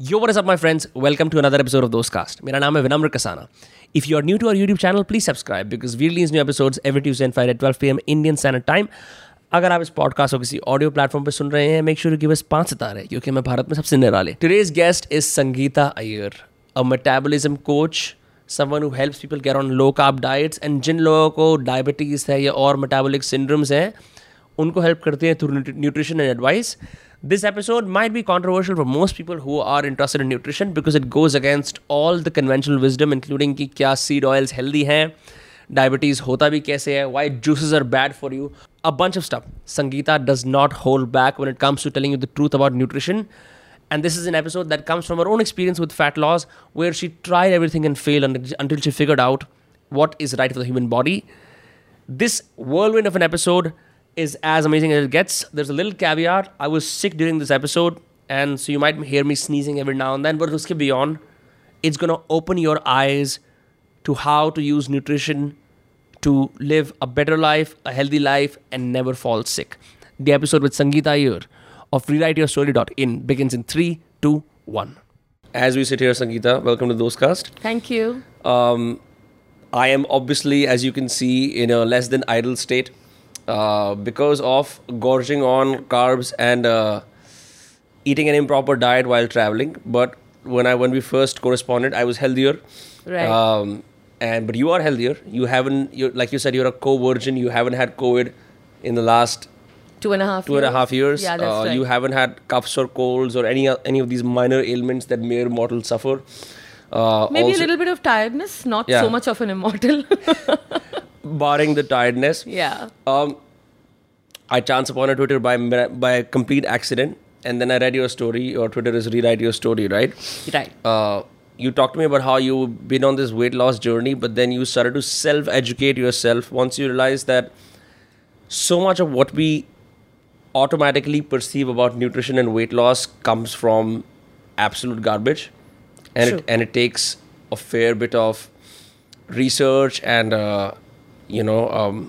Yo what up my friends welcome to another episode of Dost cast मेरा नाम है Vinamra Kasana. If you are new to our YouTube channel please subscribe because we release new episode every Tuesday and Friday twelve P M Indian standard time अगर आप इस podcast को किसी audio platform पर सुन रहे हैं मेक श्योर की बस पाँच सितारे, क्योंकि मैं भारत में सबसे निराले। Today's guest is Sangeeta Iyer a metabolism coach someone who helps people care on low carb diets and जिन लोगों को डायबिटीज़ है या और मेटाबोलिक सिंड्रम्स हैं, उनको हेल्प करते हैं through nutrition and advice This episode might be controversial for most people who are interested in nutrition because it goes against all the conventional wisdom, including कि क्या seed oils healthy हैं, diabetes होता भी कैसे है, why juices are bad for you, a bunch of stuff. Sangeeta does not hold back when it comes to telling you the truth about nutrition. And this is an episode that comes from her own experience with fat loss, where she tried everything and failed until, until she figured out what is right for the human body. This whirlwind of an episode is as amazing as it gets. There's a little caveat. I was sick during this episode, and so you might hear me sneezing every now and then, but uske beyond, it's gonna open your eyes to how to use nutrition to live a better life, a healthy life, and never fall sick. The episode with Sangeeta Iyer of rewriteyourstory.in begins in 3, 2, 1. As we sit here, Sangeeta, welcome to Dostcast. Thank you. Um, I am obviously, as you can see, in a less than idle state uh, because of gorging on carbs and uh, eating an improper diet while traveling. But when I when we first corresponded, I was healthier. Right. Um, and but you are healthier. You haven't. You like you said, you're a co-virgin. You haven't had COVID in the last Two and a half. two and a half years. Yeah, that's uh, right. You haven't had coughs or colds or any any of these minor ailments that mere mortals suffer. Uh, Maybe also, a little bit of tiredness, not Yeah. so much of an immortal. barring the tiredness. yeah. Um, I chanced upon a Twitter by by a complete accident, and then I read your story. Your Twitter is rewrite your story, right? Right. Uh, you talked to me about how you've been on this weight loss journey, but then you started to self-educate yourself once you realized that so much of what we automatically perceive about nutrition and weight loss comes from absolute garbage, and True. it and it takes a fair bit of research and uh, you know um,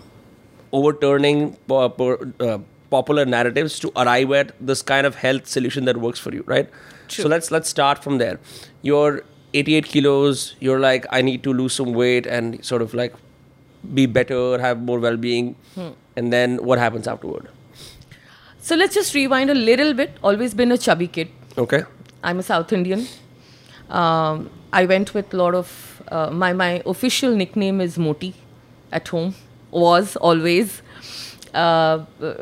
overturning po- po- uh, popular narratives to arrive at this kind of health solution that works for you, right? True. So let's let's start from there. You're 88 kilos. You're like, I need to lose some weight and sort of like be better, have more well-being, and then what happens afterward? So let's just rewind a little bit. Always been a chubby kid. Okay. I'm a South Indian. Um, I went with a lot of uh, my my official nickname is Moti at home. Was always uh,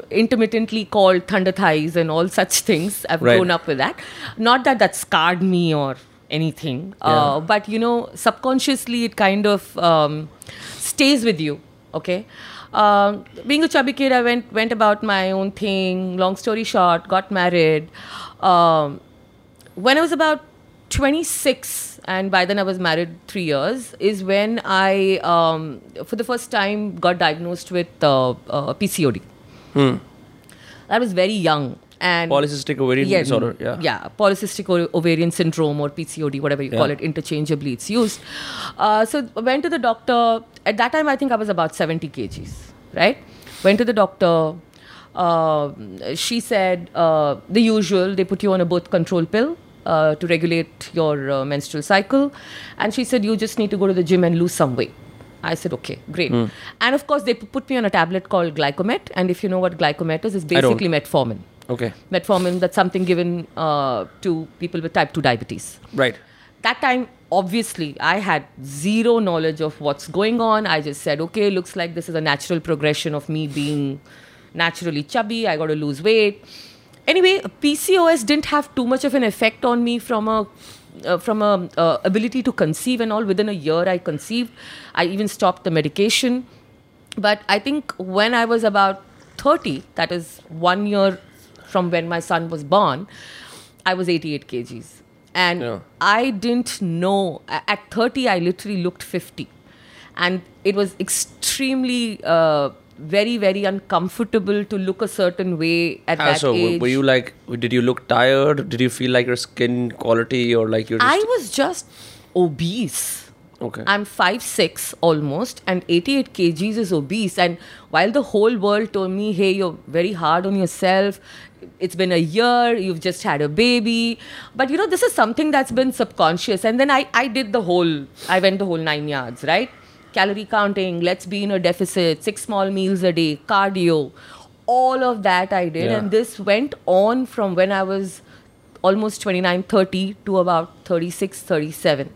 intermittently called thunder thighs and all such things. I've Right. grown up with that. Not that that scarred me or anything, uh, but you know, subconsciously it kind of um, stays with you. Okay. Um, being a chubby kid, I went went about my own thing. Long story short, got married. Um, when I was about 26, and by then I was married three years, is when I, um, for the first time, got diagnosed with uh, uh, PCOD. I was very young. And Polycystic ovarian yeah, disorder. Yeah. yeah, polycystic ovarian syndrome or PCOD, whatever you Yeah. call it, interchangeably, it's used. Uh, so I went to the doctor. At that time, I think I was about 70 kgs, right? Went to the doctor. Uh, she said uh, the usual. They put you on a birth control pill uh, to regulate your uh, menstrual cycle, and she said you just need to go to the gym and lose some weight. I said okay, great. And of course, they put me on a tablet called Glycomet, and if you know what Glycomet is, it's basically metformin. Okay. metformin that's something given uh, to people with type 2 diabetes. Right. that time obviously i had zero knowledge of what's going on. I just said okay looks like this is a natural progression of me being naturally chubby. I got to lose weight anyway pcos didn't have too much of an effect on me from a uh, from a uh, ability to conceive and all. Within a year i conceived. I even stopped the medication. But i think when i was about 30 that is one year from when my son was born i was 88 kgs. And Yeah. i didn't know at 30 i literally looked 50 and it was extremely uh, very very uncomfortable to look a certain way at Ah, that so age were you like? Did you look tired? Did you feel like your skin quality or like you're i was just obese Okay. I'm five six almost, and 88 kgs is obese. And while the whole world told me, hey, you're very hard on yourself, it's been a year, you've just had a baby. But you know, this is something that's been subconscious. And then I, I did the whole, I went the whole nine yards, right? Calorie counting, let's be in a deficit, six small meals a day, cardio, all of that I did. Yeah. And this went on from when I was almost 29, 30 to about 36, 37.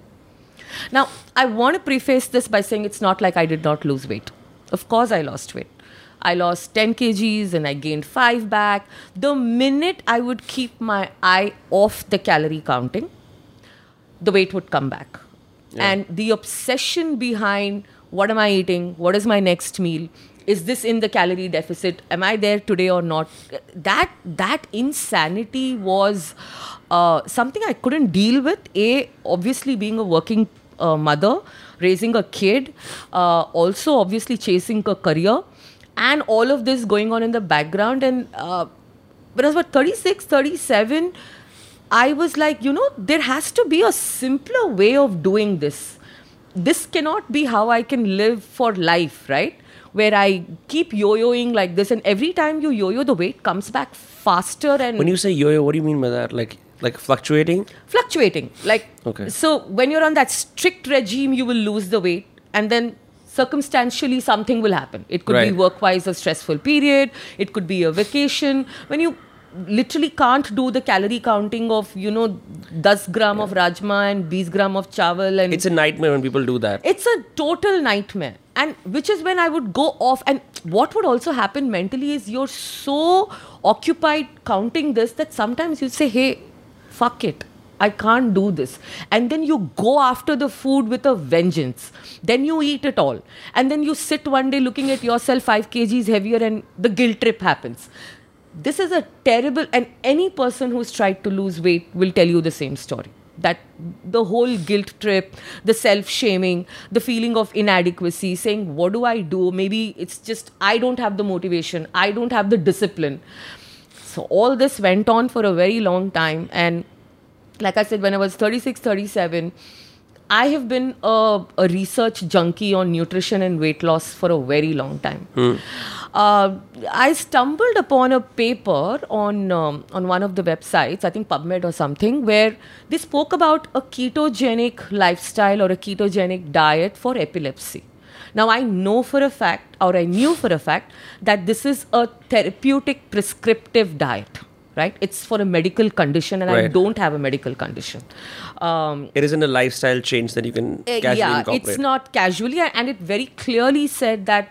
Now, I want to preface this by saying it's not like I did not lose weight. Of course, I lost weight. I lost 10 kgs and I gained 5 back. The minute I would keep my eye off the calorie counting, the weight would come back. And the obsession behind what am I eating? What is my next meal? Is this in the calorie deficit? Am I there today or not? That that insanity was uh, something I couldn't deal with. A obviously being a working uh, mother, raising a kid, uh, also obviously chasing a career, and all of this going on in the background. And uh, when I was about 36, 37, I was like, you know, there has to be a simpler way of doing this. This cannot be how I can live for life, right? Where I keep yo yoing like this, and every time you yo yo, the weight comes back faster and When you say yo-yo, what do you mean by that? Like like fluctuating? fluctuating. Like, Okay. so when you're on that strict regime, you will lose the weight, and then circumstantially something will happen. It could be work-wise a stressful period. It could be a vacation. When you literally can't do the calorie counting of you know 10 gram of rajma and 20 gram of chawal and It's a nightmare when people do that. it's a total nightmare. And which is when i would go off and what would also happen mentally is you're so occupied counting this that sometimes you say hey fuck it. I can't do this. And then you go after the food with a vengeance. Then you eat it all. And then you sit one day looking at yourself 5 kgs heavier and the guilt trip happens this is a terrible and any person who's tried to lose weight will tell you the same story. That the whole guilt trip the self shaming the feeling of inadequacy saying what do i do? Maybe it's just i don't have the motivation i don't have the discipline. So all this went on for a very long time and like i said when i was 36 37 i have been a, a research junkie on nutrition and weight loss for a very long time uh, I stumbled upon a paper on um, on one of the websites, I think PubMed or something, where they spoke about a ketogenic lifestyle or a ketogenic diet for epilepsy. Now I know for a fact, or I knew for a fact, that this is a therapeutic prescriptive diet. Right? It's for a medical condition, and I don't have a medical condition. Um, It isn't a lifestyle change that you can uh, casually yeah, incorporate. it's not casually, and it very clearly said that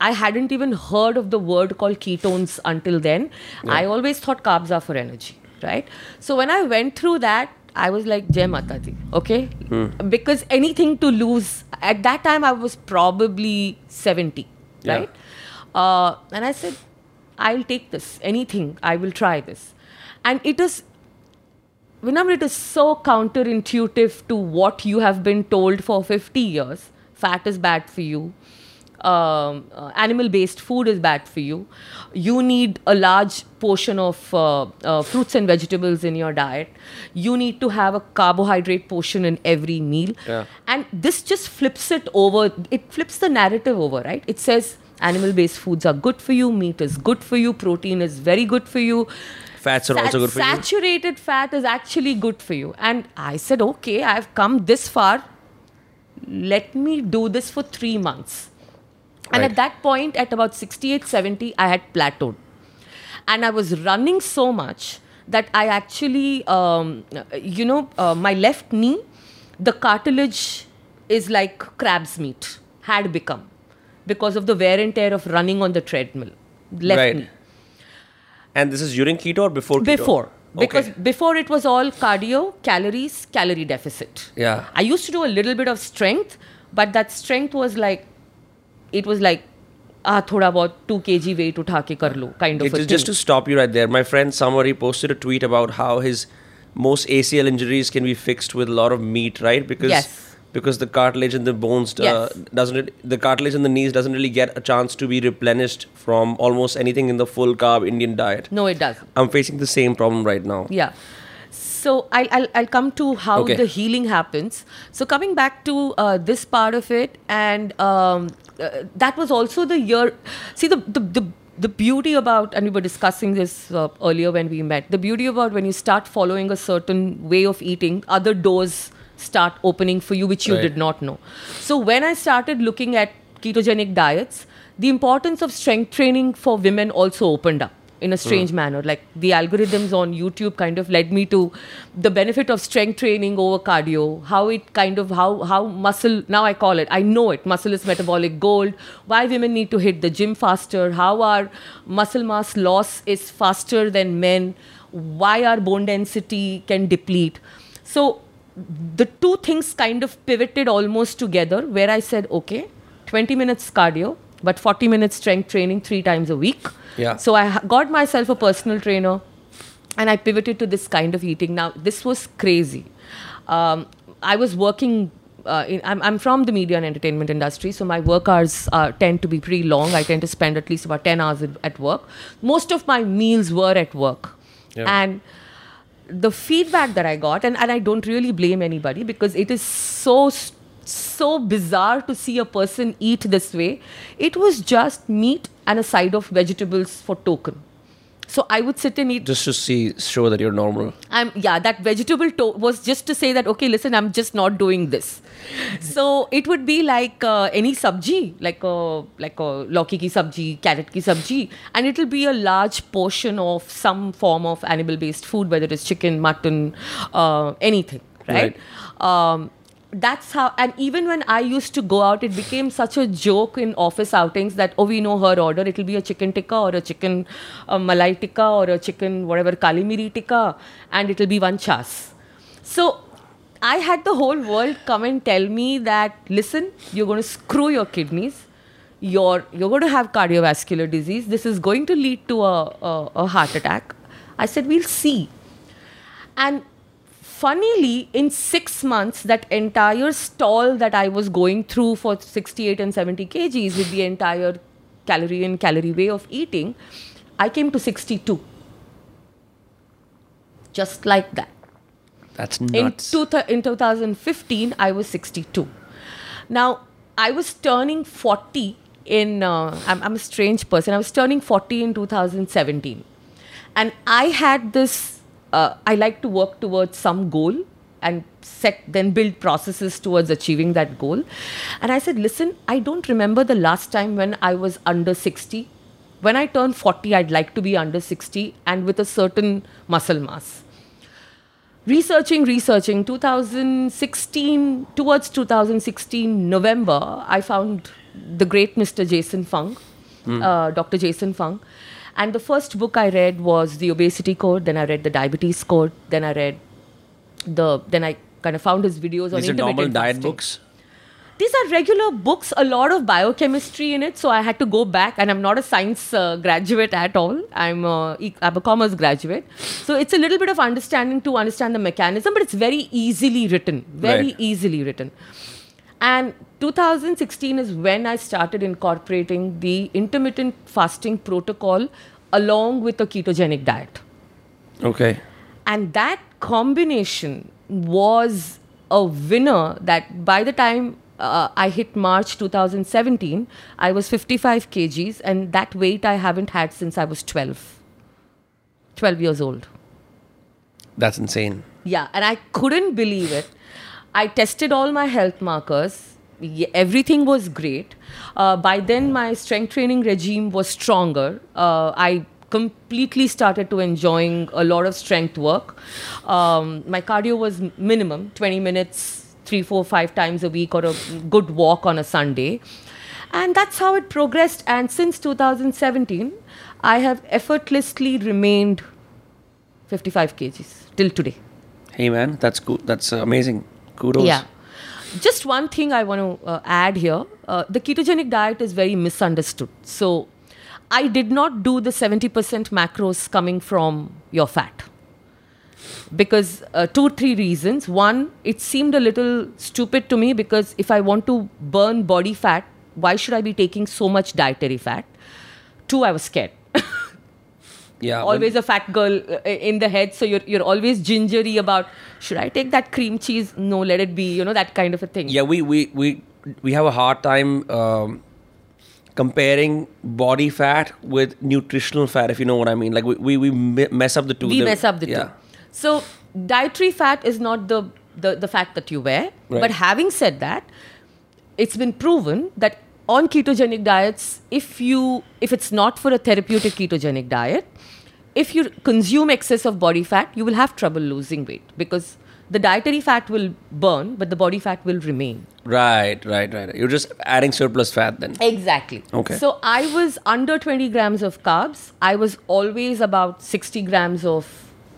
I hadn't even heard of the word called ketones until then. I always thought carbs are for energy, right? So when I went through that, I was like, Jai Mata Di, okay? Because anything to lose, at that time I was probably 70, Yeah. right? Uh, and I said, I'll take this, anything, I will try this. And it is Vinamra, it is so counterintuitive to what you have been told for 50 years. Fat is bad for you. Um, uh, animal based food is bad for you. You need a large portion of uh, uh, fruits and vegetables in your diet. You need to have a carbohydrate portion in every meal. Yeah. And this just flips it over. It flips the narrative over, right? It says animal based foods are good for you, meat is good for you, protein is very good for you. Fats are Sat- also good for you. saturated fat is actually good for you. And I said, okay, I've come this far. Let me do this for three months. And Right. at that point, at about 68, 70, I had plateaued. And I was running so much that I actually, um, you know, uh, my left knee, the cartilage is like crab's meat, had become because of the wear and tear of running on the treadmill. Left Right. knee. And this is during keto or before keto? Before. Because Okay. before it was all cardio, calories, calorie deficit. Yeah. I used to do a little bit of strength, but that strength was like, it was like, ah, thoda bahut 2 kg weight utha ke kar lo, kind of It a is thing. just to stop you right there. My friend somebody posted a tweet about how his most ACL injuries can be fixed with a lot of meat, right? Because Yes. Because the cartilage in the bones uh, Yes. doesn't it, the cartilage in the knees doesn't really get a chance to be replenished from almost anything in the full carb Indian diet. no, it does. I'm facing the same problem right now. Yeah. So I'll, I'll, I'll come to how Okay. the healing happens. So coming back to uh, this part of it, and um, uh, that was also the year. See the the. the the beauty about, and we were discussing this uh, earlier when we met, the beauty about when you start following a certain way of eating, other doors start opening for you, which you Right. did not know. So when I started looking at ketogenic diets, the importance of strength training for women also opened up in a strange hmm. manner. Like the algorithms on YouTube kind of led me to the benefit of strength training over cardio, how it kind of how how muscle now I call it, I know it, muscle is metabolic gold, why women need to hit the gym faster, how our muscle mass loss is faster than men, why our bone density can deplete. So the two things kind of pivoted almost together where I said, okay, 20 minutes cardio, but 40 minutes strength training three times a week. Yeah. So I got myself a personal trainer and I pivoted to this kind of eating. Now, this was crazy. Um, I was working. Uh, in, I'm, I'm from the media and entertainment industry, so my work hours uh, tend to be pretty long. I tend to spend at least about 10 hours at, at work. Most of my meals were at work. Yeah. And the feedback that I got, and, and I don't really blame anybody because it is so so bizarre to see a person eat this way. It was just meat and a side of vegetables for token. So I would sit and eat. Just to see, show that you're normal. I'm yeah. That vegetable to- was just to say that okay, listen, I'm just not doing this. So it would be like uh, any sabji, like a like a lauki ki sabji, carrot ki sabji, and it'll be a large portion of some form of animal-based food, whether it's chicken, mutton, uh, anything, right? Um, that's how and even when i used to go out it became such a joke in office outings that oh we know her order. It'll be a chicken tikka or a chicken uh, malai tikka or a chicken whatever kalimiri tikka and it'll be one chas. So i had the whole world come and tell me that listen you're going to screw your kidneys. You're you're going to have cardiovascular disease. This is going to lead to a, a, a heart attack. I said we'll see. And funnily, in six months, that entire stall that I was going through for 68 and 70 kgs with the entire calorie in, calorie way of eating, I came to 62. Just like that. That's In, nuts. two th- in 2015, I was 62. Now, I was turning 40 in, uh, I'm, I'm a strange person, I was turning 40 in 2017. And I had this, uh, I like to work towards some goal and set, then build processes towards achieving that goal. And I said, listen, I don't remember the last time when I was under 60. When I turn 40, I'd like to be under 60 and with a certain muscle mass researching researching 2016 towards 2016 november i found the great mr jason fung uh, dr jason fung and the first book i read was the obesity code then i read the diabetes code then i read the then i kind of found his videos on These are normal intermittent diet books. These are regular books, a lot of biochemistry in it. So I had to go back, and I'm not a science uh, graduate at all. I'm a, I'm a commerce graduate. So it's a little bit of understanding to understand the mechanism, but it's very easily written, very Right. easily written. And 2016 is when I started incorporating the intermittent fasting protocol along with a ketogenic diet. Okay. And that combination was a winner that by the time uh, I hit March 2017, I was 55 kgs, and that weight I haven't had since I was 12. 12 years old. That's insane. Yeah, and I couldn't believe it. I tested all my health markers. Everything was great. Uh, by then, my strength training regime was stronger. Uh, I completely started to enjoying a lot of strength work. Um, my cardio was minimum 20 minutes, three, four, five times a week, or a good walk on a Sunday. And that's how it progressed. And since 2017, I have effortlessly remained 55 kgs till today. Hey man, that's cool. That's amazing. Kudos. Yeah. Just one thing I want to uh, add here uh, the ketogenic diet is very misunderstood. So, I did not do the 70% macros coming from your fat. Because uh, two, three reasons. One, it seemed a little stupid to me because if I want to burn body fat, why should I be taking so much dietary fat? Two, I was scared. Yeah, always a fat girl uh, in the head so you're you're always gingery about should i take that cream cheese no let it be you know that kind of a thing Yeah, we we we we have a hard time um, comparing body fat with nutritional fat, if you know what I mean. Like we we, we mess up the two. we The- mess up the yeah. two. So dietary fat is not the, the the fat that you wear. Right. But having said that, it's been proven that on ketogenic diets, if you if it's not for a therapeutic ketogenic diet, if you consume excess of body fat, you will have trouble losing weight because the dietary fat will burn, but the body fat will remain. Right, right, right. You're just adding surplus fat then. Exactly. Okay. So I was under 20 grams of carbs. I was always about 60 grams of,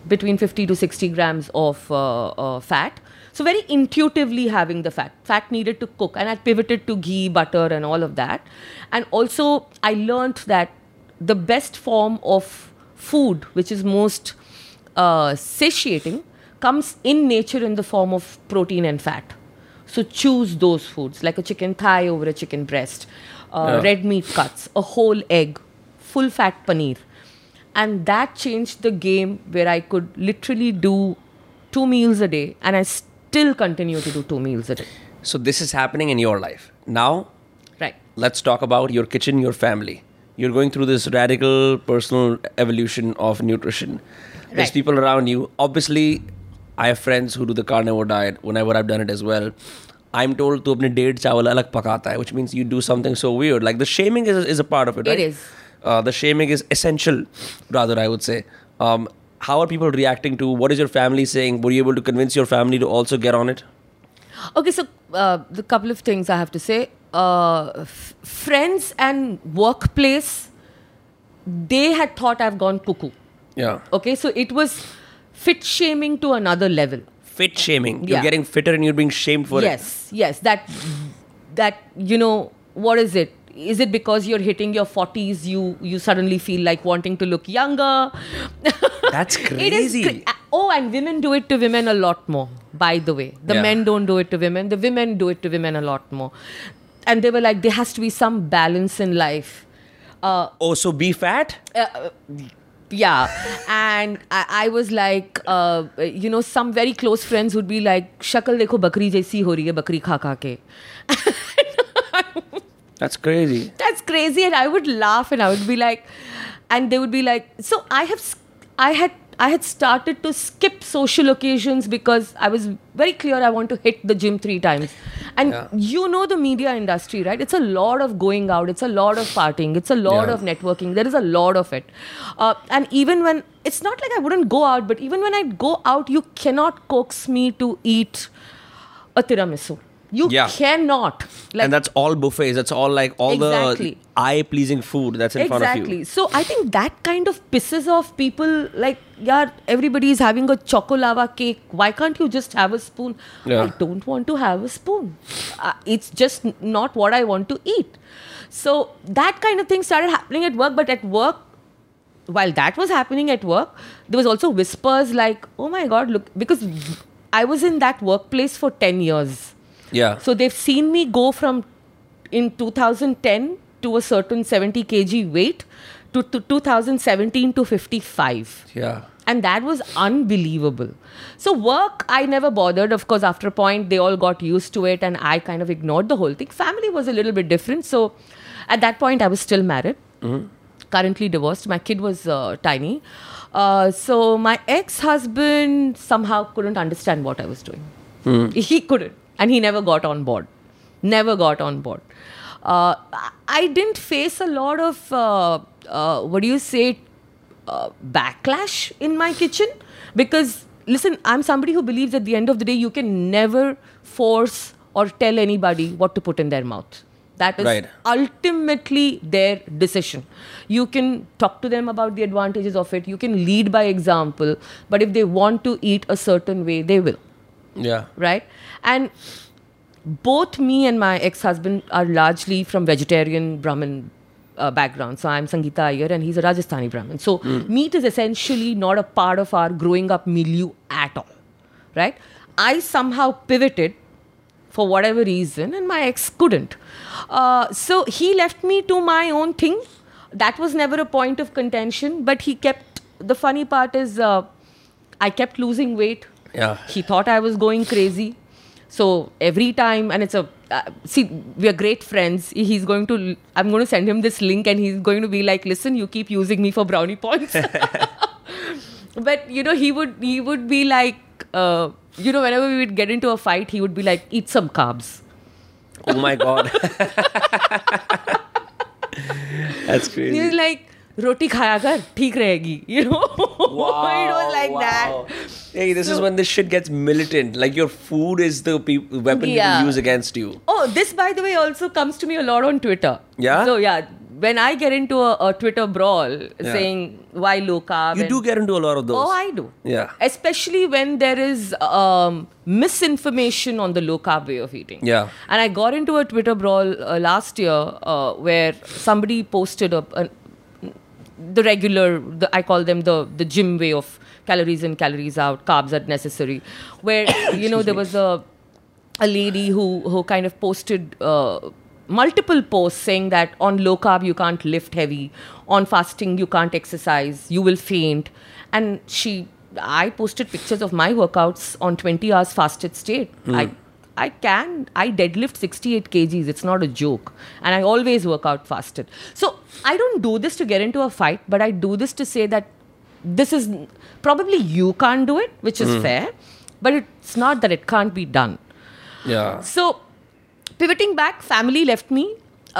between 50 to 60 grams of uh, uh, fat. So very intuitively having the fat. Fat needed to cook. And I pivoted to ghee, butter, and all of that. And also, I learned that the best form of food, which is most uh, satiating, comes in nature in the form of protein and fat. So choose those foods like a chicken thigh over a chicken breast, uh, Yeah. red meat cuts, a whole egg, full fat paneer. And that changed the game where I could literally do two meals a day and I still continue to do two meals a day. So this is happening in your life now. Right. Let's talk about your kitchen, your family. You're going through this radical personal evolution of nutrition. There's Right. people around you. Obviously, I have friends who do the carnivore diet. Whenever I've done it as well, I'm told to apne ded chawal alag pakata hai, which means you do something so weird. Like the shaming is, is a part of it, It right? is. Uh, the shaming is essential, rather, I would say. Um, how are people reacting to? What is your family saying? Were you able to convince your family to also get on it? Okay, so uh, the couple of things I have to say. Uh, f- friends and workplace, they had thought I've gone cuckoo. Yeah. Okay, so it was fit shaming to another level. fit shaming. You're Yeah. getting fitter and you're being shamed for it. yes, yes. That that you know what is it? Is it because you're hitting your 40s, you you suddenly feel like wanting to look younger? That's crazy. cra- oh, and women do it to women a lot more. By the way, the Yeah. men don't do it to women. The women do it to women a lot more. And they were like, there has to be some balance in life. Uh, oh, so be fat? yeah and I, I was like uh, you know some very close friends would be like shakal dekho bakri jaisi ho rahi hai bakri kha kha ke That's crazy. that's crazy and i would laugh and i would be like and they would be like so i have I had i had started to skip social occasions because i was very clear i want to hit the gym three times. And Yeah. you know the media industry right? It's a lot of going out. It's a lot of partying. It's a lot Yeah. of networking. There is a lot of it. Uh, and even when it's not like i wouldn't go out but even when i go out you cannot coax me to eat a tiramisu you Yeah. cannot like and that's all buffets. That's all like all Exactly. the eye pleasing food that's in front of you. exactly. So I think that kind of pisses off people. Like, yeah, everybody is having a chocolava cake. Why can't you just have a spoon? Yeah. I don't want to have a spoon. Uh, it's just not what I want to eat. So that kind of thing started happening at work. But at work, while that was happening at work, there was also whispers like, "Oh my God, look!" Because I was in that workplace for ten years. Yeah. So they've seen me go from in 2010 to a certain 70 kg weight to, to 2017 to 55. yeah. And that was unbelievable. So, work, I never bothered. Of course, after a point, they all got used to it, and I kind of ignored the whole thing. Family was a little bit different. So, at that point, I was still married, currently divorced. My kid was uh, tiny. Uh, so, my ex husband somehow couldn't understand what I was doing. He couldn't. And he never got on board. Never got on board. Uh, I didn't face a lot of, uh, uh, what do you say, uh, backlash in my kitchen because listen i'm somebody who believes at the end of the day you can never force or tell anybody what to put in their mouth that is Right. ultimately their decision you can talk to them about the advantages of it you can lead by example but if they want to eat a certain way they will Yeah. right? And both me and my ex-husband are largely from vegetarian brahmin uh, background. So i'm sangeeta iyer and he's a rajasthani brahmin. So meat is essentially not a part of our growing up milieu at all. Right? I somehow pivoted for whatever reason and my ex couldn't. Uh, so he left me to my own thing. That was never a point of contention but he kept the funny part is, uh, I kept losing weight. Yeah. He thought I was going crazy. So every time, and it's a uh, see, we are great friends. He's going to, I'm going to send him this link, and he's going to be like, "Listen, you keep using me for brownie points." but you know, he would he would be like, uh, you know, whenever we would get into a fight, he would be like, "Eat some carbs." Oh my god. That's crazy. He's like, "Roti khaya kar, theek rahegi." You know, it was like wow. that. Hey, this is when this shit gets militant. Like your food is the weapon Yeah. people use against you. Oh, this, by the way, also comes to me a lot on Twitter. Yeah? So, yeah, when I get into a, a Twitter brawl saying why low carb. You and- do get into a lot of those. Oh, I do. Yeah. Especially when there is um, misinformation on the low carb way of eating. Yeah. And I got into a Twitter brawl uh, last year uh, where somebody posted an, the regular, the, I call them the the gym way of calories in, calories out, carbs are necessary. Where you know there was a a lady who who kind of posted. Uh, multiple posts saying that on low carb you can't lift heavy on fasting you can't exercise you will faint and she i posted pictures of my workouts on 20 hours fasted state i i can i deadlift 68 kgs it's not a joke and i always work out fasted so i don't do this to get into a fight but i do this to say that this is probably you can't do it which is fair but it's not that it can't be done Yeah. so, pivoting back, family left me.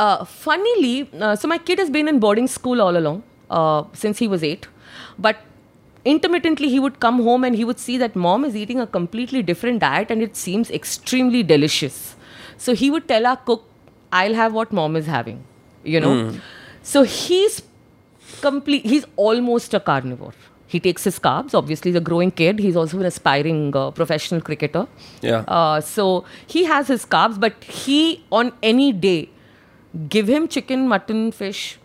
Uh, funnily, uh, so my kid has been in boarding school all along uh, since he was eight. But intermittently, he would come home and he would see that mom is eating a completely different diet and it seems extremely delicious. So, he would tell our cook, I'll have what mom is having, you know. So, he's complete, he's almost a carnivore. He takes his carbs. Obviously, he's a growing kid. He's also an aspiring uh, professional cricketer. Yeah. Uh, so he has his carbs, but he on any day give him chicken, mutton, fish.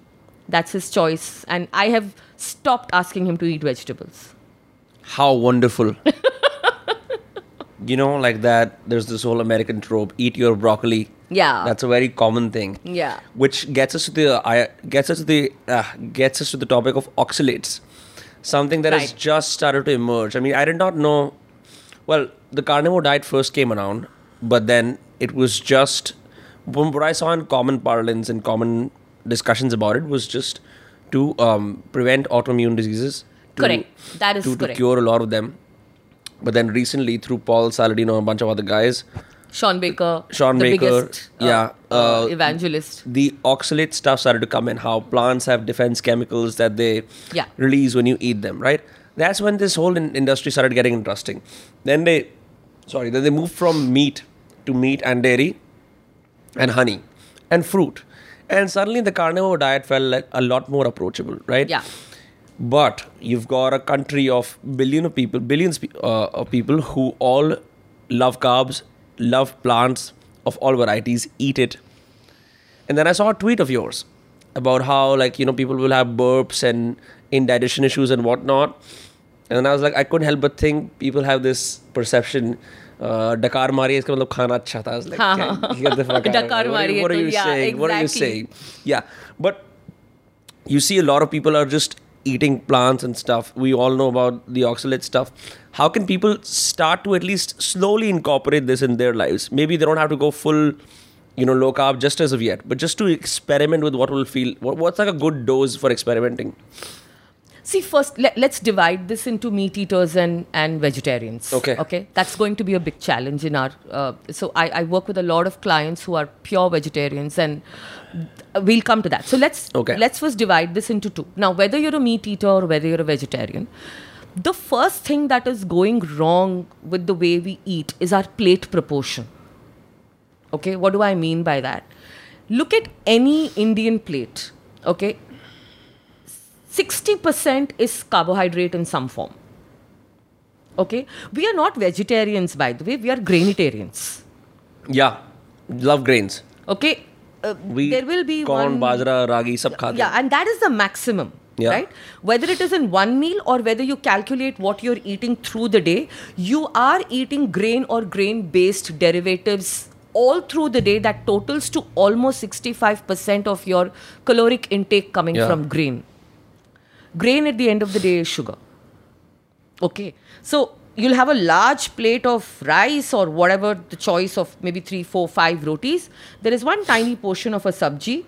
That's his choice, and I have stopped asking him to eat vegetables. How wonderful. you know, like that, there's this whole American trope eat your broccoli. Yeah. That's a very common thing. Yeah. Which gets us to the I gets us to the uh, gets us to the topic of oxalates, something that has just started to emerge. I mean, I did not know. Well, the carnivore diet first came around, but then it was just what I saw in common parlance and common discussions about it was just to um, prevent autoimmune diseases. To, Correct. That is to, to cure a lot of them. But then recently, through Paul Saladino and a bunch of other guys, Sean Baker, Sean the Baker, biggest, uh, yeah, uh, uh, evangelist. the oxalate stuff started to come in. How plants have defense chemicals that they Yeah. release when you eat them, right? That's when this whole in- industry started getting interesting. Then they, sorry, then they moved from meat to meat and dairy, and honey, and fruit, and suddenly the carnivore diet felt like a lot more approachable, right? Yeah. But you've got a country of billion of people, billions uh, of people who all love carbs, love plants of all varieties, eat it. And then I saw a tweet of yours about how like you know people will have burps and indigestion issues and whatnot. And then I was like, I couldn't help but think people have this perception. डकार मारी इसका मतलब खाना अच्छा था but you see lot of people are just eating plants and stuff we all know about the oxide stuff how can people start to at least slowly incorporate this in their life maybe they've to go full You know, low carb just as of yet, but just to experiment with what will feel. What's like a good dose for experimenting? See, first, let, let's divide this into meat eaters and, and vegetarians. Okay. Okay. That's going to be a big challenge in our. Uh, so, I, I work with a lot of clients who are pure vegetarians, and we'll come to that. So, let's Okay. let's first divide this into two. Now, whether you're a meat eater or whether you're a vegetarian, the first thing that is going wrong with the way we eat is our plate proportion. Okay, what do I mean by that? Look at any Indian plate. Okay, 60% is carbohydrate in some form. Okay, we are not vegetarians, by the way, we are grainitarians. Yeah, love grains. Okay, uh, We there will be corn, one. bajra, ragi, sab khate. Yeah, and that is the maximum. Yeah. Right? Whether it is in one meal or whether you calculate what you're eating through the day, you are eating grain or grain based derivatives all through the day that totals to almost 65% of your caloric intake coming Yeah. from grain. Grain at the end of the day is sugar. Okay. So you'll have a large plate of rice or whatever the choice of maybe three, four, five rotis. There is one tiny portion of a sabji.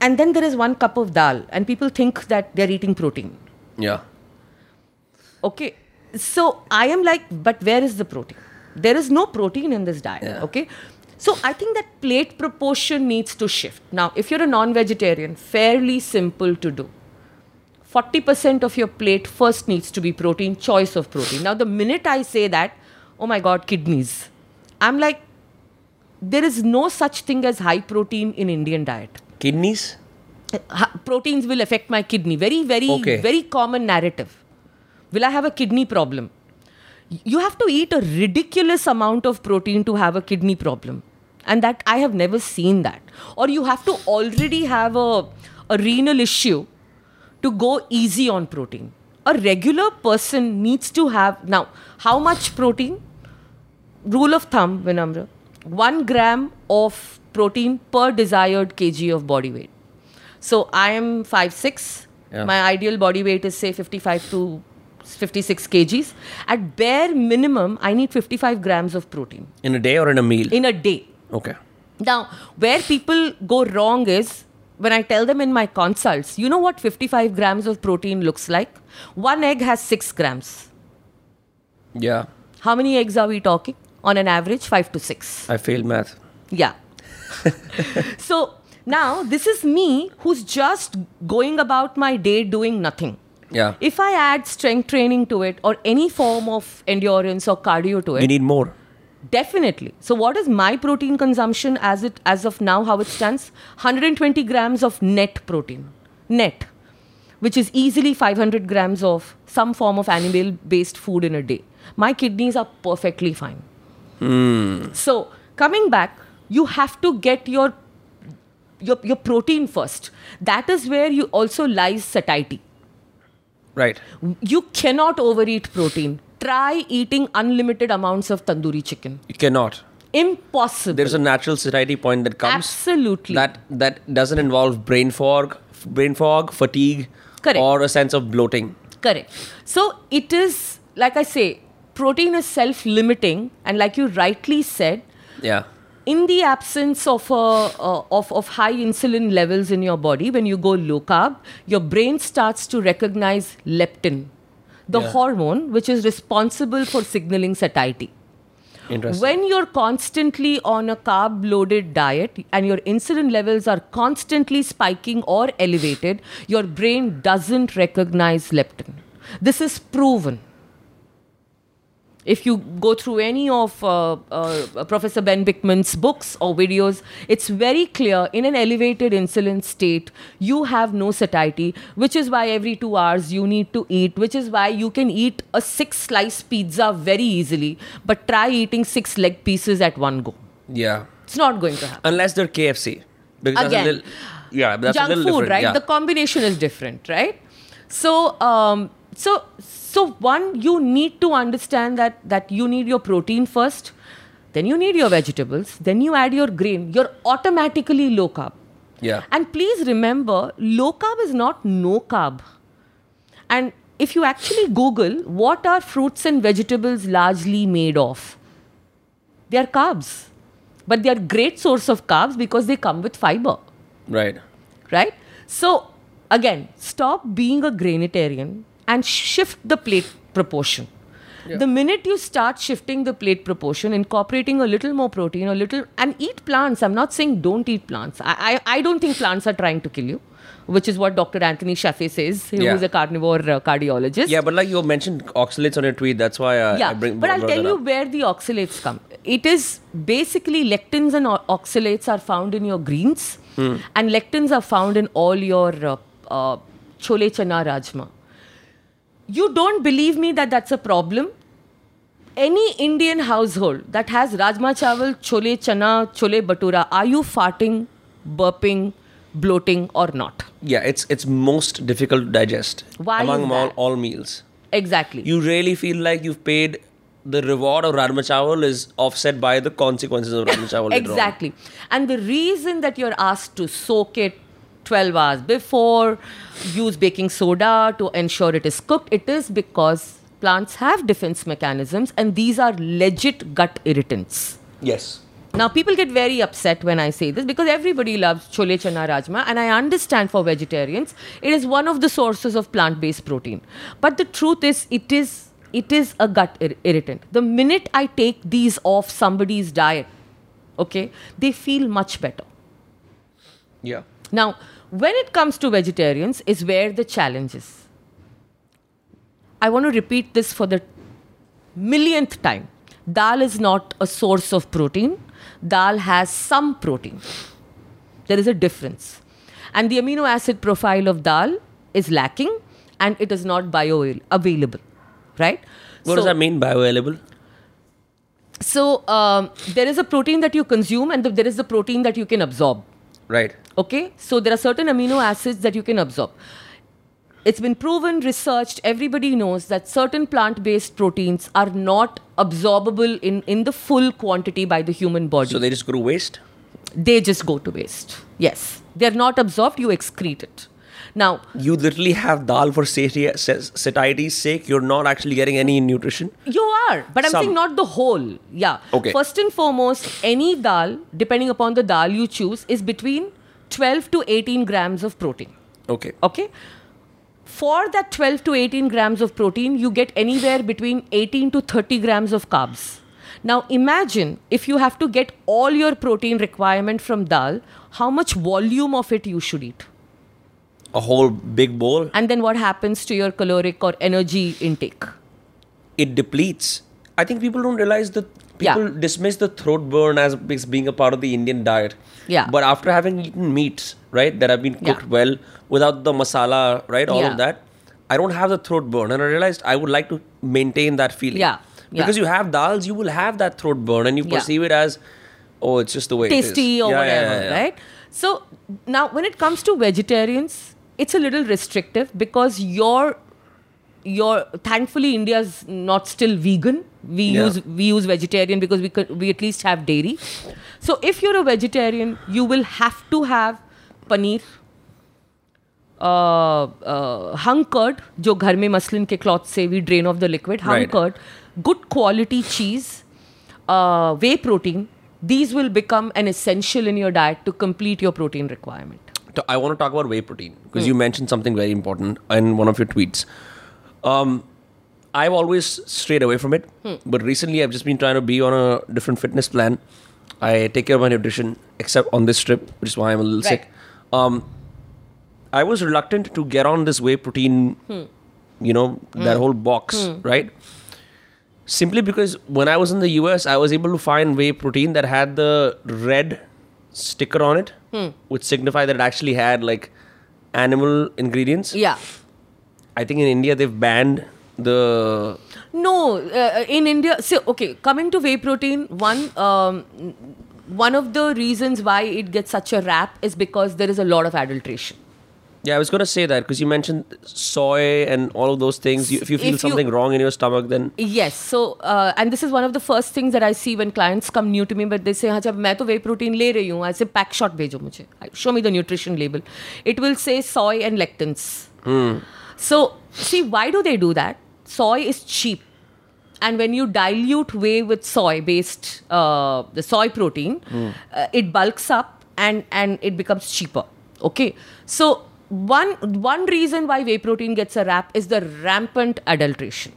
And then there is one cup of dal. And people think that they're eating protein. Yeah. Okay. So I am like, but where is the protein? There is no protein in this diet. Yeah. Okay. So I think that plate proportion needs to shift. Now, if you're a non vegetarian, fairly simple to do. 40% of your plate first needs to be protein, choice of protein. Now, the minute I say that, oh my God, kidneys, I'm like, there is no such thing as high protein in Indian diet. Kidneys? Proteins will affect my kidney. Very, very, Okay. very common narrative. Will I have a kidney problem? You have to eat a ridiculous amount of protein to have a kidney problem. And that I have never seen that. Or you have to already have a, a renal issue to go easy on protein. A regular person needs to have now how much protein? Rule of thumb, Vinamra, one gram of protein per desired kg of body weight. So I am 5'6. Yeah. My ideal body weight is say 55 to 56 kgs. At bare minimum, I need 55 grams of protein In a day or in a meal? in a day. okay. Now, where people go wrong is when I tell them in my consults, you know what 55 grams of protein looks like? One egg has 6 grams. Yeah. How many eggs are we talking? On an average, 5 to 6. I failed math. Yeah. so now this is me who's just going about my day doing nothing. Yeah. If I add strength training to it or any form of endurance or cardio to it, we it, need more. Definitely. So what is my protein consumption as it as of now how it stands? 120 grams of net protein. Net. Which is easily 500 grams of some form of animal based food in a day. My kidneys are perfectly fine. Hmm. So coming back, you have to get your your, your protein first. That is where you also lies satiety. Right. You cannot overeat protein. Try eating unlimited amounts of tandoori chicken. You cannot. Impossible. There's a natural satiety point that comes. Absolutely. That that doesn't involve brain fog, brain fog, fatigue, Correct. or a sense of bloating. Correct. So it is, like I say, protein is self limiting. And like you rightly said, Yeah. in the absence of, a, uh, of, of high insulin levels in your body, when you go low carb, your brain starts to recognize leptin, the Yeah. hormone which is responsible for signaling satiety. When you're constantly on a carb loaded diet and your insulin levels are constantly spiking or elevated, your brain doesn't recognize leptin. This is proven. If you go through any of uh, uh, Professor Ben Bikman's books or videos, it's very clear in an elevated insulin state, you have no satiety, which is why every two hours you need to eat, which is why you can eat a six slice pizza very easily, but try eating six leg pieces at one go. yeah. It's not going to happen. Unless they're KFC. Because that's a Again, little, yeah, that's Junk a little food, different. right? Yeah. The combination is different, right? So, um, so, so one, you need to understand that that you need your protein first, then you need your vegetables, then you add your grain. You're automatically low carb. yeah. And please remember, low carb is not no carb. And if you actually Google what are fruits and vegetables largely made of, they are carbs. But they are great source of carbs because they come with fiber Right. right? So again, stop being a grainitarian and shift the plate proportion. The minute you start shifting the plate proportion, incorporating a little more protein, a little, and eat plants. I'm not saying don't eat plants. I, I, I don't think plants are trying to kill you, which is what Dr. Anthony Chaffee says, who is Yeah. a carnivore uh, cardiologist. Yeah, but like you mentioned oxalates on your tweet, that's why I, Yeah, I bring but I'll tell you up. where the oxalates come. It is basically lectins and oxalates are found in your greens, Hmm. and lectins are found in all your uh, uh, chole chana rajma. You don't believe me that that's a problem? Any Indian household that has rajma chawal, chole chana, chole batura, are you farting, burping, bloating, or not? Yeah, it's it's most difficult to digest Why among all, all meals. Exactly. You really feel like you've paid the reward of Rajma Chawal is offset by the consequences of Rajma Chawal. Exactly. And the reason that you're asked to soak it, 12 hours before, use baking soda to ensure it is cooked. It is because plants have defense mechanisms and these are legit gut irritants. Yes. Now, people get very upset when I say this because everybody loves chole chana rajma, and I understand for vegetarians it is one of the sources of plant-based protein. But the truth is, it is it is a gut ir- irritant. The minute I take these off somebody's diet, okay, they feel much better. Yeah. Now, when it comes to vegetarians, is where the challenge is. I want to repeat this for the millionth time. Dal is not a source of protein. Dal has some protein. There is a difference. And the amino acid profile of dal is lacking and it is not bioavailable. Right? What does that mean, bioavailable? So, um, there is a protein that you consume and the, there is the protein that you can absorb. Right. Okay, so there are certain amino acids that you can absorb. It's been proven, researched, everybody knows that certain plant based proteins are not absorbable in, in the full quantity by the human body. So they just go to waste? they just go to waste. Yes, they're not absorbed, you excrete it. Now, You literally have dal for sati- satiety's sake. You're not actually getting any nutrition. You are, but I'm Some. saying not the whole. Yeah. Okay. First and foremost, any dal, depending upon the dal you choose, is between 12 to 18 grams of protein. Okay. Okay. For that 12 to 18 grams of protein, you get anywhere between 18 to 30 grams of carbs. Now imagine if you have to get all your protein requirement from dal, how much volume of it you should eat. A whole big bowl. And then what happens to your caloric or energy intake? It depletes. I think people don't realize that Yeah. people dismiss the throat burn as being a part of the Indian diet. Yeah. But after having eaten meats, right, that have been Yeah. cooked well without the masala, right, all Yeah. of that, I don't have the throat burn. And I realized I would like to maintain that feeling. Yeah. Yeah. Because you have dals, you will have that throat burn and you Yeah. perceive it as, oh, it's just the way tasty it is. or Yeah, yeah, whatever, yeah, yeah. right? So now, when it comes to vegetarians, it's a little restrictive because your your thankfully India's not still vegan. We Yeah. use we use vegetarian because we could, we at least have dairy. So if you're a vegetarian, you will have to have paneer. Uh, uh, hung curd जो घर में muslin के cloth से we drain off the liquid hung Right. curd good quality cheese uh, whey protein these will become an essential in your diet to complete your protein requirement So I want to talk about whey protein because hmm. you mentioned something very important in one of your tweets. Um, I've always strayed away from it, hmm. but recently I've just been trying to be on a different fitness plan. I take care of my nutrition, except on this trip, which is why I'm a little Right. sick. Um, I was reluctant to get on this whey protein, hmm. you know, that whole box, right? Simply because when I was in the US, I was able to find whey protein that had the red sticker on it, which signify that it actually had like animal ingredients. yeah. I think in India they've banned the no uh, in india so okay coming to whey protein one um, one of the reasons why it gets such a rap is because there is a lot of adulteration yeah. I was gonna say that because you mentioned soy and all of those things. You, if you feel If you- something wrong in your stomach, then Yes. So, uh, and this is one of the first things that I see when clients come new to me, but they say, हाँ जब मैं तो whey protein ले रही हूँ, I say pack shot भेजो मुझे. Show me the nutrition label. It will say soy and lectins. So, see, why do they do that? Soy is cheap. And when you dilute whey with soy-based, uh, the soy protein, uh, it bulks up and, and it becomes cheaper. Okay. So, one, one reason why whey protein gets a rap is the rampant adulteration.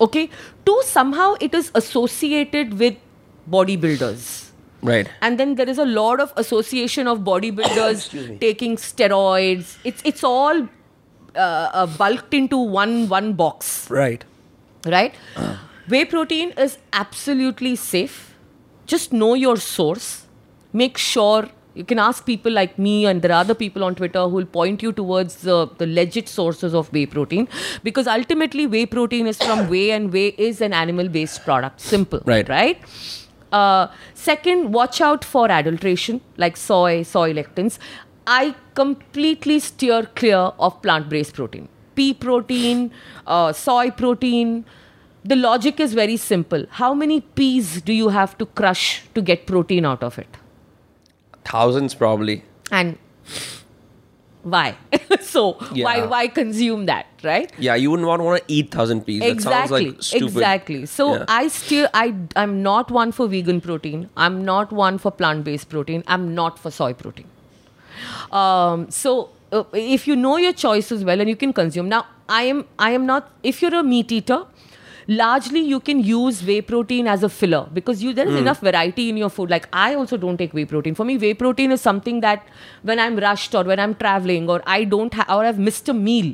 Okay. Two, somehow it is associated with bodybuilders. right. And then there is a lot of association of bodybuilders taking steroids. It's it's all uh, uh, bulked into one one box, Right. right? Whey protein is absolutely safe. Just know your source. Make sure you can ask people like me, and there are other people on Twitter who will point you towards the, the legit sources of whey protein because ultimately whey protein is from whey, and whey is an animal based product. Simple. Right. Right? Uh, second, watch out for adulteration like soy, soy lectins. I completely steer clear of plant based protein. Pea protein, uh, soy protein. The logic is very simple. How many peas do you have to crush to get protein out of it? Thousands probably. And Why? so why Yeah. why consume that, right? Yeah, you wouldn't want, want to eat thousand peas. That sounds exactly like stupid. exactly so Yeah. i still i i'm not one for vegan protein i'm not one for plant-based protein i'm not for soy protein um, so uh, if you know your choices well and you can consume now i am i am not if you're a meat eater largely you can use whey protein as a filler because you there is enough variety in your food like i also don't take whey protein for me whey protein is something that when i'm rushed or when i'm traveling or i don't have or i've missed a meal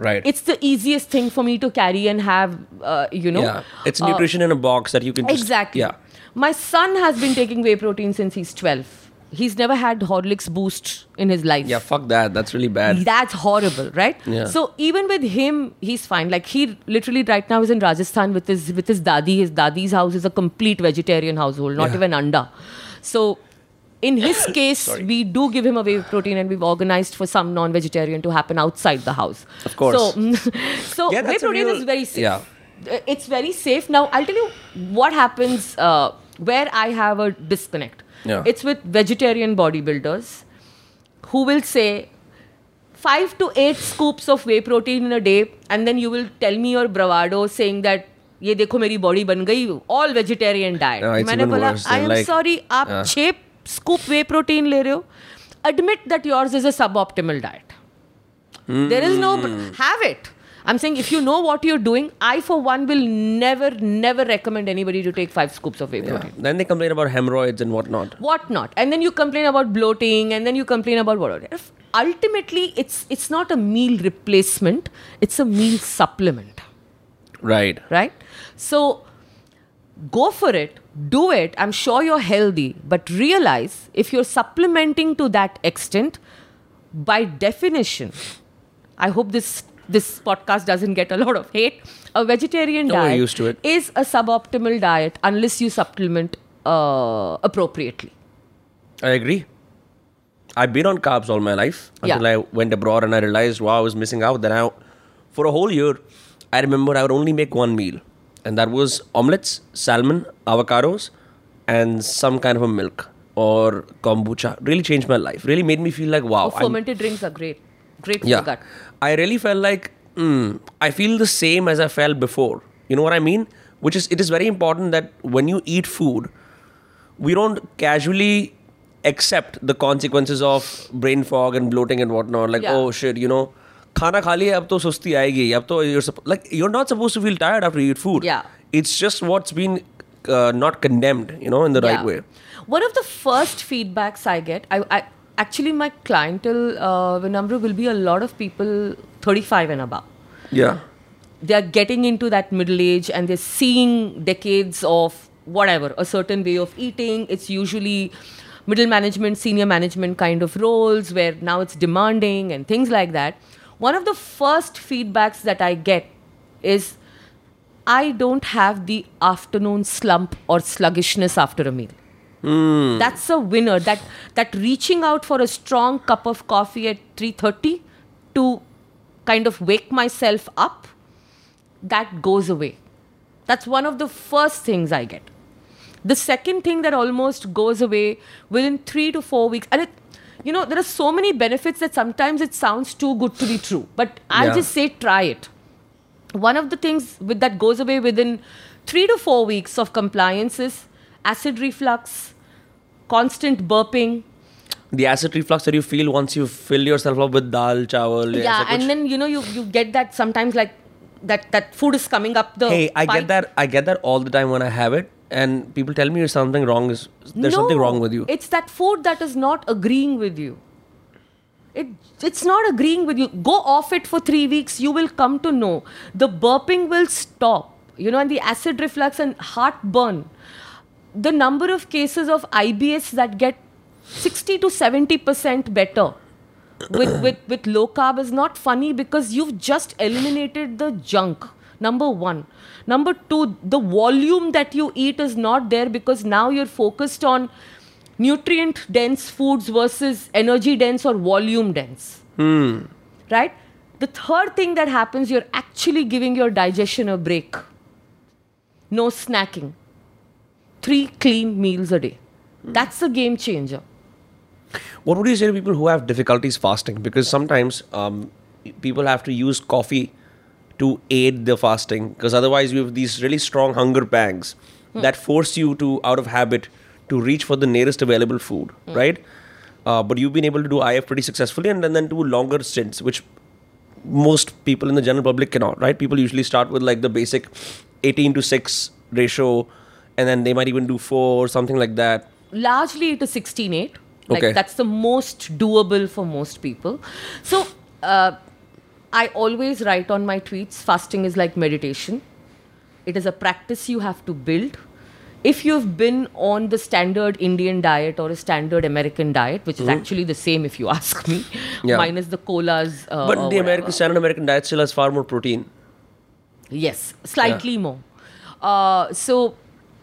Right. it's the easiest thing for me to carry and have uh, you know yeah. It's uh, nutrition in a box that you can just, exactly Yeah. my son has been taking whey protein since he's 12 he's never had horlicks boost in his life Yeah, fuck that. That's really bad. that's horrible right Yeah. so even with him he's fine like he literally right now is in rajasthan with his with his dadi his dadi's house is a complete vegetarian household not Yeah. even anda so in his case we do give him a whey protein and we've organized for some non-vegetarian to happen outside the house Of course. so so Yeah, whey protein real- is very safe yeah. Uh, it's very safe now i'll tell you what happens uh, where i have a disconnect Yeah. it's with vegetarian bodybuilders who will say five to eight scoops of whey protein in a day and then you will tell me your bravado saying that ये देखो मेरी body बन गई all vegetarian diet No, it's मैंने even बोला worse आई than M like- sorry आप Yeah. छह scoop whey protein ले रहे हो admit that yours is a suboptimal diet there is no have it i'm saying if you know what you're doing i for one will never never recommend anybody to take five scoops of whey Yeah. Then they complain about hemorrhoids and whatnot. what not and then you complain about bloating and then you complain about what If ultimately it's it's not a meal replacement it's a meal supplement Right. right so go for it do it i'm sure you're healthy but realize if you're supplementing to that extent by definition i hope this this podcast doesn't get a lot of hate a vegetarian No, diet used to it. is a suboptimal diet unless you supplement uh, appropriately I agree. I've been on carbs all my life until Yeah. I went abroad and I realized, wow, I was missing out. Then I, for a whole year, I remember I would only make one meal, and that was omelets, salmon, avocados, and some kind of a milk or kombucha. Really changed my life. Really made me feel like, wow. oh, I'm- fermented drinks are great great for yeah. the gut I really felt like mm, I feel the same as I felt before. You know what I mean? Which is it is very important that when you eat food, we don't casually accept the consequences of brain fog and bloating and whatnot. Like, Yeah. oh shit, you know, खाना खा लिया अब तो सुस्ती आएगी अब तो you're suppo- like you're not supposed to feel tired after you eat food. Yeah. It's just what's been uh, not condemned, you know, in the right Yeah. way. One of the first feedbacks I get, I, I actually my clientele, uh, Vinamra, will be a lot of people 35 and above. Yeah. They are getting into that middle age and they're seeing decades of whatever, a certain way of eating. It's usually middle management, senior management kind of roles where now it's demanding and things like that. One of the first feedbacks that I get is I don't have the afternoon slump or sluggishness after a meal. Hmm. That's a winner. That that reaching out for a strong cup of coffee at 3:30 to kind of wake myself up, that goes away. That's one of the first things I get. The second thing that almost goes away within three to four weeks, and it, you know, there are so many benefits that sometimes it sounds too good to be true. But I'll Yeah. just say try it one of the things with that goes away within three to four weeks of compliance is acid reflux, constant burping. The acid reflux that you feel once you fill yourself up with dal, chawal. Yeah, yeah like and then you know you you get that sometimes like that that food is coming up the. Hey, I pipe. get that. I get that all the time when I have it, and people tell me something wrong. Is there's no, something wrong with you? It's that food that is not agreeing with you. It, it's not agreeing with you. Go off it for three weeks. You will come to know. The burping will stop. You know, and the acid reflux and heartburn the number of cases of IBS that get 60 to 70 percent better with, with with low carb is not funny because you've just eliminated the junk. Number one. Number two, the volume that you eat is not there because now you're focused on nutrient dense foods versus energy dense or volume dense. Hmm. Right? The third thing that happens, you're actually giving your digestion a break. No snacking. Three clean meals a day. That's a game changer. What would you say to people who have difficulties fasting? Because sometimes um, people have to use coffee to aid the fasting, because otherwise you have these really strong hunger pangs that force you to, out of habit, to reach for the nearest available food, right? Uh, but you've been able to do IF pretty successfully, and then, then do longer stints, which most people in the general public cannot, right? People usually start with like the basic 18 to 6 ratio, and then they might even do 4 or something like that. largely it is 16.8 like Okay. that's the most doable for most people so uh, i always write on my tweets fasting is like meditation it is a practice you have to build if you've been on the standard indian diet or a standard american diet which is actually the same if you ask me Mm-hmm. Yeah. minus the colas uh, But the American standard American diet still has far more protein. Yes, slightly more. Uh, so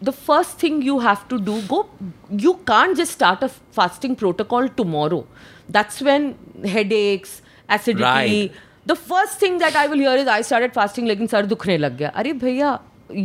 the first thing you have to do go you can't just start a fasting protocol tomorrow. That's when headaches acidity. Right. the first thing that i will hear is i started fasting lekin sar dukhne lag gaya. Are bhaiya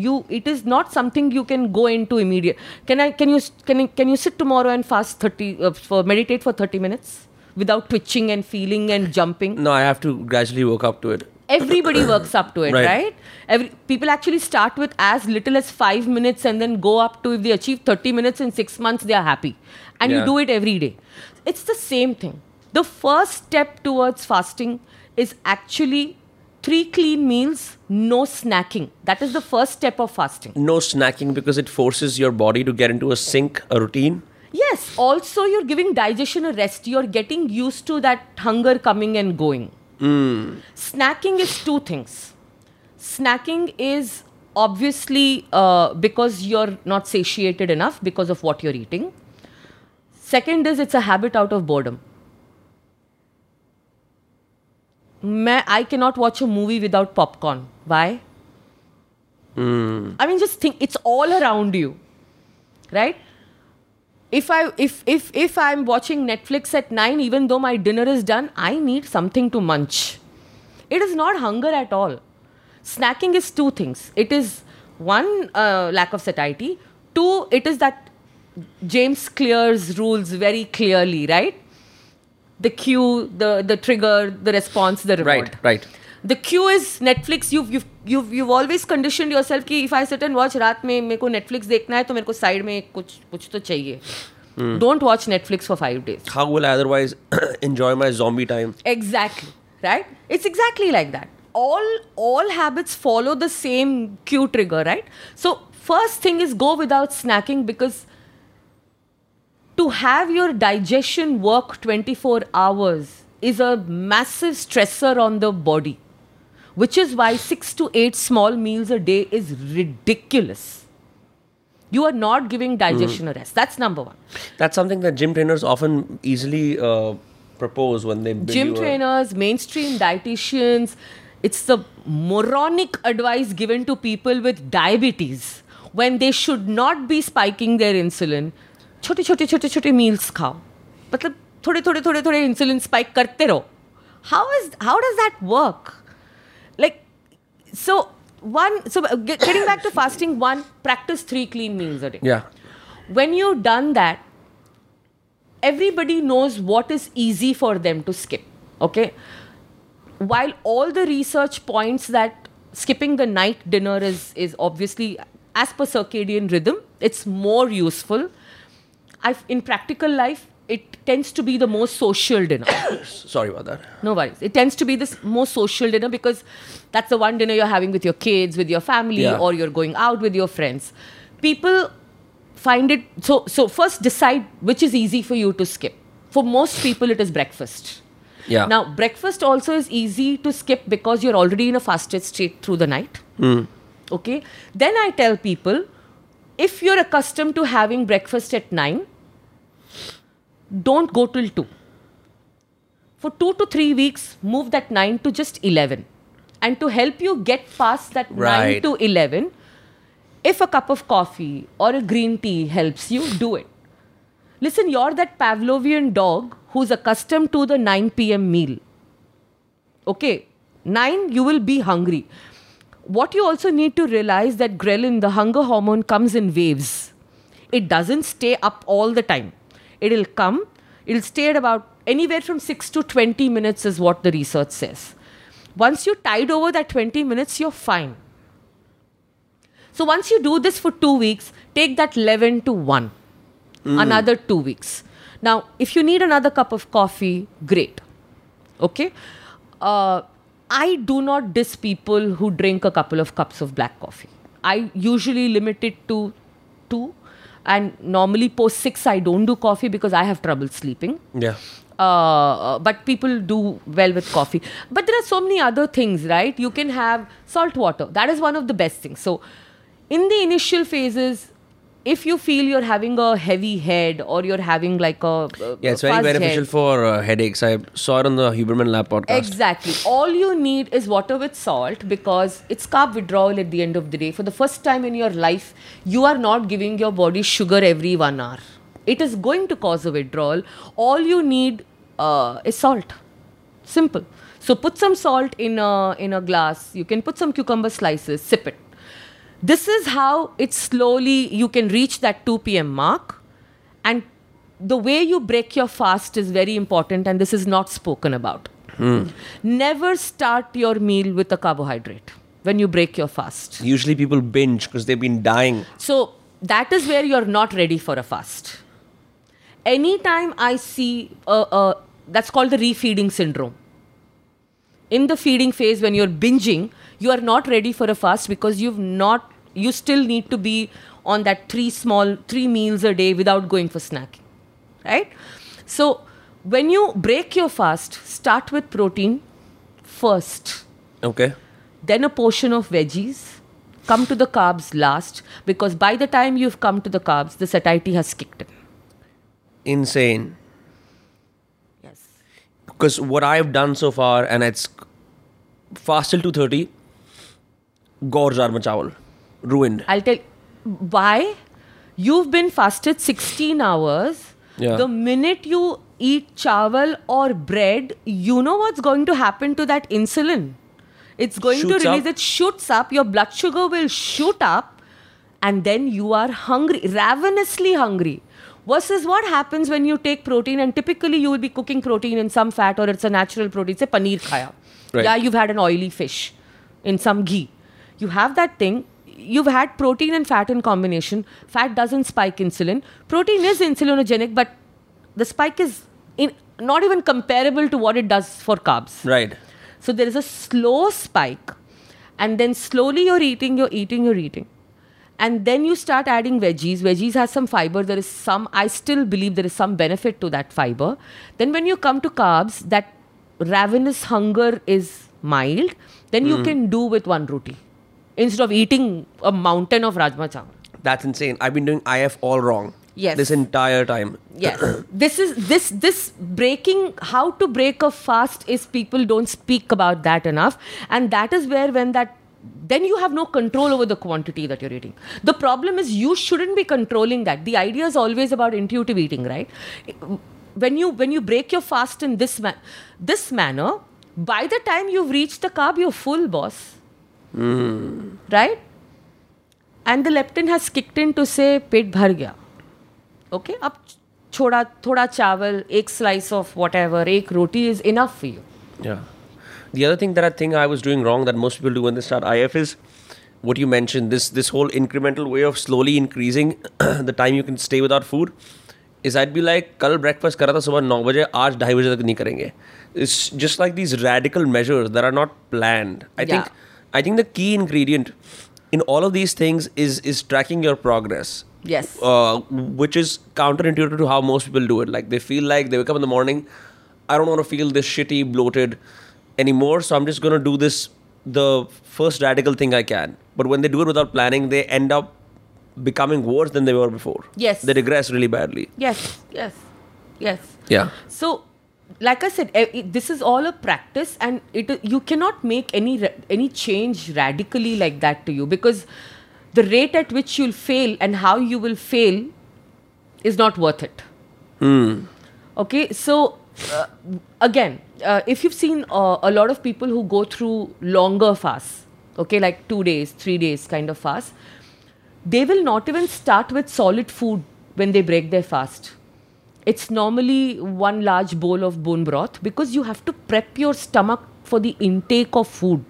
you it is not something you can go into immediate. Can i can you can, you- can you sit tomorrow and fast 30 uh, for meditate for 30 minutes without twitching and feeling and jumping? No, I have to gradually work up to it. Everybody works up to it Right. right, Every, people actually start with as little as five minutes and then go up to if they achieve 30 minutes in six months they are happy. And you do it every day. It's the same thing. The first step towards fasting is actually three clean meals no snacking. That is the first step of fasting. No snacking because it forces your body to get into a sync, a routine. yes. Also you're giving digestion a rest. You're getting used to that hunger coming and going snacking is two things snacking is obviously uh, because you're not satiated enough because of what you're eating second is it's a habit out of boredom मैं I cannot watch a movie without popcorn. Why? I mean, just think it's all around you, right? If I if if if I'm watching Netflix at nine, even though my dinner is done, I need something to munch. It is not hunger at all. Snacking is two things. It is one uh, lack of satiety. Two, it is that James Clear's rules very clearly, right? The cue, the the trigger, the response, the reward. Right, right. The cue is Netflix. You've you've you've you've always conditioned yourself कि if I sit and watch रात में मेरे को Netflix देखना है तो मेरे को side में कुछ कुछ तो चाहिए. Don't watch Netflix for five days. How will I otherwise enjoy my zombie time? Exactly. Right? It's exactly like that. All all habits follow the same cue trigger, right? So first thing is go without snacking because to have your digestion work 24 hours is a massive stressor on the body. Which is why six to eight small meals a day is ridiculous. You are not giving digestion a rest. That's number one. That's something that gym trainers often easily uh, propose when they build gym you a- trainers, mainstream dietitians, it's the moronic advice given to people with diabetes when they should not be spiking their insulin. छोटे छोटे छोटे छोटे meals खाओ मतलब थोड़े थोड़े थोड़े थोड़े इंसुलिन स्पाइक करते रहो how is how does that work Like so one so uh, getting back to fasting one practice three clean meals a day. Yeah. when you've done that everybody knows what is easy for them to skip okay? While all the research points that skipping the night dinner is is obviously as per circadian rhythm it's more useful. I've, in practical life it tends to be the most social dinner Sorry about that. no worries. It tends to be this most social dinner because that's the one dinner you're having with your kids, with your family, Yeah. or you're going out with your friends. People find it so so first decide which is easy for you to skip. For most people it is breakfast. Yeah. Now breakfast also is easy to skip because you're already in a fasted state through the night. Hmm. Okay. Then I tell people if you're accustomed to having breakfast at 9 don't go till 2 for two to three weeks, move that 9 to just 11. And to help you get past that 9 to 11, if a cup of coffee or a green tea helps you, do it. Listen, you're that Pavlovian dog who's accustomed to the 9 p.m. meal. Okay, 9, you will be hungry. What you also need to realize that ghrelin, the hunger hormone, comes in waves. It doesn't stay up all the time. It'll come, It'll stay at about anywhere from 6 to 20 minutes, is what the research says. Once you tide over that 20 minutes, you're fine. So once you do this for two weeks, take that 11 to 1, another two weeks. Now, if you need another cup of coffee, great. Okay? Uh, I do not diss people who drink a couple of cups of black coffee. I usually limit it to two. And normally post six, I don't do coffee because I have trouble sleeping Yeah. uh, but people do well with coffee. But there are so many other things, right? You can have salt water. That is one of the best things. So, in the initial phases, if you feel you're having a heavy head or you're having like a uh, Yeah, it's very beneficial head, for uh, headaches. I saw it on the Huberman Lab podcast. Exactly. All you need is water with salt because it's carb withdrawal at the end of the day. For the first time in your life, you are not giving your body sugar every one hour. It is going to cause a withdrawal. All you need uh, is salt. Simple. So put some salt in a in a glass. You can put some cucumber slices. Sip it. This is how it slowly you can reach that 2 p.m. mark, and the way you break your fast is very important, and this is not spoken about. Hmm. Never start your meal with a carbohydrate when you break your fast. Usually people binge because they've been dying. So that is where you're not ready for a fast. Anytime I see a, a that's called the refeeding syndrome. In the feeding phase, when you're binging, you are not ready for a fast because you've not you still need to be on that three small three meals a day without going for snacking. Right? So when you break your fast, start with protein first Okay. then a portion of veggies come to the carbs last because by the time you've come to the carbs the satiety has kicked in Insane. yes Because what I've done so far, and it's fast till 2.30, gaur rajma chawal. Ruined. i'll tell why you've been fasted 16 hours Yeah. the minute you eat chawal or bread you know what's going to happen to that insulin it's going Shoots to release up. it shoots up your blood sugar will shoot up and then you are hungry ravenously hungry versus what happens when you take protein and typically you will be cooking protein in some fat or it's a natural protein say paneer khaya Right. yeah you've had an oily fish in some ghee you have that thing you've had protein and fat in combination fat doesn't spike insulin protein is insulinogenic but the spike is in, not even comparable to what it does for carbs Right. so there is a slow spike, and then slowly you're eating, you're eating, you're eating. And then you start adding veggies. Veggies has some fiber. There is some, I still believe there is some benefit to that fiber. Then when you come to carbs, that ravenous hunger is mild. Then you hmm. can do with one roti instead of eating a mountain of rajma chawal. That's insane. I've been doing IF all wrong. Yes. This entire time. yes this is this this breaking how to break a fast is people don't speak about that enough and that is where when that then you have no control over the quantity that you're eating the problem is you shouldn't be controlling that the idea is always about intuitive eating right when you when you break your fast in this ma- this manner by the time you've reached the carb you're full boss right and the leptin has kicked in to say पेट भर गया okay अब छोड़ा थोड़ा चावल एक slice of whatever एक roti is enough for you The other thing that I think I was doing wrong that most people do when they start IF is what you mentioned this this whole incremental way of slowly increasing the time you can stay without food is I'd be like कल breakfast करा था सुबह नौ बजे आज ढाई बजे तक नहीं करेंगे it's just like these radical measures that are not planned I Yeah. think I think the key ingredient in all of these things is is tracking your progress Yes. uh, which is counterintuitive to how most people do it. Like they feel like they wake up in the morning, I don't want to feel this shitty, bloated anymore, so I'm just going to do this the first radical thing I can. But when they do it without planning, they end up becoming worse than they were before. Yes. They regress really badly. Yes, yes, yes. Yeah. So, like I said, eh, it- this is all a practice, and it you cannot make any any change radically like that to you because the rate at which you'll fail and how you will fail is not worth it. Okay, so uh, again, uh, if you've seen uh, a lot of people who go through longer fasts, okay, like two days, three days kind of fast, they will not even start with solid food when they break their fast. It's normally one large bowl of bone broth because you have to prep your stomach for the intake of food.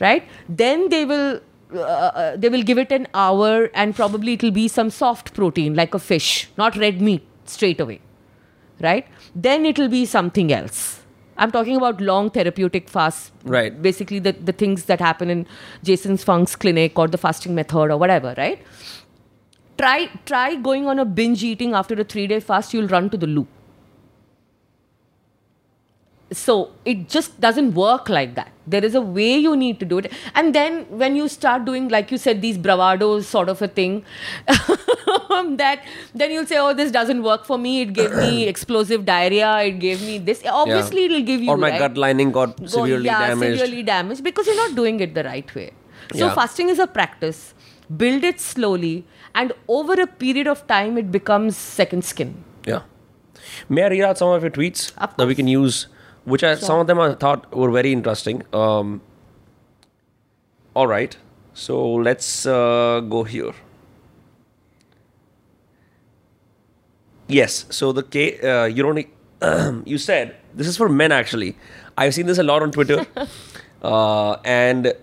Right? Then they will. Uh, uh, they will give it an hour and probably it'll be some soft protein like a fish not red meat straight away right then it'll be something else i'm talking about long therapeutic fasts Right. basically the, the things that happen in jason's Fung's clinic or the fasting method or whatever right try try going on a binge eating after a three day fast you'll run to the loo so it just doesn't work like that there is a way you need to do it and then when you start doing like you said these bravados sort of a thing that then you'll say oh this doesn't work for me it gave me explosive diarrhea it gave me this obviously it'll give you or my right? gut lining got Go- severely yeah, damaged. severely damaged because you're not doing it the right way. So Yeah. fasting is a practice. Build it slowly, and over a period of time, it becomes second skin. Yeah. May I read out some of your tweets that we can use? Which I, some of them I thought were very interesting. Um, all right. So let's uh, go here. Yes. So the K, uh, you don't. you said this is for men actually. I've seen this a lot on Twitter, uh, and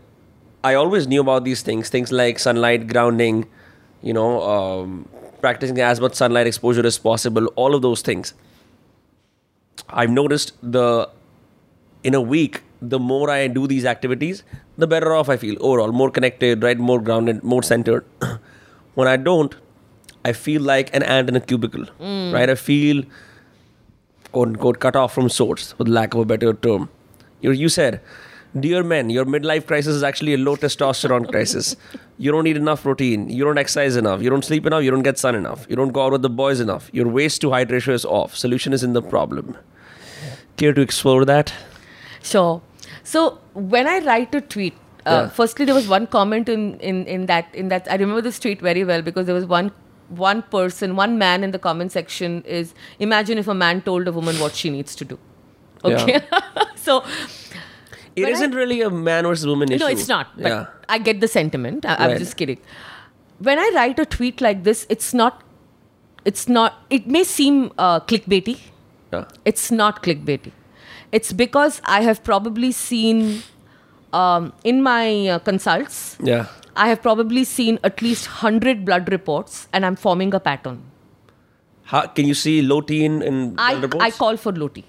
I always knew about these things. Things like sunlight grounding, you know, um, practicing as much sunlight exposure as possible. All of those things. I've noticed the in a week, the more I do these activities, the better off I feel overall. More connected, right? More grounded, more centered. when I don't, I feel like an ant in a cubicle, right? I feel quote unquote cut off from source, for lack of a better term. You, you said, dear men, your midlife crisis is actually a low testosterone crisis. You don't eat enough protein. You don't exercise enough. You don't sleep enough. You don't get sun enough. You don't go out with the boys enough. Your waist to height ratio is off. Solution is in the problem. Care to explore that? Sure. So when I write a tweet, uh, Yeah. firstly there was one comment in, in in that in that I remember this tweet very well because there was one one person, one man in the comment section is imagine if a man told a woman what she needs to do. Okay. so It not really a man versus woman issue. No, it's not. But yeah. I get the sentiment. I, I'm Right. just kidding. When I write a tweet like this, it's not. It's not. It may seem uh, clickbaity. yeah. It's not clickbaity. It's because I have probably seen um, in my uh, consults. Yeah. I have probably seen at least hundred blood reports, and I'm forming a pattern. How, can you see low T in, I, blood reports? I call for low Loti.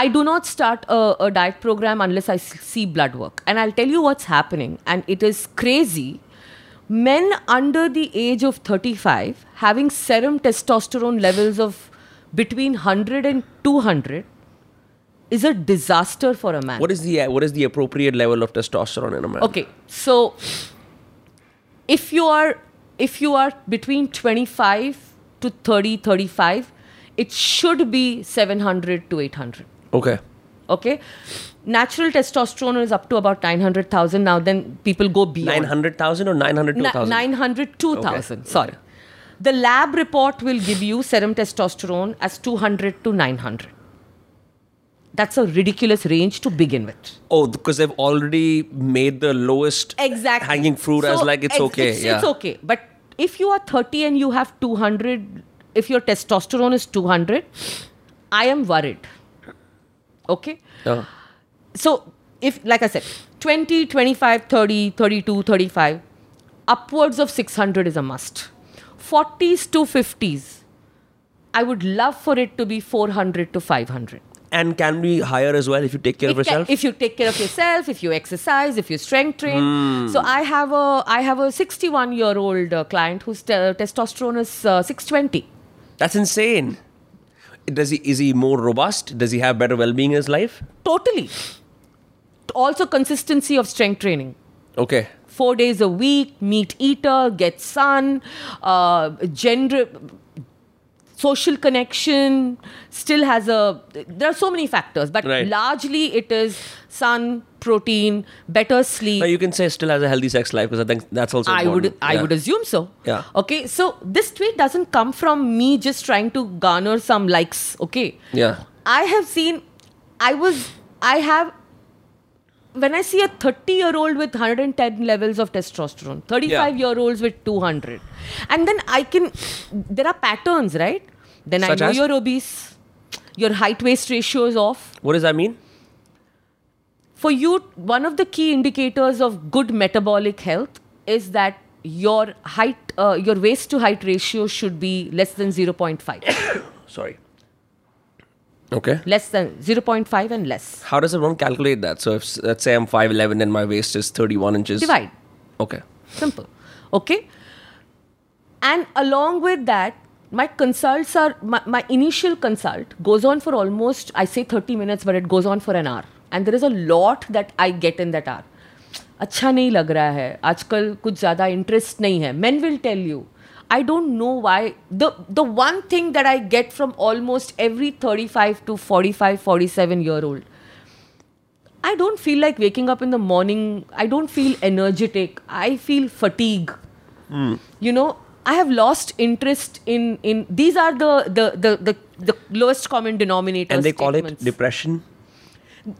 I do not start a, a diet program unless I see blood work. And I'll tell you what's happening. And it is crazy. Men under the age of 35 having serum testosterone levels of between 100 and 200 is a disaster for a man. What is the what is the appropriate level of testosterone in a man? Okay, so if you are if you are between 25 to 30 35 it should be 700 to 800 Okay. okay natural testosterone is up to about 900000 now then people go beyond Nine hundred thousand or nine hundred two Na- thousand. 900 2000 sorry the lab report will give you serum testosterone as 200 to 900 that's a ridiculous range to begin with Oh, because they've already made the lowest exactly hanging fruit as So, like it's ex- okay. It's, yeah. it's okay. But if you are 30 and you have 200, if your testosterone is 200, I am worried. Okay? Yeah. So, if, like I said, 20, 25, 30, 32, 35, upwards of 600 is a must. 40s to 50s, I would love for it to be 400 to 500. And can be higher as well if you take care of It can- yourself. if you take care of yourself, if you exercise, if you strength train. So I have a I have a 61 year old uh, client whose te- testosterone is uh, 620. That's insane. Does he is he more robust? Does he have better well being in his life? Totally. Also consistency of strength training. Okay. Four days a week, meat eater, get sun, uh, gender, social connection. Still has a. There are so many factors, but Right. largely it is sun, protein, better sleep. Now you can say still has a healthy sex life because I think that's also. I would. I Yeah. would assume so. Yeah. Okay. So this tweet doesn't come from me just trying to garner some likes. Okay. Yeah. I have seen I was I have when I see a 30 year old with 110 levels of testosterone, 35 Yeah. year olds with 200, and then I can, there are patterns, right? Then Such I know as? you're obese, your height waist ratio is off. What does that mean? For you, one of the key indicators of good metabolic health is that your height, uh, your waist to height ratio should be less than 0.5. Sorry. Okay. less than 0.5 and less. How does one calculate that? So if s- let's say I'm 5'11 and my waist is 31 inches. Divide. Okay. Simple. Okay? And along with that, my consults are, my, my initial consult goes on for almost, I say 30 minutes, but it goes on for an hour. And there is a lot that I get in that hour. अच्छा नहीं लग रहा है आजकल कुछ ज़्यादा interest नहीं है men will tell you I don't know why the the one thing that I get from almost every 35 to 45 47 year old I don't feel like waking up in the morning. I don't feel energetic. I feel fatigue. Hmm. You know, I have lost interest in in these are the the the the, the lowest common denominator. And they call it depression.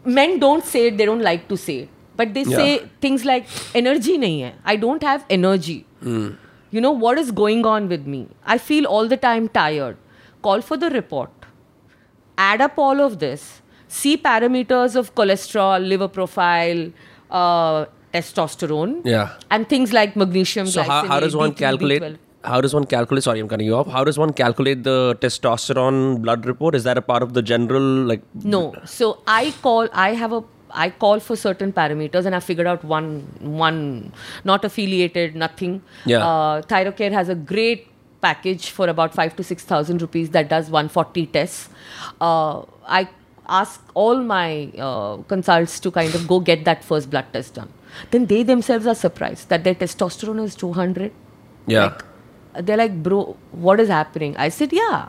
Men don't say it. They don't like to say it, but they say things like energy nahi hai. I don't have energy. Hmm. You know what is going on with me? I feel all the time tired. Call for the report. Add up all of this. See parameters of cholesterol, liver profile, uh, testosterone, Yeah. and things like magnesium. So how, how does one B3, calculate? B12. How does one calculate? Sorry, I'm cutting you off. How does one calculate the testosterone blood report? Is that a part of the general like? No. So I call. I have a. I call for certain parameters, and I figured out one. One not affiliated, nothing. Yeah. Uh, Thyrocare has a great package for about five to six thousand rupees that does 140 tests. Uh, I ask all my uh, consults to kind of go get that first blood test done. Then they themselves are surprised that their testosterone is 200. Yeah. Like, they're like, bro, what is happening? I said, yeah.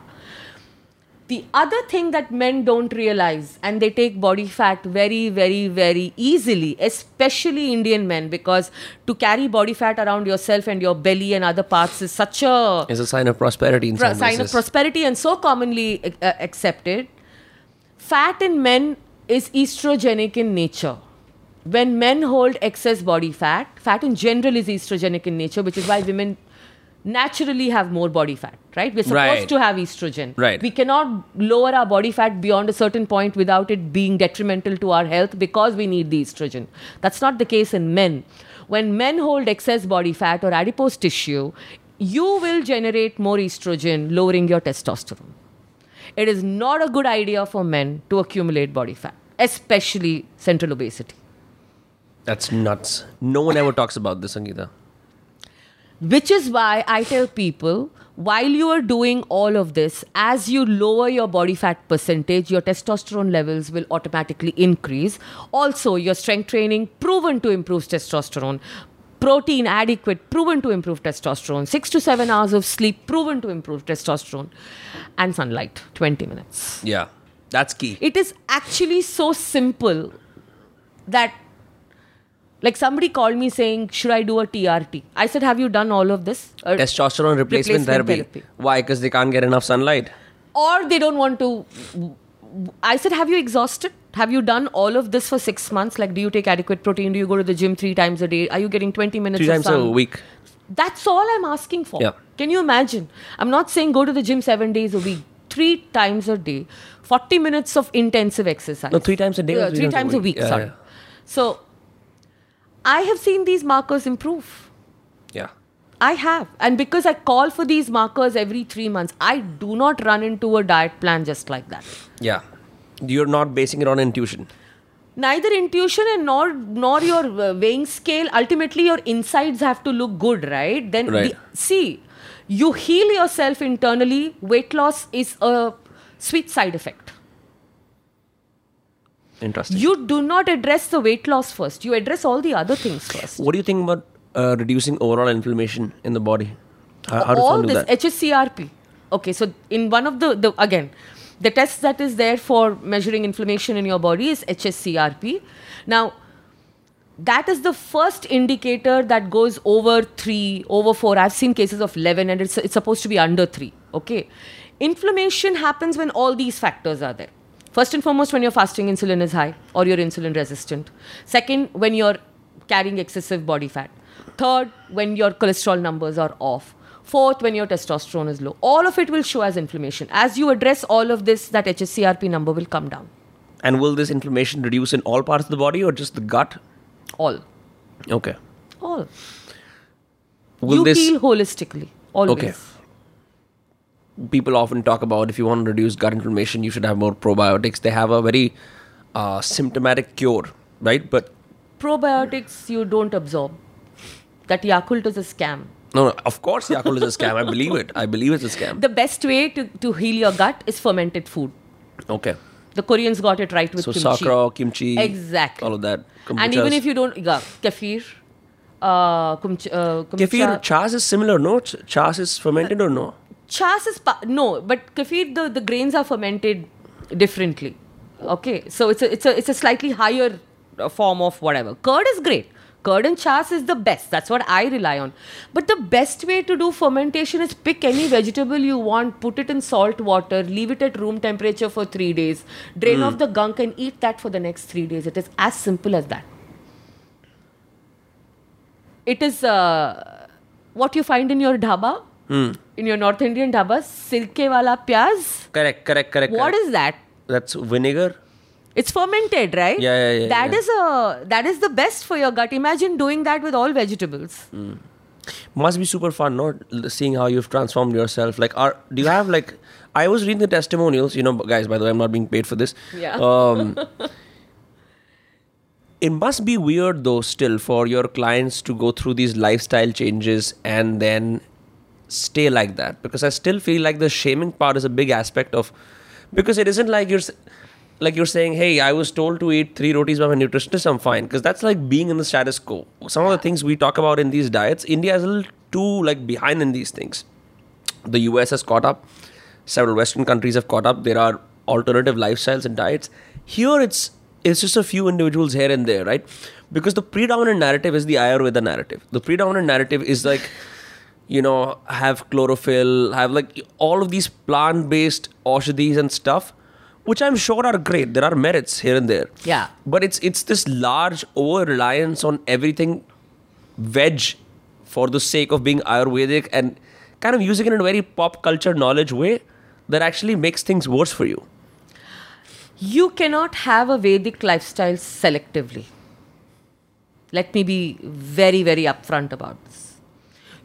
The other thing that men don't realize, and they take body fat very, very, very easily, especially Indian men, because to carry body fat around yourself and your belly and other parts is such a It's a sign of prosperity in pro- sign of prosperity and so commonly uh, accepted. Fat in men is estrogenic in nature. When men hold excess body fat, fat in general is estrogenic in nature, which is why women naturally have more body fat, right? We're supposed Right. to have estrogen. Right. We cannot lower our body fat beyond a certain point without it being detrimental to our health because we need the estrogen. That's not the case in men. When men hold excess body fat or adipose tissue, you will generate more estrogen, lowering your testosterone. It is not a good idea for men to accumulate body fat, especially central obesity. That's nuts. No one ever talks about this, Sangeeta. Which is why I tell people while you are doing all of this, as you lower your body fat percentage, your testosterone levels will automatically increase. Also, your strength training proven to improve testosterone. Protein adequate, proven to improve testosterone. Six to seven hours of sleep, proven to improve testosterone. And sunlight, 20 minutes. Yeah. That's key. It is actually so simple that like somebody called me saying, Should I do a TRT? I said, Have you done all of this? Testosterone replacement, Replacement therapy. therapy. Why? Because they can't get enough sunlight. or they don't want to. I said, Have you exhausted? Have you done all of this for six months? Like, do you take adequate protein? Do you go to the gym three times a day? Are you getting 20 minutes Three of times sun? a week. That's all I'm asking for. Yeah. Can you imagine? I'm not saying go to the gym seven days a week, three times a day, 40 minutes of intensive exercise. No, three times a day Yeah, three times a week, Yeah, sorry. yeah. So, I have seen these markers improve. Yeah. I have. And because I call for these markers every three months, I do not run into a diet plan just like that. Yeah. You're not basing it on intuition. Neither intuition and nor nor your uh, weighing scale. Ultimately, your insides have to look good, right? Then Right. The, see, you heal yourself internally. Weight loss is a sweet side effect. Interesting. You do not address the weight loss first. You address all the other things first. what do you think about uh, reducing overall inflammation in the body? How, how all this that? HSCRP. Okay, so in one of the, the again, the test that is there for measuring inflammation in your body is HSCRP. Now, that is the first indicator that goes over three, over four. I've seen cases of 11 and it's, it's supposed to be under three. Okay. Inflammation happens when all these factors are there. First and foremost, when you're fasting, insulin is high or you're insulin resistant. Second, when you're carrying excessive body fat. Third, when your cholesterol numbers are off. Fourth, when your testosterone is low. All of it will show as inflammation. As you address all of this, that HSCRP number will come down. And will this inflammation reduce in all parts of the body or just the gut? All. Okay. All. Will you this heal holistically. Always. Okay. People often talk about if you want to reduce gut inflammation, you should have more probiotics. They have a very uh, symptomatic cure, right? But Probiotics you don't absorb. That Yakult is a scam. no, no of course, Yakult is a scam. I believe it. I believe it's a scam. The best way to, to heal your gut is fermented food. Okay. The Koreans got it right with So kimchi. So sakra, kimchi, Exactly. all of that. And even if you don't, yeah, kefir, uh, kumch, uh, kefir chas is similar, no? Ch- Chas is fermented or no? Chas is pa- no, but kefir the, the grains are fermented differently. Okay, so it's a it's a it's a slightly higher uh, form of whatever. Curd is great. Curd and chas is the best. That's what I rely on. But the best way to do fermentation is pick any vegetable you want, put it in salt water, leave it at room temperature for three days, drain off the gunk, and eat that for the next three days. It is as simple as that. It is uh, what you find in your dhaba, in your North Indian dhaba, sirke wala pyaz. Correct, correct, correct. What correct. is that? That's vinegar. It's fermented, right? Yeah, yeah, yeah, That yeah. is a that is the best for your gut. Imagine doing that with all vegetables. Must be super fun, not Seeing how you've transformed yourself. Like, are do you have like? I was reading the testimonials. You know, guys. By the way, I'm not being paid for this. Yeah. Um, it must be weird though, still, for your clients to go through these lifestyle changes and then stay like that. Because I still feel like the shaming part is a big aspect of. Because it isn't like you're. Like you're saying, hey, I was told to eat three rotis by my nutritionist, I'm fine. Because that's like being in the status quo. Some of the things we talk about in these diets, India is a little too like behind in these things. The US has caught up. Several Western countries have caught up. There are alternative lifestyles and diets. Here, it's it's just a few individuals here and there, right? Because the predominant narrative is the Ayurveda narrative. The predominant narrative is like, you know, have chlorophyll, have like all of these plant-based aushadis and stuff, which I'm sure are great. There are merits here and there. Yeah. But it's it's this large over reliance on everything veg for the sake of being Ayurvedic and kind of using it in a very pop culture knowledge way that actually makes things worse for you. You cannot have a Vedic lifestyle selectively. Let me be very, very upfront about this.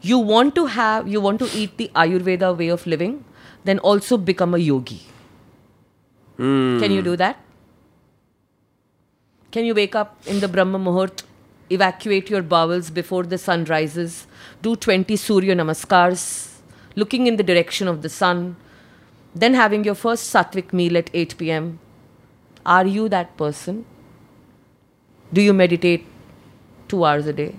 You want to have, you want to eat the Ayurveda way of living, then also become a yogi. Hmm. Can you do that? Can you wake up in the Brahma Muhurt, evacuate your bowels before the sun rises, do 20 Surya Namaskars, looking in the direction of the sun, then having your first sattvic meal at 8 pm? Are you that person? Do you meditate two hours a day?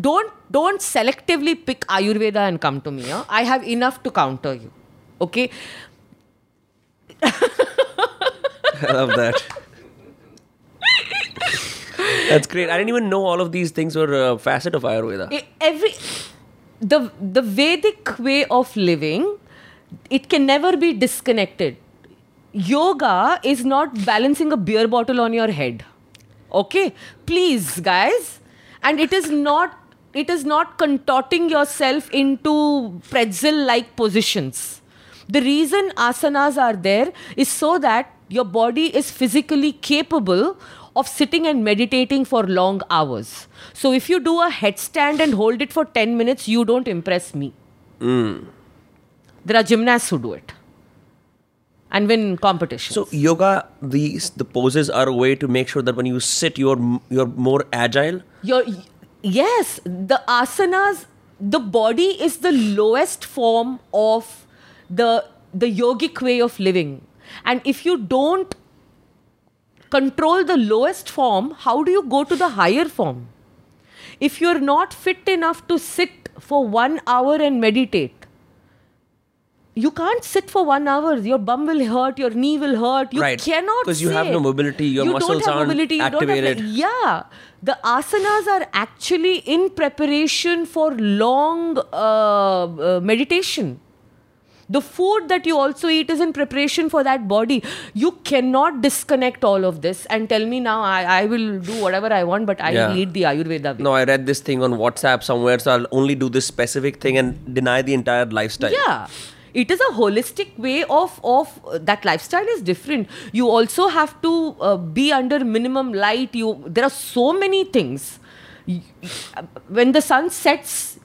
Don't don't selectively pick Ayurveda and come to me. huh? I have enough to counter you. Okay? I love that. That's great. I didn't even know all of these things were a facet of Ayurveda. Every the the vedic way of living it can never be disconnected yoga is not balancing a beer bottle on your head okay please guys and it is not it is not contorting yourself into pretzel like positions the reason asanas are there is so that your body is physically capable of sitting and meditating for long hours. So if you do a headstand and hold it for 10 minutes, you don't impress me. Hmm. There are gymnasts who do it and win competitions. So yoga, these the poses are a way to make sure that when you sit, you're you're more agile. Your yes, the asanas, the body is the lowest form of the the yogic way of living. And if you don't control the lowest form, how do you go to the higher form? If you're not fit enough to sit for one hour and meditate, you can't sit for one hour. Your bum will hurt, your knee will hurt. You Right. cannot 'Cause you have no mobility, your you muscles don't have aren't mobility, you don't have- activated. yeah, the asanas are actually in preparation for long uh, uh, meditation. the food that you also eat is in preparation for that body you cannot disconnect all of this and tell me now i, I will do whatever i want but i Yeah. eat the ayurveda way. No, I read this thing on WhatsApp somewhere, so I'll only do this specific thing and deny the entire lifestyle. yeah it is a holistic way of of uh, that lifestyle is different. You also have to uh, be under minimum light. You there are so many things. When the sun sets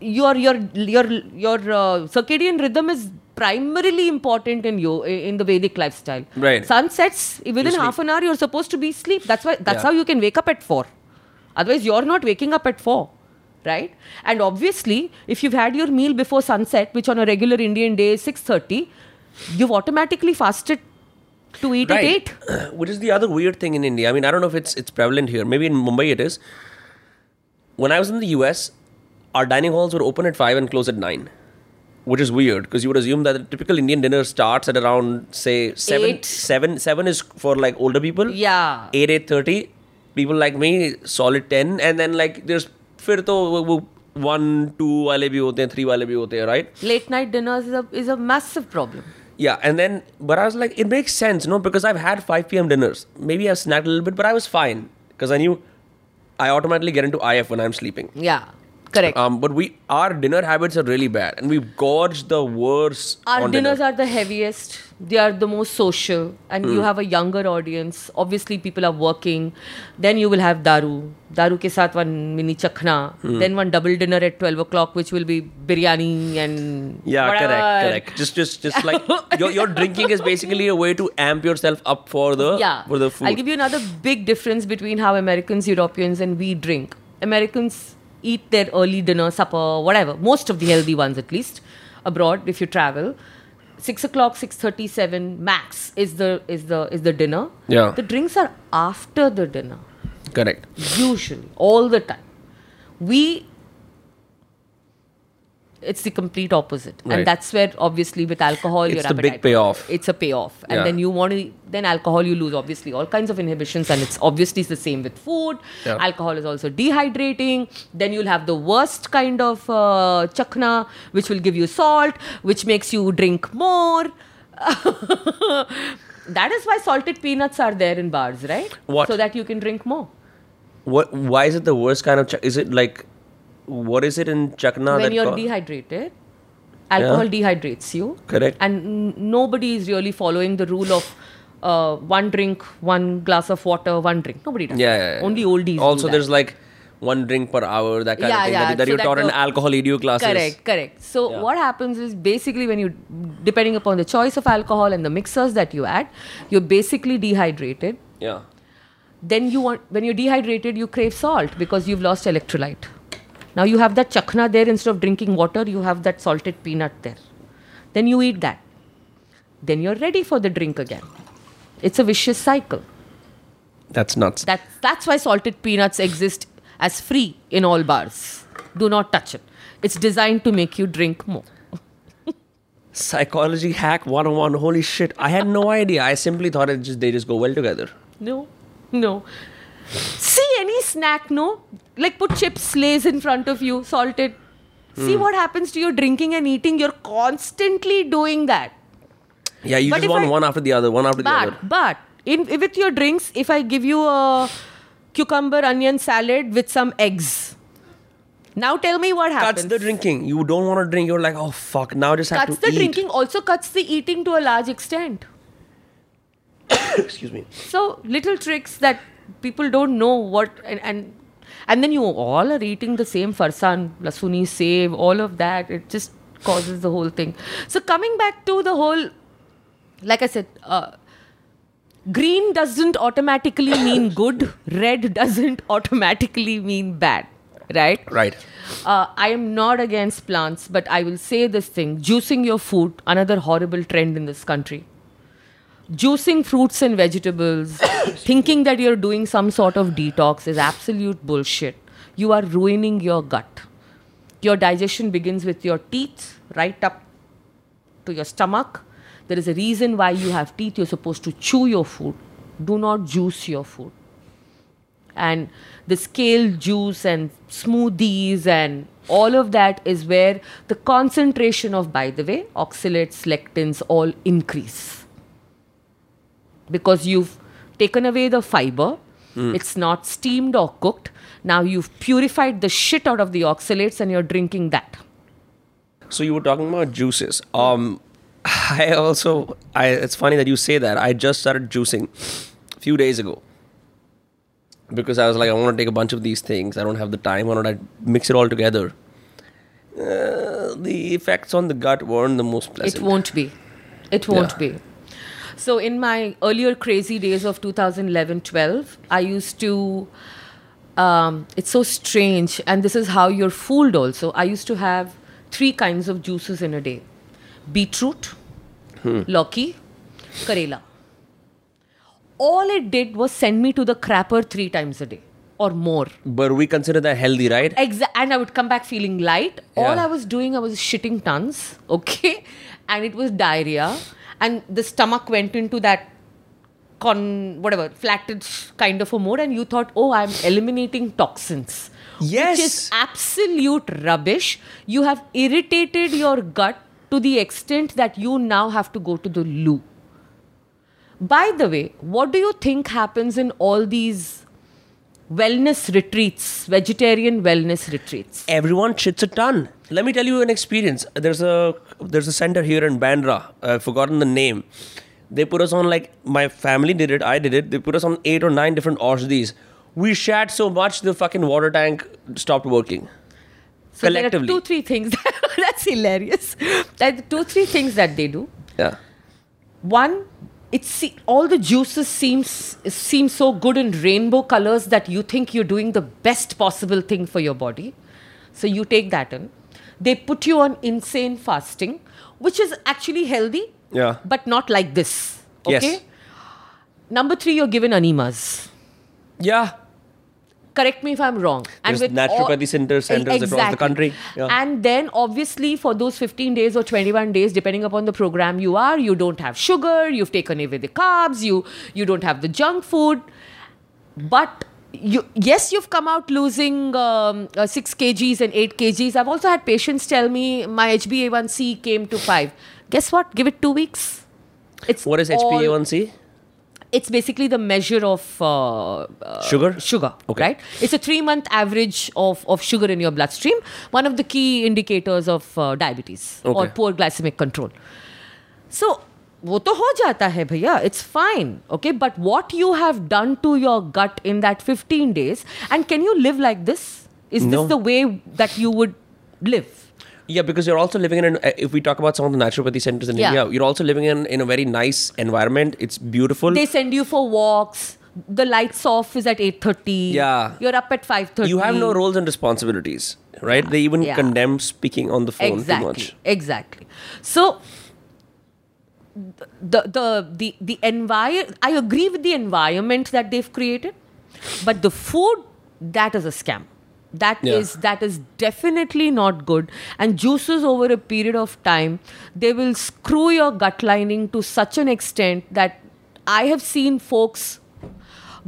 your your your your uh, circadian rhythm is primarily important in you in the vedic lifestyle. Right. sun sets within half an hour you're supposed to be asleep. That's why that's Yeah. how you can wake up at 4 otherwise you're not waking up at 4 right and obviously if you've had your meal before sunset which on a regular indian day is 6.30 you've automatically fasted to eat at 8 Which is the other weird thing in India. I mean, I don't know if it's it's prevalent here. Maybe in Mumbai it is. When I was in the US, our dining halls were open at five and close at nine, which is weird because you would assume that a typical Indian dinner starts at around say seven. Eight. Seven seven is for like older people. yeah eight eight thirty. People like me solid ten, and then like there's फिर तो वो- वो one two वाले भी होते हैं three वाले भी होते हैं right late night dinners is a, is a massive problem yeah and then but I was like it makes sense no because I've had 5 p.m. dinners maybe I've snacked a little bit but I was fine because I knew I automatically get into IF when I'm sleeping yeah correct. Um but we our dinner habits are really bad and we gorge the worst our dinners dinner. are the heaviest. They are the most social and Hmm. you have a younger audience. Obviously people are working. Then you will have daru. Daru ke sath one mini chakna. Hmm. then one double dinner at 12 o'clock which will be biryani and yeah whatever. correct. Correct just just just like your, your drinking is basically a way to amp yourself up for the yeah. for the food. i'll give you another big difference between how americans europeans and we drink. Americans eat their early dinner supper whatever. Most of the healthy ones at least abroad if you travel. 6 o'clock 6.37 max is the is the is the dinner. Yeah. the drinks are after the dinner. Correct. Usually all the time. We it's the complete opposite Right. and that's where obviously with alcohol It's your the big payoff. it's a payoff and Yeah. then you want to then alcohol you lose obviously all kinds of inhibitions and it's obviously the same with food Yeah. alcohol is also dehydrating then you'll have the worst kind of uh, chakna which will give you salt which makes you drink more that is why salted peanuts are there in bars right What? so that you can drink more what why is it the worst kind of ch- is it like what is it in chakna when that you're co- dehydrated alcohol dehydrates you. Correct. and n- nobody is really following the rule of uh, one drink one glass of water one drink. Nobody does yeah, yeah, yeah. only oldies also there's like one drink per hour that kind Yeah, of thing yeah, that, that so you're that taught in alcohol edu classes. Correct correct. So Yeah. what happens is basically when you depending upon the choice of alcohol and the mixers that you add you're basically dehydrated. Yeah. Then you want when you're dehydrated you crave salt because you've lost electrolyte now you have that chakna there instead of drinking water you have that salted peanut there. Then you eat that. Then you're ready for the drink again. It's a vicious cycle. That's nuts. That's that's why salted peanuts exist as free in all bars. Do not touch it. It's designed to make you drink more. Psychology hack 101 holy shit. I had no idea. I simply thought it just they just go well together. No, no. See any snack, no? Like put chips, lays in front of you, salted. See Hmm. what happens to your drinking and eating. You're constantly doing that. yeah you But just want I- one after the other one after the other but in with your drinks, if I give you a cucumber onion salad with some eggs, now tell me what happens. cuts the drinking you don't want to drink you're like oh fuck now just have Cuts to the eat drinking, also cuts the eating to a large extent. excuse me So little tricks that people don't know what and and and then you all are eating the same farsan, lasuni, sev, all of that. It just causes the whole thing. So coming back to the whole, like I said, uh, green doesn't automatically mean good. Red doesn't automatically mean bad, right? right Uh, I am not against plants, but I will say this thing: juicing your food, another horrible trend in this country. Juicing fruits and vegetables, thinking that you're doing some sort of detox is absolute bullshit. You are ruining your gut. Your digestion begins with your teeth, right up to your stomach. There is a reason why you have teeth. You're supposed to chew your food. Do not juice your food. and the kale juice and smoothies and all of that is where the concentration of, by the way, oxalates, lectins all increase because you've taken away the fiber. It's not steamed or cooked. Now you've purified the shit out of the oxalates and you're drinking that. So you were talking about juices. Um, I also, I it's funny that you say that. I just started juicing a few days ago because I was like, I want to take a bunch of these things. I don't have the time. Why don't I mix it all together? Uh, the effects on the gut weren't the most pleasant. It won't be. It won't Yeah. be. So, in my earlier crazy days of 2011 12, I used to. Um, it's so strange, and this is how you're fooled also. I used to have three kinds of juices in a day beetroot, Loki, Karela. All it did was send me to the crapper three times a day or more. But we consider that healthy, right? Exa- and I would come back feeling light. All I was doing, I was shitting tons, okay? And it was diarrhea. And the stomach went into that con whatever, flatted kind of a mode, and you thought, oh, I'm eliminating toxins. Which Yes. is absolute rubbish. You have irritated your gut to the extent that you now have to go to the loo. By the way, what do you think happens in all these wellness retreats, vegetarian wellness retreats? Everyone shits a ton. Let me tell you an experience. There's a there's a center here in Bandra. I've forgotten the name. They put us on like my family did it. I did it. They put us on eight or nine different Aushdis. We shat so much the fucking water tank stopped working. So collectively. there are two, three things. that's hilarious. Are two, three things that they do. Yeah. One, it's see, all the juices seems seem so good in rainbow colors that you think you're doing the best possible thing for your body. So you take that in. They put you on insane fasting, which is actually healthy, Yeah. but not like this. Yes. Okay. Number three, you're given enemas. Yeah. Correct me if I'm wrong. There's with naturopathy center- centers across the country. Yeah. And then obviously for those 15 days or 21 days, depending upon the program you are, you don't have sugar, you've taken away the carbs, you you don't have the junk food. But you yes, you've come out losing um, uh, six kgs and eight kgs. I've also had patients tell me my HbA1c came to five. Guess what? Give it two weeks. It's What is HbA1c? it's basically the measure of uh, uh, Sugar? Sugar, Okay. right? It's a three month average of, of sugar in your bloodstream, one of the key indicators of uh, diabetes or Okay. poor glycemic control. So, वो तो हो जाता है भैया it's fine okay but what you have done to your gut in that 15 days and can you live like this is No. this the way that you would live yeah, because you're also living in an. uh, If we talk about some of the naturopathy centers in Yeah. India, you're also living in in a very nice environment. It's beautiful. they send you for walks the lights off is at 8.30 Yeah. you're up at 5.30 you have no roles and responsibilities, right? They even Yeah. condemn speaking on the phone exactly too much. exactly so the the the the environment i agree with the environment that they've created but the food that is a scam That is Yeah. that is definitely not good and juices over a period of time they will screw your gut lining to such an extent that i have seen folks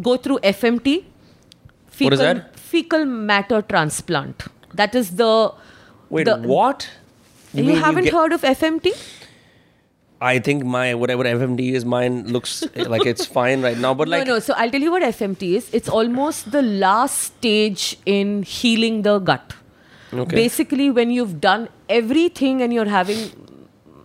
go through fmt fecal, What is that? fecal matter transplant that is the Wait, the- what? you, mean haven't get- heard of FMT? I think my whatever FMD is, mine looks like it's fine right now. But like, no, no. So I'll tell you what FMT is. It's almost the last stage in healing the gut. Okay. Basically, when you've done everything and you're having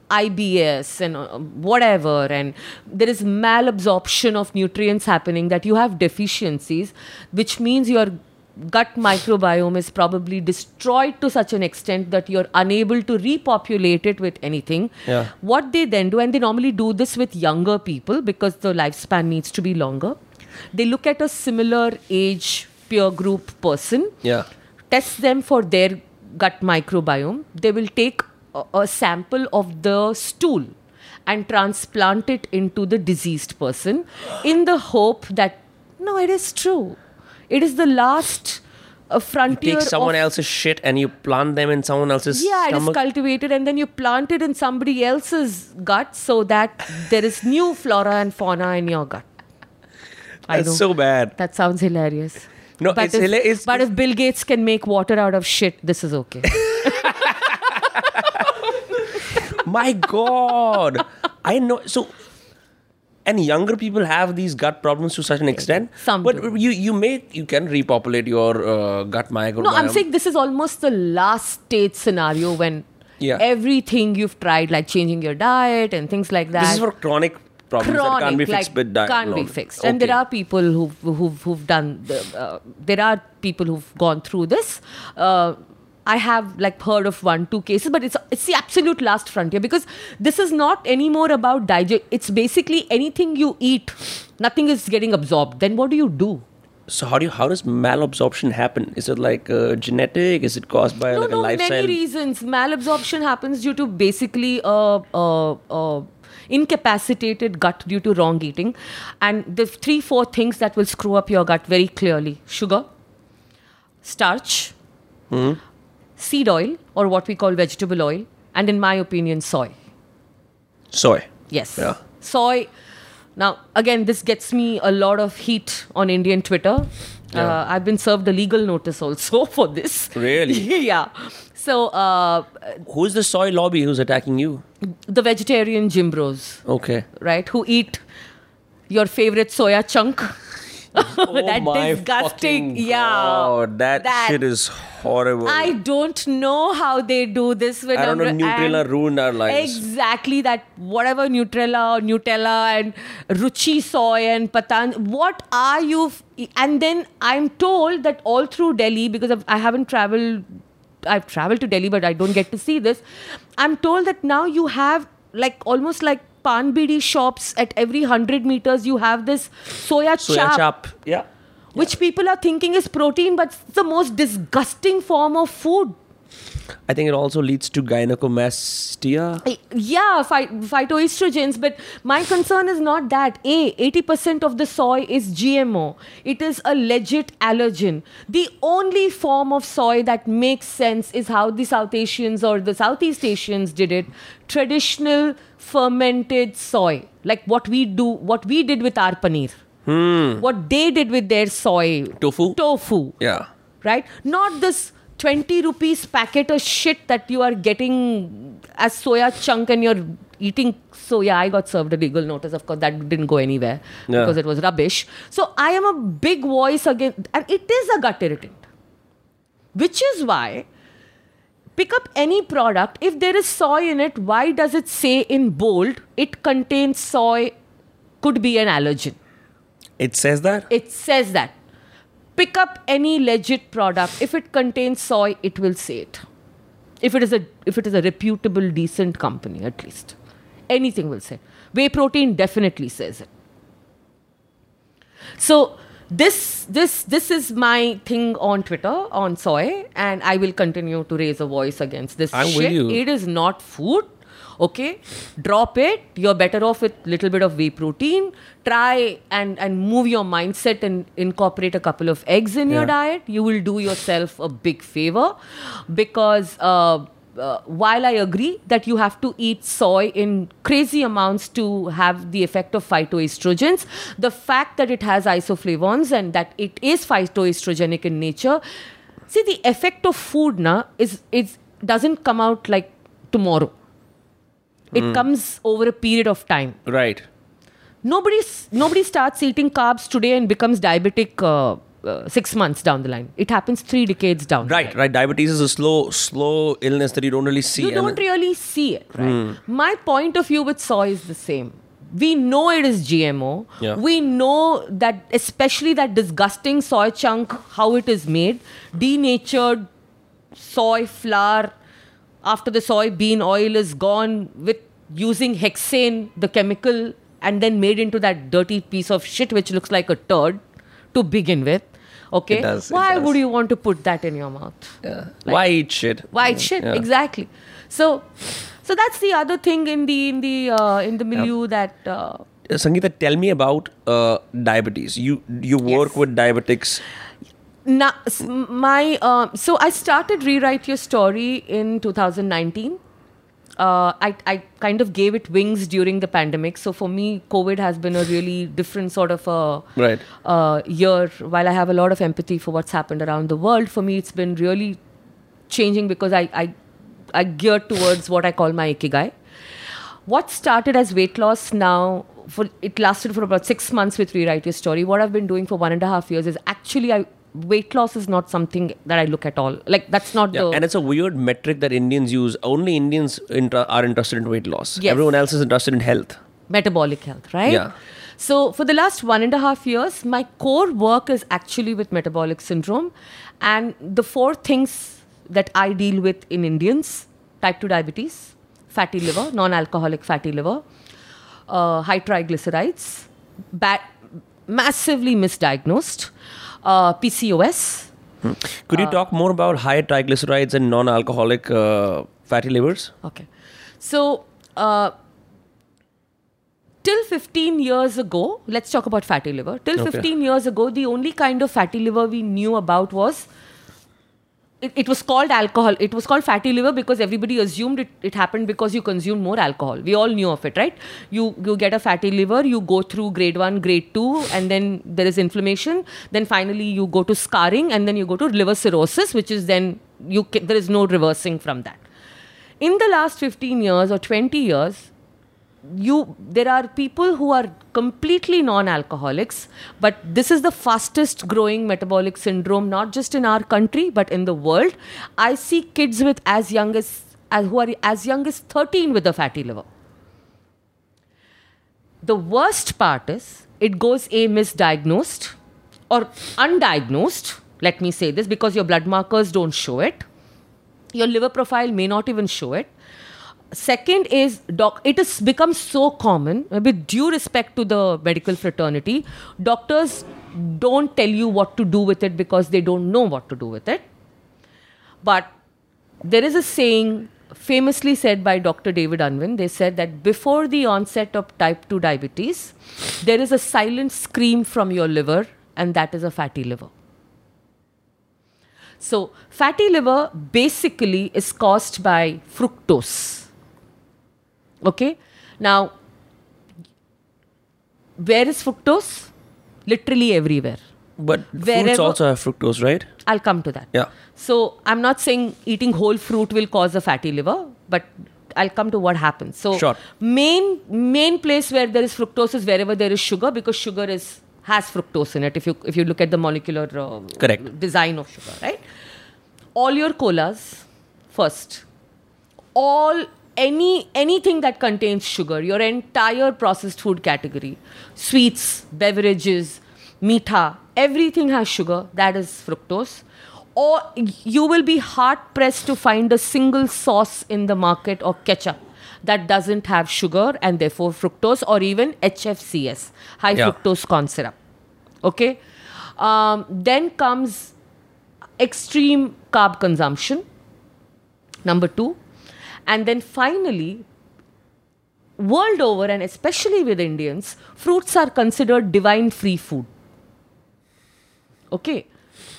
IBS and uh, whatever, and there is malabsorption of nutrients happening, that you have deficiencies, which means your gut microbiome is probably destroyed to such an extent that you're unable to repopulate it with anything. Yeah. What they then do, and they normally do this with younger people because the lifespan needs to be longer, they look at a similar age peer group person yeah, test them for their gut microbiome. They will take a, a sample of the stool and transplant it into the diseased person in the hope that, no, it is true. It is the last uh, frontier. You take someone else's shit and you plant them in someone else's Yeah, it is cultivated and then you plant it in somebody else's gut so that there is new flora and fauna in your gut. I That's so bad. that sounds hilarious. No, but it's if, hila- it's- but if Bill Gates can make water out of shit, this is okay. My God, I know. So, and younger people have these gut problems to such an extent. Some but do. you you may you can repopulate your uh, gut microbiome. No, I'm saying this is almost the last state scenario when Yeah. everything you've tried, like changing your diet and things like that. this is for chronic problems that can't be fixed like, with diet. Can't be fixed. And there are people who've, who've, who've done, the, uh, there are people who've gone through this. Uh, I have like heard of one, two cases, but it's it's the absolute last frontier because this is not anymore about digest. It's basically anything you eat, nothing is getting absorbed. Then what do you do? So how do you how does malabsorption happen? Is it like uh, genetic? Is it caused by no, like no, a lifestyle? many reasons. Malabsorption happens due to basically a, a, a incapacitated gut due to wrong eating, and the three, four things that will screw up your gut very clearly: sugar, starch, Hmm? Seed oil, or what we call vegetable oil, and in my opinion, soy. Soy. Yes. Yeah. Soy. Now, again, this gets me a lot of heat on Indian Twitter. Yeah. Uh, I've been served a legal notice also for this. Really? yeah. So, uh, Who's the soy lobby who's attacking you? the vegetarian gym bros, Okay. right, who eat your favorite soya chunk. Oh that my disgusting. Yeah. God, that, That- shit is horrible. I don't know how they do this. When I don't know. Nutrela ruined our lives. Exactly that. Whatever Nutrela or Nutrela and Ruchi soy and Patan. What are you? f- And then I'm told that all through Delhi because I've, I haven't traveled. I've traveled to Delhi, but I don't get to see this. I'm told that now you have like almost like pan bidi shops at every hundred meters. You have this soya, Soya chap, chap. Yeah. which people are thinking is protein, but it's the most disgusting form of food. I think it also leads to gynecomastia. Yeah, phy- phytoestrogens, but my concern is not that. A, 80% of the soy is GMO. It is a legit allergen. The only form of soy that makes sense is how the South Asians or the Southeast Asians did it traditional fermented soy. Like what we do, what we did with our paneer. Hmm. What they did with their soy. Tofu? Tofu Yeah. right? Not this 20 rupees packet of shit that you are getting as soya chunk and you're eating. So, yeah, I got served a legal notice. Of course, that didn't go anywhere Yeah. because it was rubbish. So, I am a big voice against, and it is a gut irritant, which is why. Pick up any product. If there is soy in it, why does it say in bold it contains soy? Could be an allergen. It says that. It says that. Pick up any legit product. If it contains soy, it will say it. If it is a if it is a reputable, decent company, at least. Anything will say. Whey protein definitely says it. So this this this is my thing on Twitter on soy, and I will continue to raise a voice against this I'm shit. It is not food. Okay, drop it. You're better off with little bit of whey protein. Try and and move your mindset and incorporate a couple of eggs in your diet. You will do yourself a big favor, because. Uh, uh, while I agree that you have to eat soy in crazy amounts to have the effect of phytoestrogens, the fact that it has isoflavones and that it is phytoestrogenic in nature, see the effect of food na is is doesn't come out like tomorrow. It comes over a period of time. Right. Nobody nobody starts eating carbs today and becomes diabetic uh, uh, six months down the line. It happens three decades down. the Right. line. Right. Diabetes is a slow, slow illness that you don't really see. You don't really see it, right? My point of view with soy is the same. We know it is GMO. Yeah. We know that, especially that disgusting soy chunk, how it is made, denatured soy flour after the soybean oil is gone with using hexane, the chemical, and then made into that dirty piece of shit which looks like a turd to begin with. Okay, does, why would you want to put that in your mouth? Yeah. Why eat shit? Why eat shit Yeah. exactly so so that's the other thing in the in the uh, in the milieu that uh, Uh, Sangeeta, tell me about uh, diabetes. You you work Yes. with diabetics. S- my uh, so i started rewrite your story in 2019 uh, I, I kind of gave it wings during the pandemic. So for me, COVID has been a really different sort of a Right. uh, year. While I have a lot of empathy for what's happened around the world, for me, it's been really changing because I, I, I geared towards what I call my ikigai. What started as weight loss now, for it lasted for about six months with Rewrite Your Story. What I've been doing for one and a half years is actually I, weight loss is not something that I look at all. Like that's not Yeah, the and it's a weird metric that Indians use. Only Indians inter- are interested in weight loss. Yes. Everyone else is interested in health. metabolic health, right? Yeah. So for the last one and a half years, my core work is actually with metabolic syndrome, and the four things that I deal with in Indians: type two diabetes, fatty liver, non-alcoholic fatty liver, uh, high triglycerides, bad, massively misdiagnosed, uh, PCOS. Could you talk more about high triglycerides and non-alcoholic uh, fatty livers? Okay. So, uh, till 15 years ago, let's talk about fatty liver. Till Okay. 15 years ago, the only kind of fatty liver we knew about was. It, it was called alcohol. It was called fatty liver because everybody assumed it, it happened because you consumed more alcohol. We all knew of it, right? You you get a fatty liver, you go through grade one, grade two, and then there is inflammation. Then finally you go to scarring, and then you go to liver cirrhosis, which is then you there is no reversing from that in the last 15 years or 20 years you there are people who are completely non-alcoholics but this is the fastest growing metabolic syndrome not just in our country but in the world. I see kids with as young as, as who are as young as 13 with a fatty liver. The worst part is it goes a misdiagnosed or undiagnosed let me say this because your blood markers don't show it. Your liver profile may not even show it second is doc it has become so common with due respect to the medical fraternity doctors don't tell you what to do with it because they don't know what to do with it but there is a saying famously said by Dr. David Unwin. They said that before the onset of type 2 diabetes, there is a silent scream from your liver, and that is a fatty liver. So, fatty liver basically is caused by fructose. Okay? Now, where is fructose? Literally everywhere. But fruits also have fructose, right? I'll come to that. Yeah. So I'm not saying eating whole fruit will cause a fatty liver, but I'll come to what happens. So Sure. main main place where there is fructose is wherever there is sugar because sugar is has fructose in it. If you if you look at the molecular uh, Correct. design of sugar, right? All your colas first. All any anything that contains sugar, your entire processed food category, sweets, beverages, meetha, everything has sugar. That is fructose. Or you will be hard pressed to find a single sauce in the market or ketchup that doesn't have sugar and therefore fructose or even HFCS, high Yeah. fructose corn syrup. Okay. Um, then comes extreme carb consumption. Number two. And then finally, world over and especially with Indians, fruits are considered divine free food. Okay.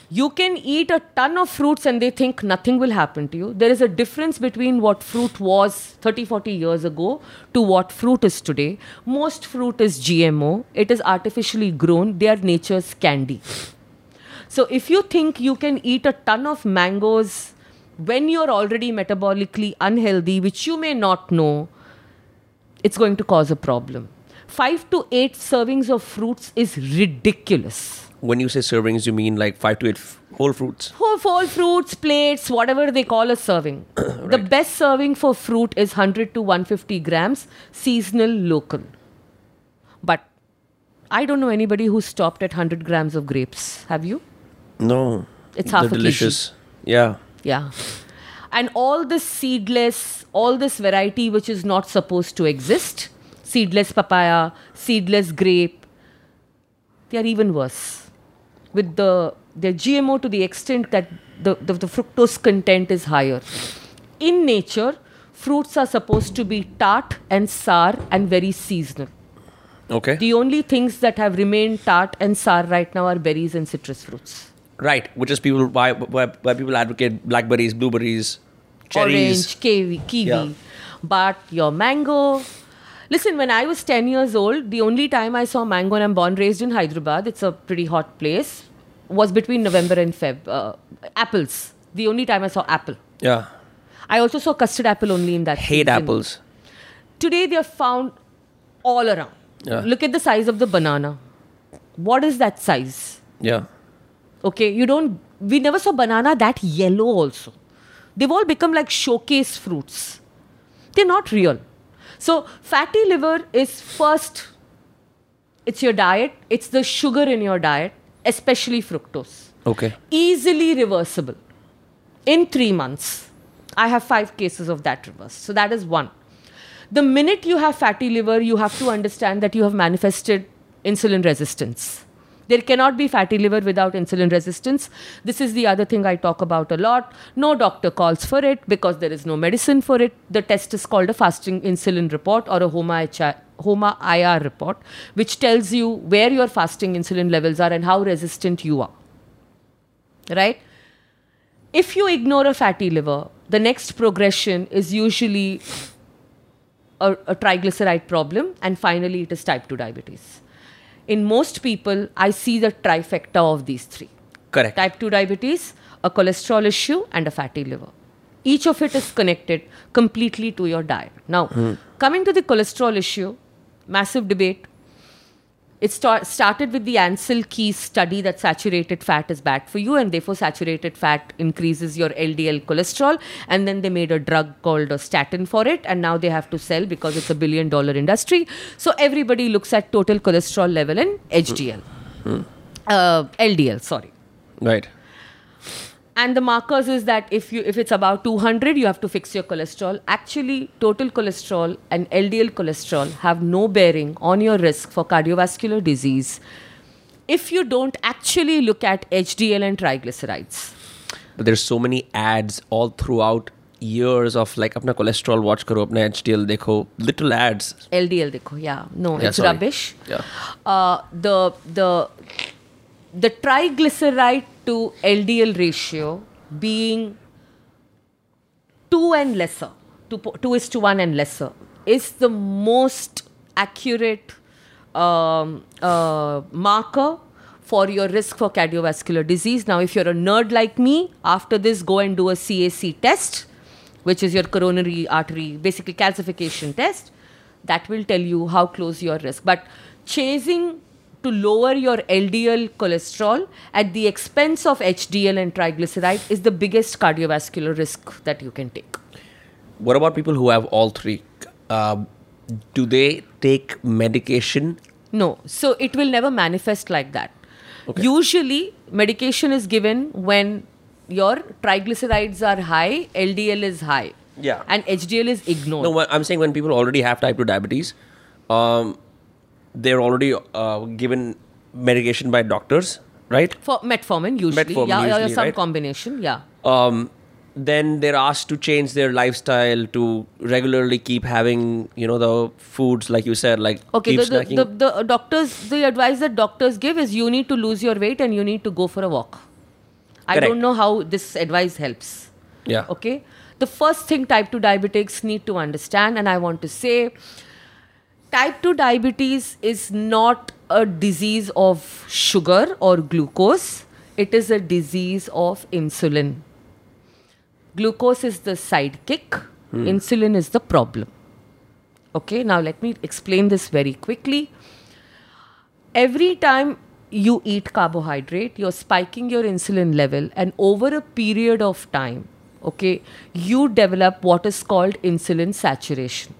You can eat a ton of fruits and they think nothing will happen to you. There is a difference between what fruit was 30, 40 years ago to what fruit is today. Most fruit is GMO, it is artificially grown, they are nature's candy. So if you think you can eat a ton of mangoes when you're already metabolically unhealthy, which you may not know, it's going to cause a problem. Five to eight servings of fruits is ridiculous. When you say servings, you mean like five to eight f- whole fruits. Whole, whole fruits, plates, whatever they call a serving. The best serving for fruit is 100 to 150 grams, seasonal, local. But I don't know anybody who stopped at 100 grams of grapes. Have you? No. It's half They're a kg. delicious. Yeah. Yeah. And all this seedless, all this variety which is not supposed to exist seedless papaya, seedless grape, they are even worse. With the they're GMO to the extent that the, the, the fructose content is higher. In nature, fruits are supposed to be tart and sour and very seasonal. Okay. The only things that have remained tart and sour right now are berries and citrus fruits. Right. Which is people why, why why people advocate blackberries, blueberries, cherries. orange, kiwi, kiwi. Yeah. But your mango. Listen, when I was 10 years old, the only time I saw mango, and I'm born raised in Hyderabad, it's a pretty hot place, was between November and Feb. Uh, apples. The only time I saw apple. Yeah. I also saw custard apple only in that. Hate season. apples. Today they are found all around. Yeah. Look at the size of the banana. What is that size? Yeah. Okay, you don't. We never saw banana that yellow. Also, they've all become like showcase fruits. They're not real. So fatty liver is first. It's your diet. It's the sugar in your diet, especially fructose. Okay. Easily reversible. In three months, I have five cases of that reversed. So that is one. The minute you have fatty liver, you have to understand that you have manifested insulin resistance. There cannot be fatty liver without insulin resistance. This is the other thing I talk about a lot. No doctor calls for it because there is no medicine for it. The test is called a fasting insulin report or a HOMA, HOMA IR report, which tells you where your fasting insulin levels are and how resistant you are. Right? If you ignore a fatty liver, the next progression is usually a, a triglyceride problem, and finally, it is type 2 diabetes. In most people, I see the trifecta of these three Correct. type 2 diabetes, a cholesterol issue, and a fatty liver. Each of it is connected completely to your diet. Now, hmm. coming to the cholesterol issue, massive debate. It start, started with the Ancel Keys study that saturated fat is bad for you, and therefore saturated fat increases your LDL cholesterol. And then they made a drug called a statin for it, and now they have to sell because it's a billion dollar industry. So everybody looks at total cholesterol level and HDL, uh, LDL. Sorry Right and the markers is that if you if it's about 200 you have to fix your cholesterol. Actually total cholesterol and ldl cholesterol have no bearing on your risk for cardiovascular disease if you don't actually look at hdl and triglycerides. But there's so many ads all throughout years of like apna cholesterol watch karo apna hdl dekho little ads. Ldl dekho yeah. No yeah, it's sorry. rubbish. Yeah. Uh, the the the triglyceride to ldl ratio being 2 and lesser, 2, 2 is to 1 and lesser, is the most accurate um, uh, marker for your risk for cardiovascular disease. Now, if you're a nerd like me, after this, go and do a CAC test, which is your coronary artery, basically calcification test. That will tell you how close your risk. But chasing to lower your LDL cholesterol at the expense of HDL and triglyceride is the biggest cardiovascular risk that you can take. What about people who have all three? Uh, do they take medication? No, so it will never manifest like that. Usually, medication is given when your triglycerides are high, LDL is high. Yeah. And HDL is ignored. No, I'm saying when people already have type 2 diabetes, um, they're already uh, given medication by doctors, right? For metformin, usually. Metformin yeah, yeah, usually, some right? combination, yeah. um, then they're asked to change their lifestyle to regularly keep having you know the foods like you said like Okay, the, the, the, the doctors, the advice that doctors give is you need to lose your weight and you need to go for a walk. I don't know how this advice helps. yeah Okay. The first thing type 2 diabetics need to understand, and I want to say type 2 diabetes is not a disease of sugar or glucose, it is a disease of insulin. Glucose is the sidekick, hmm. insulin is the problem. Okay, now let me explain this very quickly. Every time you eat carbohydrate, you're spiking your insulin level, and over a period of time, okay, you develop what is called insulin saturation.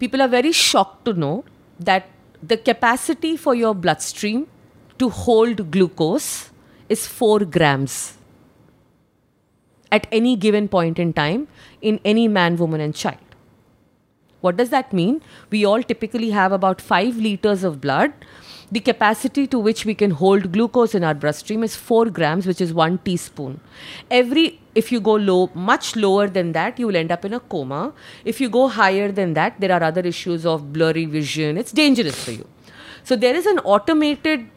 People are very shocked to know that the capacity for your bloodstream to hold glucose is 4 grams at any given point in time in any man, woman, and child. What does that mean? We all typically have about 5 liters of blood. The capacity to which we can hold glucose in our bloodstream is 4 grams, which is 1 teaspoon. Every, if you go low, much lower than that, you will end up in a coma. If you go higher than that, there are other issues of blurry vision. It's dangerous for you. So there is an automated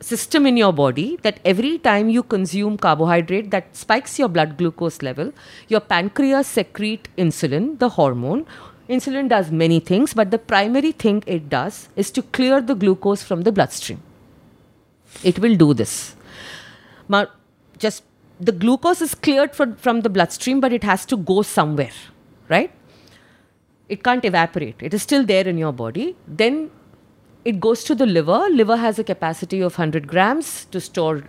system in your body that every time you consume carbohydrate that spikes your blood glucose level your pancreas secrete insulin the hormone insulin does many things but the primary thing it does is to clear the glucose from the bloodstream. It will do this. Ma- just the glucose is cleared from, from the bloodstream but it has to go somewhere right? It can't evaporate. It is still there in your body. Then it goes to the liver. Liver has a capacity of 100 grams to store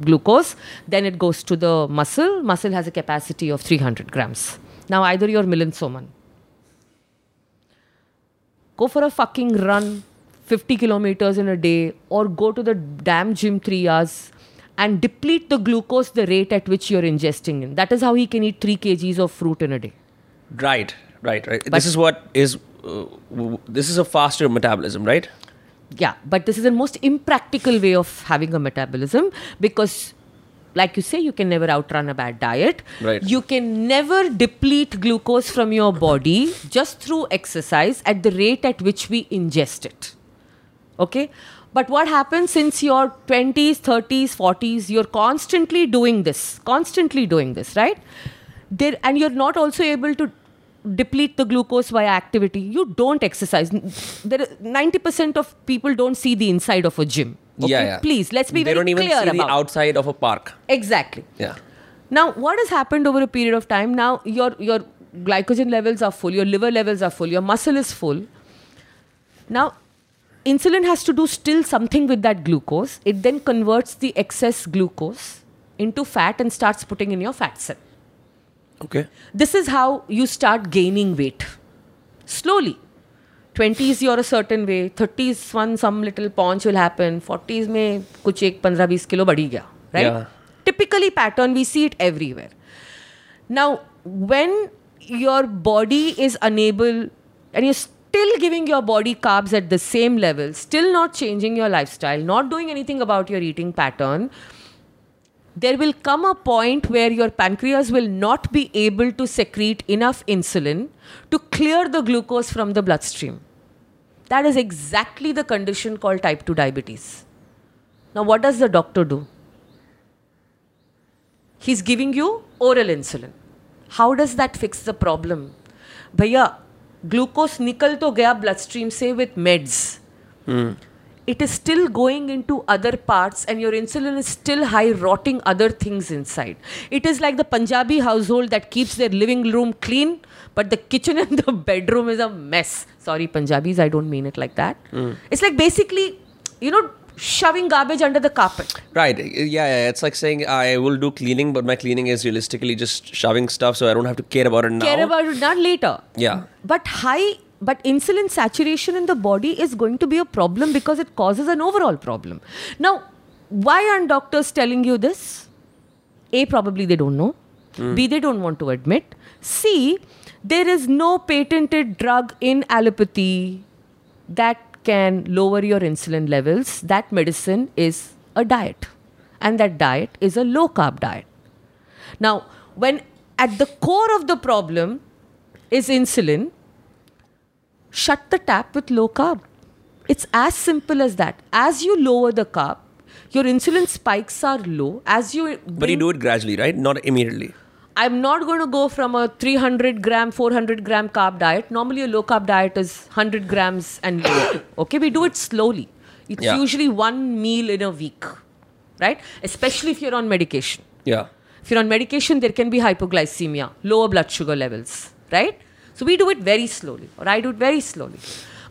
glucose. Then it goes to the muscle. Muscle has a capacity of 300 grams. Now either you're Milind Soman go for a fucking run 50 kilometers in a day or go to the damn gym 3 hours and deplete the glucose the rate at which you're ingesting in that is how he can eat 3 kgs of fruit in a day Right, right, right. this is what is. Uh, w- this is a faster metabolism, right? yeah but this is the most impractical way of having a metabolism because like you say you can never outrun a bad diet. Right. you can never deplete glucose from your body just through exercise at the rate at which we ingest it. Okay? But what happens since your 20s 30s 40s you're constantly doing this constantly doing this right? There and you're not also able to deplete the glucose via activity. You don't exercise. There 90% of people don't see the inside of a gym okay? Yeah, yeah. please let's be They very don't even clear see about the outside of a park. exactly Yeah. now, what has happened over a period of time? Now, your your glycogen levels are full, your liver levels are full, your muscle is full. Now, insulin has to do still something with that glucose. It then converts the excess glucose into fat and starts putting in your fat cell. Okay. This is how you start gaining weight slowly. Twenties your a certain way thirties one some little paunch will happen forties में कुछ एक पंद्रह बीस kilo बढ़ी गया right typically pattern we see it everywhere now when your body is unable and you still giving your body carbs at the same level still not changing your lifestyle not doing anything about your eating pattern there will come a point where your pancreas will not be able to secrete enough insulin to clear the glucose from the bloodstream. That is exactly the condition called type 2 diabetes. Now, what does the doctor do? He's giving you oral insulin. How does that fix the problem? Bhaiya, glucose निकल तो गया bloodstream से with meds. It is still going into other parts and your insulin is still high, rotting other things inside. It is like the Punjabi household that keeps their living room clean, but the kitchen and the bedroom is a mess. Sorry, Punjabis, I don't mean it like that. Hmm. It's like basically, you know, shoving garbage under the carpet. Right. Yeah, yeah. It's like saying I will do cleaning, but my cleaning is realistically just shoving stuff, so I don't have to care about it now. Care about it not later. Yeah. But high, but insulin saturation in the body is going to be a problem because it causes an overall problem. Now, why aren't doctors telling you this? A, probably they don't know. B, they don't want to admit. C, there is no patented drug in allopathy that can lower your insulin levels. That medicine is a diet. And that diet is a low carb diet. Now, when at the core of the problem is insulin, shut the tap with low carb. It's as simple as that. As you lower the carb, your insulin spikes are low. As you But you do it gradually, right? Not immediately. I'm not going to go from a 300 gram, 400 gram carb diet. Normally, a low carb diet is 100 grams and lower. okay, we do it slowly. It's Yeah. usually one meal in a week, right? Especially if you're on medication. Yeah. If you're on medication, there can be hypoglycemia, lower blood sugar levels, right? So we do it very slowly, or I do it very slowly.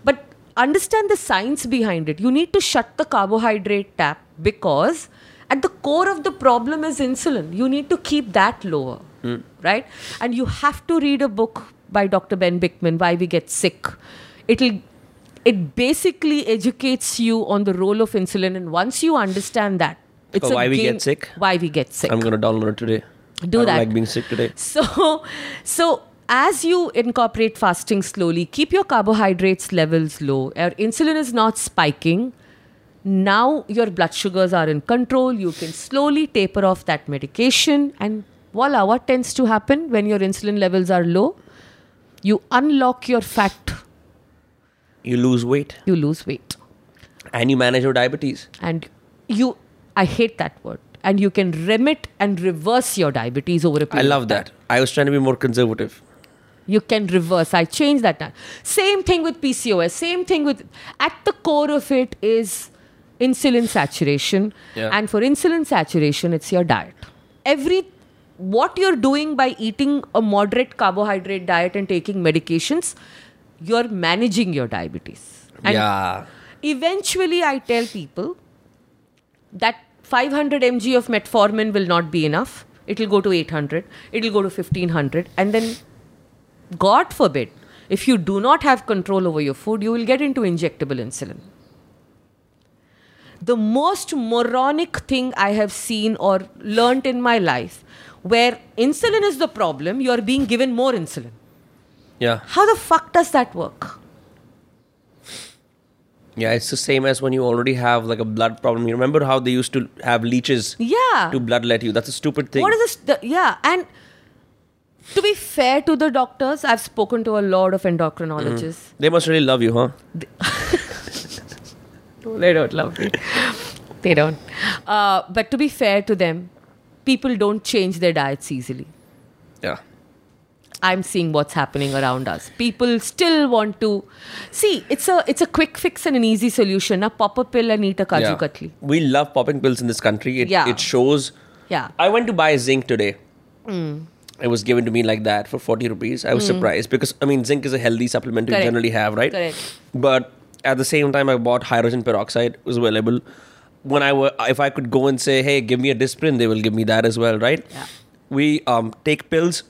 But understand the science behind it. You need to shut the carbohydrate tap because at the core of the problem is insulin. You need to keep that lower, hmm. right? And you have to read a book by Dr. Ben Bikman, Why We Get Sick. It'll it basically educates you on the role of insulin, and once you understand that, it's Oh, a Why We Get Sick? Why we get sick. I'm gonna download it today. Do I don't that. like being sick today. So, so as you incorporate fasting slowly, keep your carbohydrates levels low. Your insulin is not spiking. Now your blood sugars are in control. You can slowly taper off that medication, and voila, what tends to happen when your insulin levels are low? You unlock your fat. You lose weight You lose weight, and you manage your diabetes. and you, I hate that word, and you can remit and reverse your diabetes over a period. I love that. I was trying to be more conservative. You can reverse. I changed that now. Same thing with PCOS. Same thing with. At the core of it is insulin saturation, Yeah. and for insulin saturation, it's your diet. Every what you're doing by eating a moderate carbohydrate diet and taking medications, you're managing your diabetes. And yeah. eventually, I tell people that 500 mg of metformin will not be enough. It'll go to 800. It'll go to 1500, and then God forbid, if you do not have control over your food, you will get into injectable insulin. The most moronic thing I have seen or learnt in my life, where insulin is the problem, you are being given more insulin. Yeah. How the fuck does that work? Yeah, it's the same as when you already have like a blood problem. You remember how they used to have leeches Yeah. to bloodlet you? That's a stupid thing. What is this? The, yeah, and to be fair to the doctors, I've spoken to a lot of endocrinologists. They must really love you, huh? They don't love me. they don't. Uh, but to be fair to them, people don't change their diets easily. Yeah. I'm seeing what's happening around us. People still want to see. It's a it's a quick fix and an easy solution. A pop a pill and eat a kaju yeah. katli. We love popping pills in this country. It, Yeah. it shows. Yeah. I went to buy zinc today. It was given to me like that for 40 rupees. I was surprised because, I mean, zinc is a healthy supplement Correct. generally have, right? Correct. But at the same time, I bought hydrogen peroxide. It was available. When I were, if I could go and say, hey, give me a Disprin, they will give me that as well, right? Yeah. We um, take pills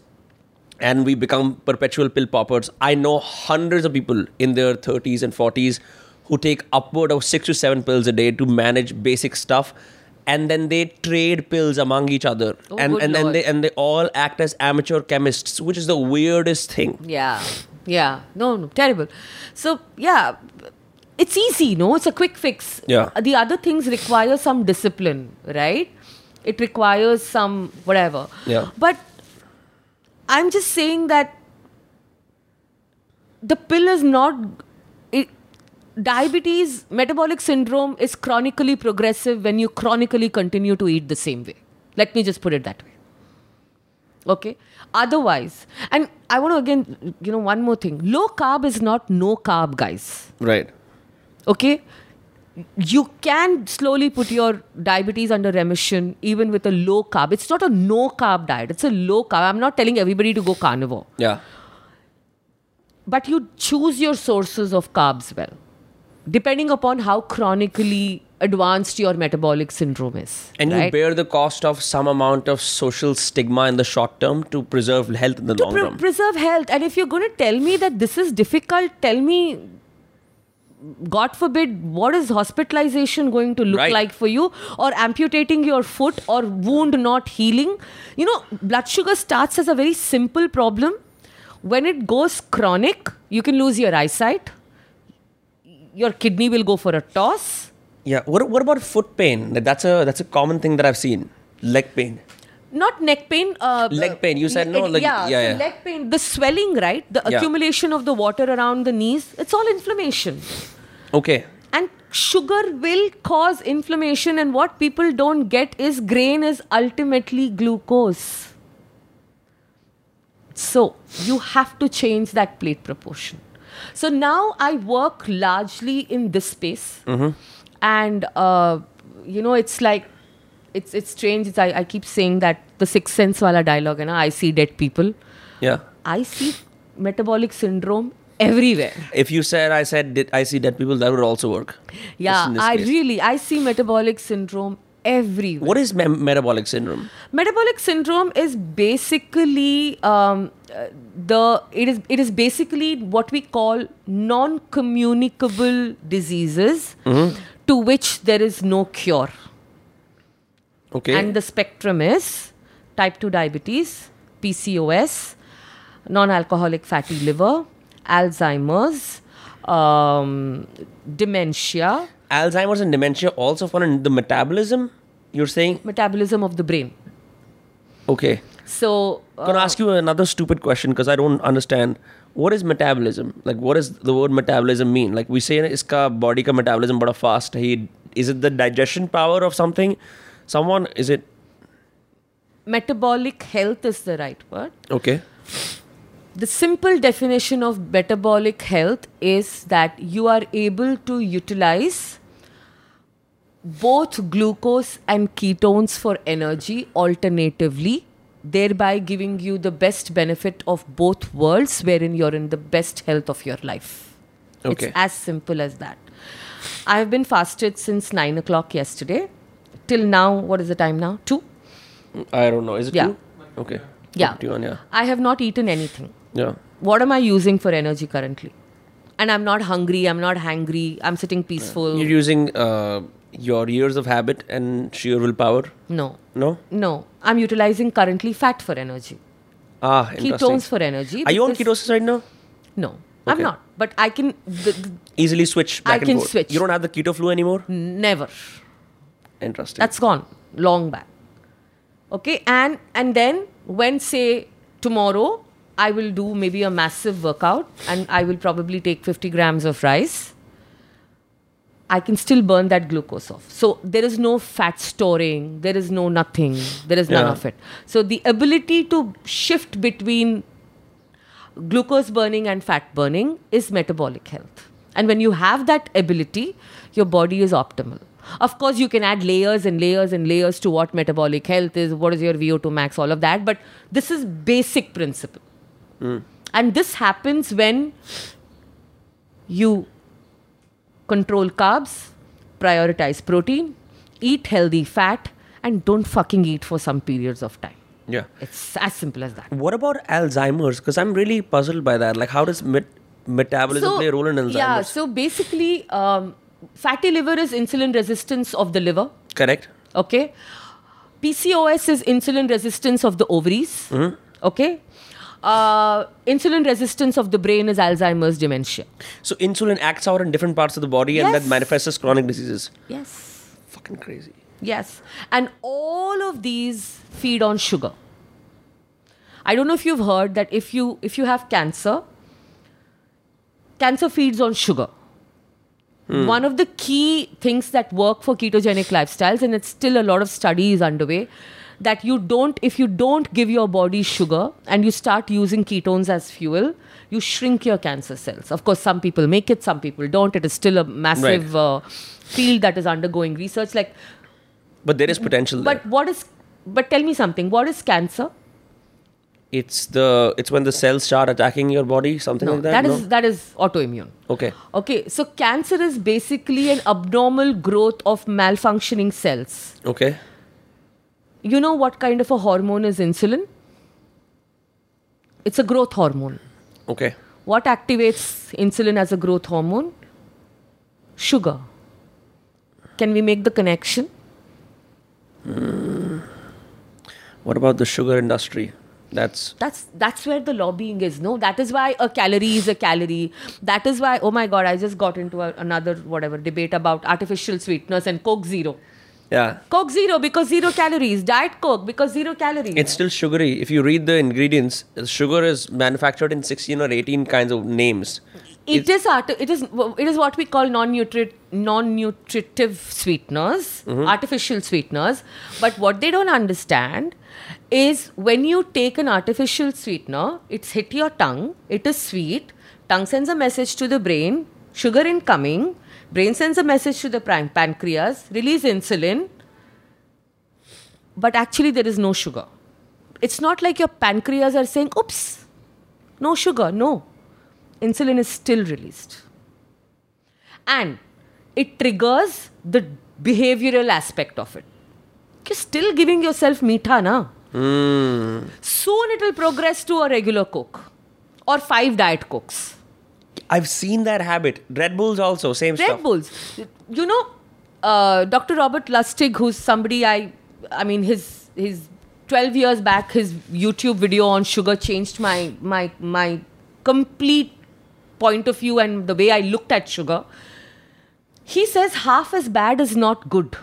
and we become perpetual pill poppers. I know hundreds of people in their 30s and 40s who take upward of six to seven pills a day to manage basic stuff. And then they trade pills among each other, Oh, and and then they and they all act as amateur chemists, which is the weirdest thing. Yeah, yeah. No, no, terrible. So, yeah, it's easy, no? It's a quick fix. Yeah. The other things require some discipline, right? It requires some whatever. Yeah. But I'm just saying that the pill is not. Diabetes, metabolic syndrome is chronically progressive when you chronically continue to eat the same way. Let me just put it that way. Okay. Otherwise, and I want to again, you know, one more thing. Low carb is not no carb, guys. Right. Okay. You can slowly put your diabetes under remission even with a low carb. It's not a no carb diet, it's a low carb. I'm not telling everybody to go carnivore, Yeah. but you choose your sources of carbs well, depending upon how chronically advanced your metabolic syndrome is. And you bear the cost of some amount of social stigma in the short term to preserve health in the to long pre- term. preserve health. And if you're going to tell me that this is difficult, tell me, God forbid, what is hospitalization going to look Right. like for you? Or amputating your foot or wound not healing? You know, blood sugar starts as a very simple problem. When it goes chronic, you can lose your eyesight. Your kidney will go for a toss. yeah. What, what about foot pain? That's a that's a common thing that I've seen. Leg pain. not neck pain. Uh, Leg pain. You said no, it- like- yeah, yeah, yeah. leg pain. The swelling, right? The accumulation of the water around the knees. It's all inflammation, Okay. and sugar will cause inflammation. And what people don't get is grain is ultimately glucose. So you have to change that plate proportion. So now I work largely in this space, and uh, you know it's like it's it's strange. It's, I, I keep saying that the sixth sense wala dialogue, you know, I see dead people. Yeah. I see metabolic syndrome everywhere. If you said I said did I see dead people, that would also work. Yeah, I case. really I see metabolic syndrome everywhere. What is me- metabolic syndrome? metabolic syndrome is basically um, the it is it is basically what we call non-communicable diseases to which there is no cure Okay. and the spectrum is type 2 diabetes pcos non-alcoholic fatty liver alzheimer's um, dementia Alzheimer's and dementia also fall in the metabolism. You're saying metabolism of the brain okay. so I'm gonna ask you another stupid question because I don't understand. What is metabolism? Like, what does the word metabolism mean? Like, we say iska body ka metabolism bada fast. hai, He is it the digestion power of something? Someone is it Metabolic health is the right word. okay? The simple definition of metabolic health is that you are able to utilize both glucose and ketones for energy alternatively, thereby giving you the best benefit of both worlds, wherein you're in the best health of your life. Okay. It's as simple as that. I have been fasted since 9 o'clock yesterday. Till now, what is the time now? 2? I don't know. Is it Yeah. you? Okay. Yeah. Up to you, yeah. I have not eaten anything. Yeah. what am I using for energy currently? And I'm not hungry, I'm not hangry, I'm sitting peaceful. You're using uh, your years of habit and sheer willpower. no, No. no. I'm utilizing currently fat for energy, Ah, ketones for energy. Are you on ketosis right now? No, I'm not. But I can, the, the, Easily switch I back and can forth. switch. You don't have the keto flu anymore. never. Interesting. That's gone long back. Okay, and and then when say tomorrow I will do maybe a massive workout and I will probably take 50 grams of rice. I can still burn that glucose off. So there is no fat storing, there is no nothing, there is none Yeah. of it. So the ability to shift between glucose burning and fat burning is metabolic health. And when you have that ability, your body is optimal. Of course, you can add layers and layers and layers to what metabolic health is, what is your VO2 max, all of that. But this is basic principle. Hmm. And this happens when you control carbs, prioritize protein, eat healthy fat, and don't fucking eat for some periods of time. yeah. It's as simple as that. What about Alzheimer's? Because I'm really puzzled by that. Like, how does met- metabolism play a role in Alzheimer's? Yeah, so basically, um, fatty liver is insulin resistance of the liver. Correct. Okay. PCOS is insulin resistance of the ovaries. Mm-hmm. Okay. Uh, insulin resistance of the brain is Alzheimer's dementia. So insulin acts out in different parts of the body and that manifests as chronic diseases. Yes. Fucking crazy. Yes. And all of these feed on sugar. I don't know if you've heard that if you if you have cancer, cancer feeds on sugar. One of the key things that work for ketogenic lifestyles, and it's still a lot of studies underway, that you don't, if you don't give your body sugar and you start using ketones as fuel, you shrink your cancer cells. Of course, some people make it, some people don't. It is still a massive uh, field that is undergoing research. Like, But there is potential there. but what is? But tell me something. What is cancer? It's the it's when the cells start attacking your body, something No, like that. that no? is that is autoimmune. okay. Okay, so cancer is basically an abnormal growth of malfunctioning cells. Okay. You know what kind of a hormone is insulin? It's a growth hormone. Okay. What activates insulin as a growth hormone? Sugar. Can we make the connection? Hmm. What about the sugar industry? That's That's that's where the lobbying is. No, that is why a calorie is a calorie. That is why. Oh my God! I just got into a, another whatever debate about artificial sweeteners and Coke Zero. Yeah. Coke Zero because zero calories. Diet Coke because zero calories. It's still sugary. If you read the ingredients, sugar is manufactured in 16 or 18 kinds of names. It is art- it is it is what we call non-nutri- non-nutritive sweeteners, mm-hmm. artificial sweeteners. But what they don't understand is when you take an artificial sweetener, it's hit your tongue, it is sweet, tongue sends a message to the brain, sugar incoming, brain sends a message to the pan- pancreas, release insulin, but actually there is no sugar. It's not like your pancreas are saying, oops, no sugar, no insulin is still released. And it triggers the behavioral aspect of it. You're still giving yourself meetha, na? Soon it will progress to a regular Coke or five Diet Cokes. I've seen that habit. Red Bulls also, same Red stuff. Bulls. You know, uh, Dr. Robert Lustig, who's somebody I, I mean, his his 12 years back, his YouTube video on sugar changed my my my complete point of view and the way I looked at sugar. He says half as bad is not good.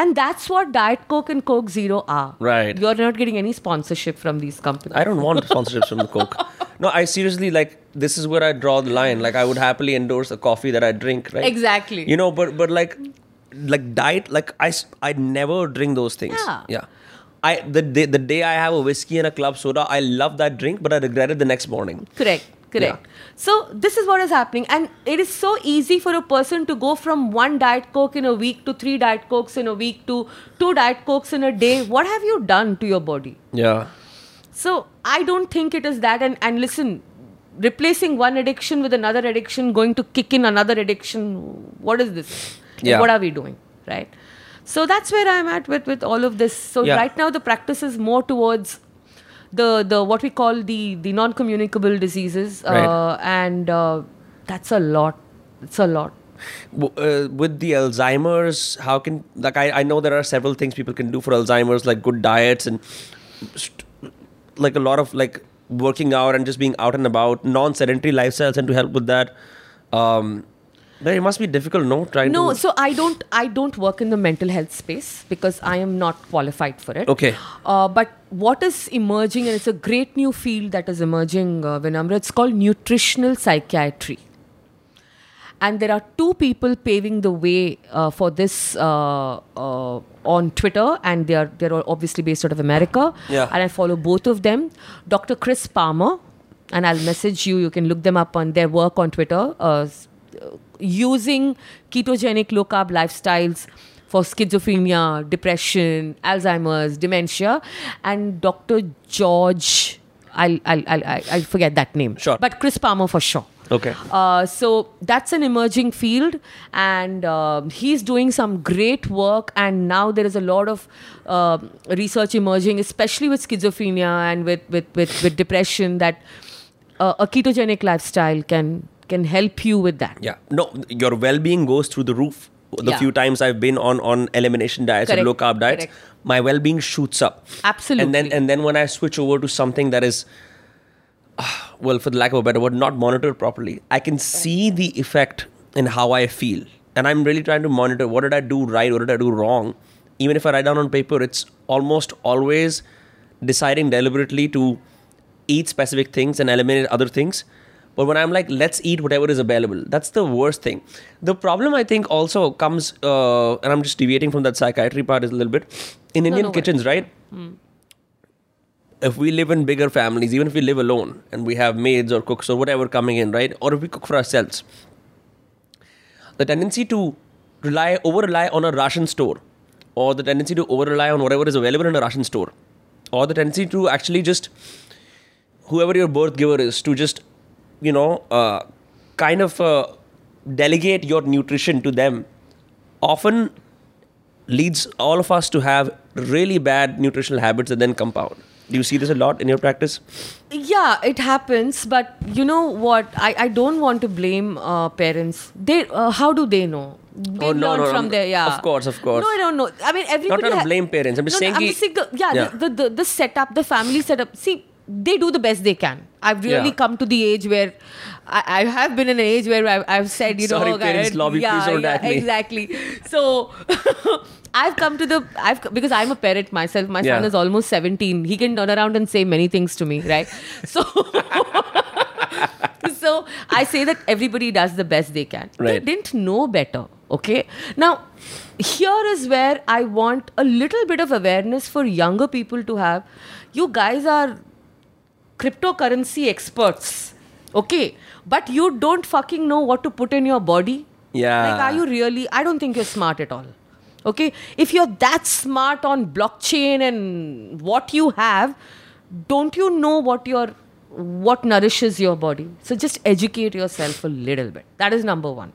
And that's what Diet Coke and Coke Zero are. Right. You're not getting any sponsorship from these companies. I don't want sponsorships from the Coke. No, I seriously like this is where I draw the line. Like I would happily endorse a coffee that I drink, right? Exactly. You know, but but like like diet, like I I never drink those things. Yeah. Yeah. I the day the day I have a whiskey and a club soda, I love that drink, but I regret it the next morning. Correct, correct. So this is what is happening, and it is so easy for a person to go from one diet coke in a week to three diet cokes in a week to two diet cokes in a day. What have you done to your body? Yeah. So I don't think it is that. And and listen, replacing one addiction with another addiction, going to kick in another addiction. What is this? Yeah. What are we doing? Right. So that's where I'm at with with all of this. So Yeah. right now the practice is more towards the the what we call the the non-communicable diseases, Right. uh, and uh, that's a lot. It's a lot. Uh, with the Alzheimer's, how can like I, I know there are several things people can do for Alzheimer's, like good diets and st- like a lot of like working out and just being out and about, non-sedentary lifestyles, and to help with that. Um, but it must be difficult, no? Trying No, to so I don't I don't work in the mental health space because I am not qualified for it. Okay. Uh, but what is emerging, and it's a great new field that is emerging, uh, Vinamra, it's called nutritional psychiatry. And there are two people paving the way uh, for this uh, uh, on Twitter, and they are they're all obviously based out of America. Yeah. And I follow both of them. Dr. Chris Palmer, and I'll message you. You can look them up on their work on Twitter. Uh, using ketogenic low carb lifestyles for schizophrenia, depression, Alzheimer's, dementia, and Dr. George. I'll I'll I'll, I'll forget that name. Sure. But Chris Palmer for sure. Okay. Uh, so that's an emerging field, and um he's doing some great work. And now there is a lot of um research emerging, especially with schizophrenia and with with with, with depression, that uh, a ketogenic lifestyle can can help you with that. Yeah. No, your well-being goes through the roof. The Yeah. few times I've been on on elimination diets Correct. and low carb diets, Correct. my well-being shoots up. Absolutely. And then and then when I switch over to something that is ah, well, for the lack of a better word, not monitored properly, I can see the effect in how I feel. And I'm really trying to monitor what did I do right, what did I do wrong. Even if I write down on paper, it's almost always deciding deliberately to eat specific things and eliminate other things. But when I'm like, let's eat whatever is available, that's the worst thing. The problem I think also comes, uh, and I'm just deviating from that psychiatry part is a little bit, in Indian no, kitchens, right? If we live in bigger families, even if we live alone and we have maids or cooks or whatever coming in, right? Or if we cook for ourselves, the tendency to rely, over rely on a ration store, or the tendency to over rely on whatever is available in a ration store, or the tendency to actually just whoever your birth giver is to just you know uh, kind of uh, delegate your nutrition to them often leads all of us to have really bad nutritional habits that then compound do you see this a lot in your practice Yeah, it happens, but you know what? I, I don't want to blame uh, parents. They uh, how do they know? They Oh, no, learn no, from I'm- there. Yeah, of course, of course. No, I don't know. I mean, everybody. Not trying to blame parents. I'm just No, no, saying I'm ki- just saying the, yeah, Yeah. The, the, the the setup, the family setup. See, they do the best they can. I've really Yeah. come to the age where I, I have been in an age where I've, I've said, you Sorry, know, parents guys, lobby, yeah, please don't yeah, me. exactly. So I've come to the I've because I'm a parent myself. My son is almost 17. He can turn around and say many things to me, right? So so I say that everybody does the best they can. They didn't know better. Okay. Now, here is where I want a little bit of awareness for younger people to have. You guys are cryptocurrency experts. Okay. But you don't fucking know what to put in your body. Yeah. Like, are you really? I don't think you're smart at all. Okay. If you're that smart on blockchain and what you have, don't you know what your what nourishes your body? So just educate yourself a little bit. That is number one.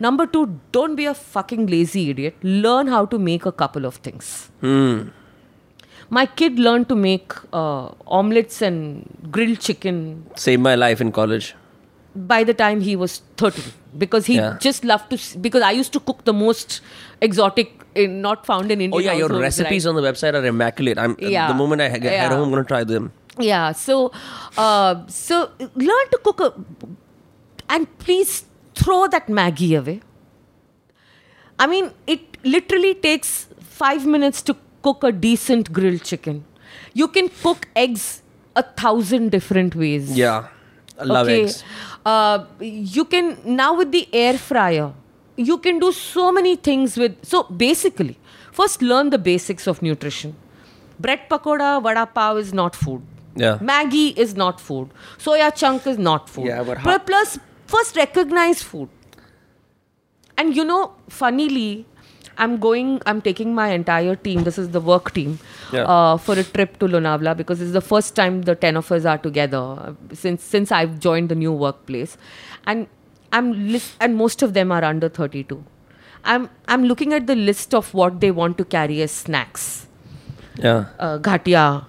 Number two, don't be a fucking lazy idiot. Learn how to make a couple of things. Hmm. My kid learned to make uh, omelets and grilled chicken saved my life in college by the time he was 13 because he Yeah. just loved to because i used to cook the most exotic in, not found in India. oh yeah your recipes right? on the website are immaculate i'm Yeah. the moment i get Yeah. home i'm going to try them yeah so uh, so learn to cook a, and please throw that Maggi away i mean it literally takes 5 minutes to cook a decent grilled chicken you can cook eggs a thousand different ways. Yeah. I love okay. eggs. Uh, you can now with the air fryer, you can do so many things with. So basically, first learn the basics of nutrition. Bread pakoda, vada pav is not food. Yeah. Maggi is not food. Soya chunk is not food. Yeah, but plus, first recognize food. And you know, funnily, I'm going, I'm taking my entire team, this is the work team, Yeah. uh, for a trip to Lonavala because this is the first time the 10 of us are together since since I've joined the new workplace. And I'm list, and most of them are under 32. I'm I'm looking at the list of what they want to carry as snacks. Yeah. Uh, ghatia,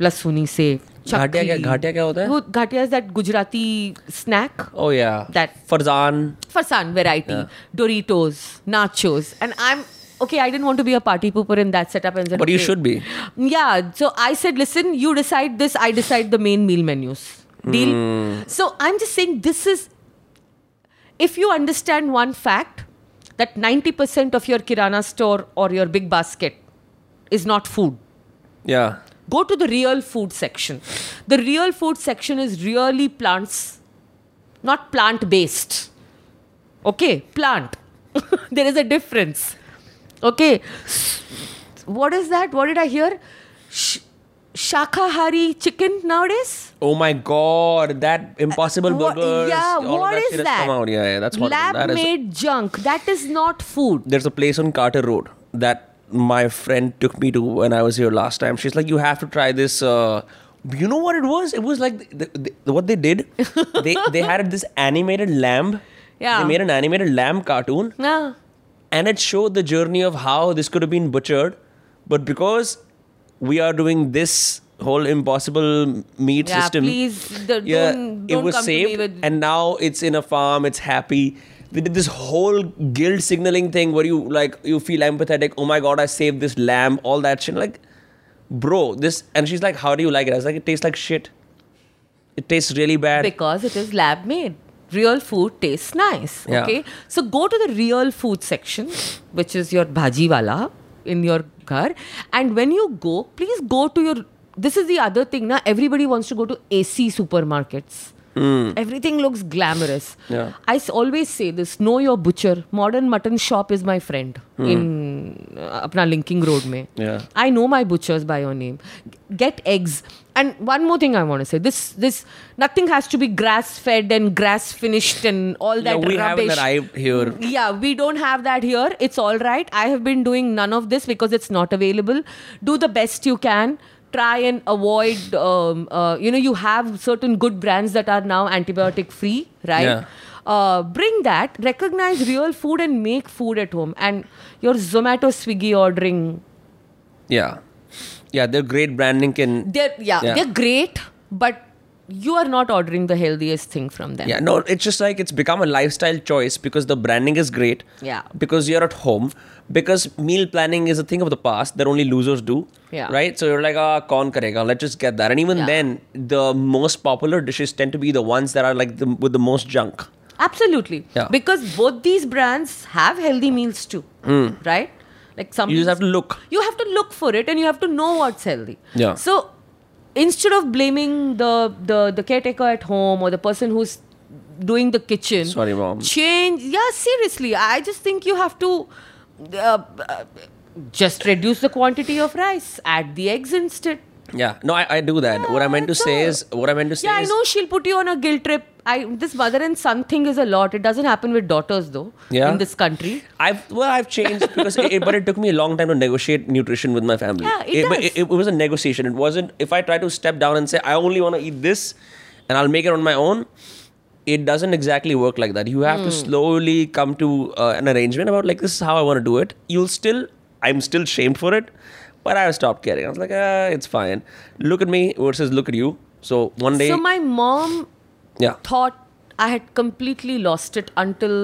lasuni sev, घाटिया क्या chakli. घाटिया क्या होता है वो Ghatia is that Gujarati snack. Oh yeah. That- Farzan. Farsan variety, Yeah. Doritos, nachos, and I'm okay. I didn't want to be a party pooper in that setup, and said, But you okay. should be. Yeah. So I said, listen, you decide this. I decide the main meal menus. Deal. Hmm. So I'm just saying this is. If you understand one fact, that 90% of your kirana store or your big basket is not food. Yeah. Go to the real food section. The real food section is really plants, not plant based. Okay, plant. there is a difference. Okay, what is that? What did I hear? Sh- Shakahari chicken nowadays? Oh my god, that impossible What- burgers. yeah, what that is that? Yeah, yeah, that's what Lab that is. made junk. That is not food. There's a place on Carter Road that my friend took me to when I was here last time. She's like, you have to try this. Uh, you know what it was? It was like the, the, the- what they did. they they had this animated lamb. Yeah. They made an animated lamb cartoon, Yeah. and it showed the journey of how this could have been butchered, but because we are doing this whole impossible meat Yeah, system. please, the- yeah, don't- it don't was come to me saved, and now it's in a farm. It's happy. They did this whole guilt signaling thing where you like you feel empathetic. Oh my god, I saved this lamb. All that shit. Like, bro, this. And she's like, "How do you like it?" I was like, "It tastes like shit. It tastes really bad." Because it is lab made. Real food tastes nice. Yeah. Okay. So go to the real food section, which is your bhaji wala in your car And when you go, please go to your this is the other thing now. Everybody wants to go to AC supermarkets. Everything looks glamorous. Yeah. I always say this: know your butcher. Modern mutton shop is my friend in uh, apna linking road mein. Yeah. I know my butchers by your name. Get eggs. And one more thing I want to say: this, this, nothing has to be grass fed and grass finished and all that yeah, that we rubbish. arrived here. Yeah, we don't have that here. It's all right. I have been doing none of this because it's not available. Do the best you can. Try and avoid. Um, uh, you know, you have certain good brands that are now antibiotic free, right? Yeah. Uh, bring that. Recognize real food and make food at home. And your Zomato, Swiggy ordering. Yeah, yeah, their great branding can. They're yeah, Yeah. they're great, but you are not ordering the healthiest thing from them. Yeah, no, it's just like it's become a lifestyle choice because the branding is great. Yeah. Because you're at home. Because meal planning is a thing of the past that only losers do. Yeah. Right? So you're like, ah, kaun karega? Let's just get that. And even Yeah. then, the most popular dishes tend to be the ones that are like the, with the most junk. Absolutely. Yeah. Because both these brands have healthy meals too. Right? Like some. You just have to look. you have to look for it and you have to know what's healthy. Yeah. So instead of blaming the the, the caretaker at home or the person who's doing the kitchen, Sorry, mom. Change. Yeah, seriously. I just think you have to uh, uh, just reduce the quantity of rice. Add the eggs instead. Yeah. No, I, I do that. what I meant to say all. is, what I meant to say Yeah, I know she'll put you on a guilt trip. I this mother and son thing is a lot. It doesn't happen with daughters though. Yeah. In this country. I've well, I've changed because, it, but it took me a long time to negotiate nutrition with my family. Yeah, it but does. it, it was a negotiation. It wasn't if I try to step down and say I only want to eat this, and I'll make it on my own. It doesn't exactly work like that. You have Hmm. to slowly come to uh, an arrangement about like this is how I want to do it. You'll still, I'm still shamed for it, but I stopped caring. I was like, ah, it's fine. Look at me versus look at you. So one day, So my mom yeah, thought I had completely lost it until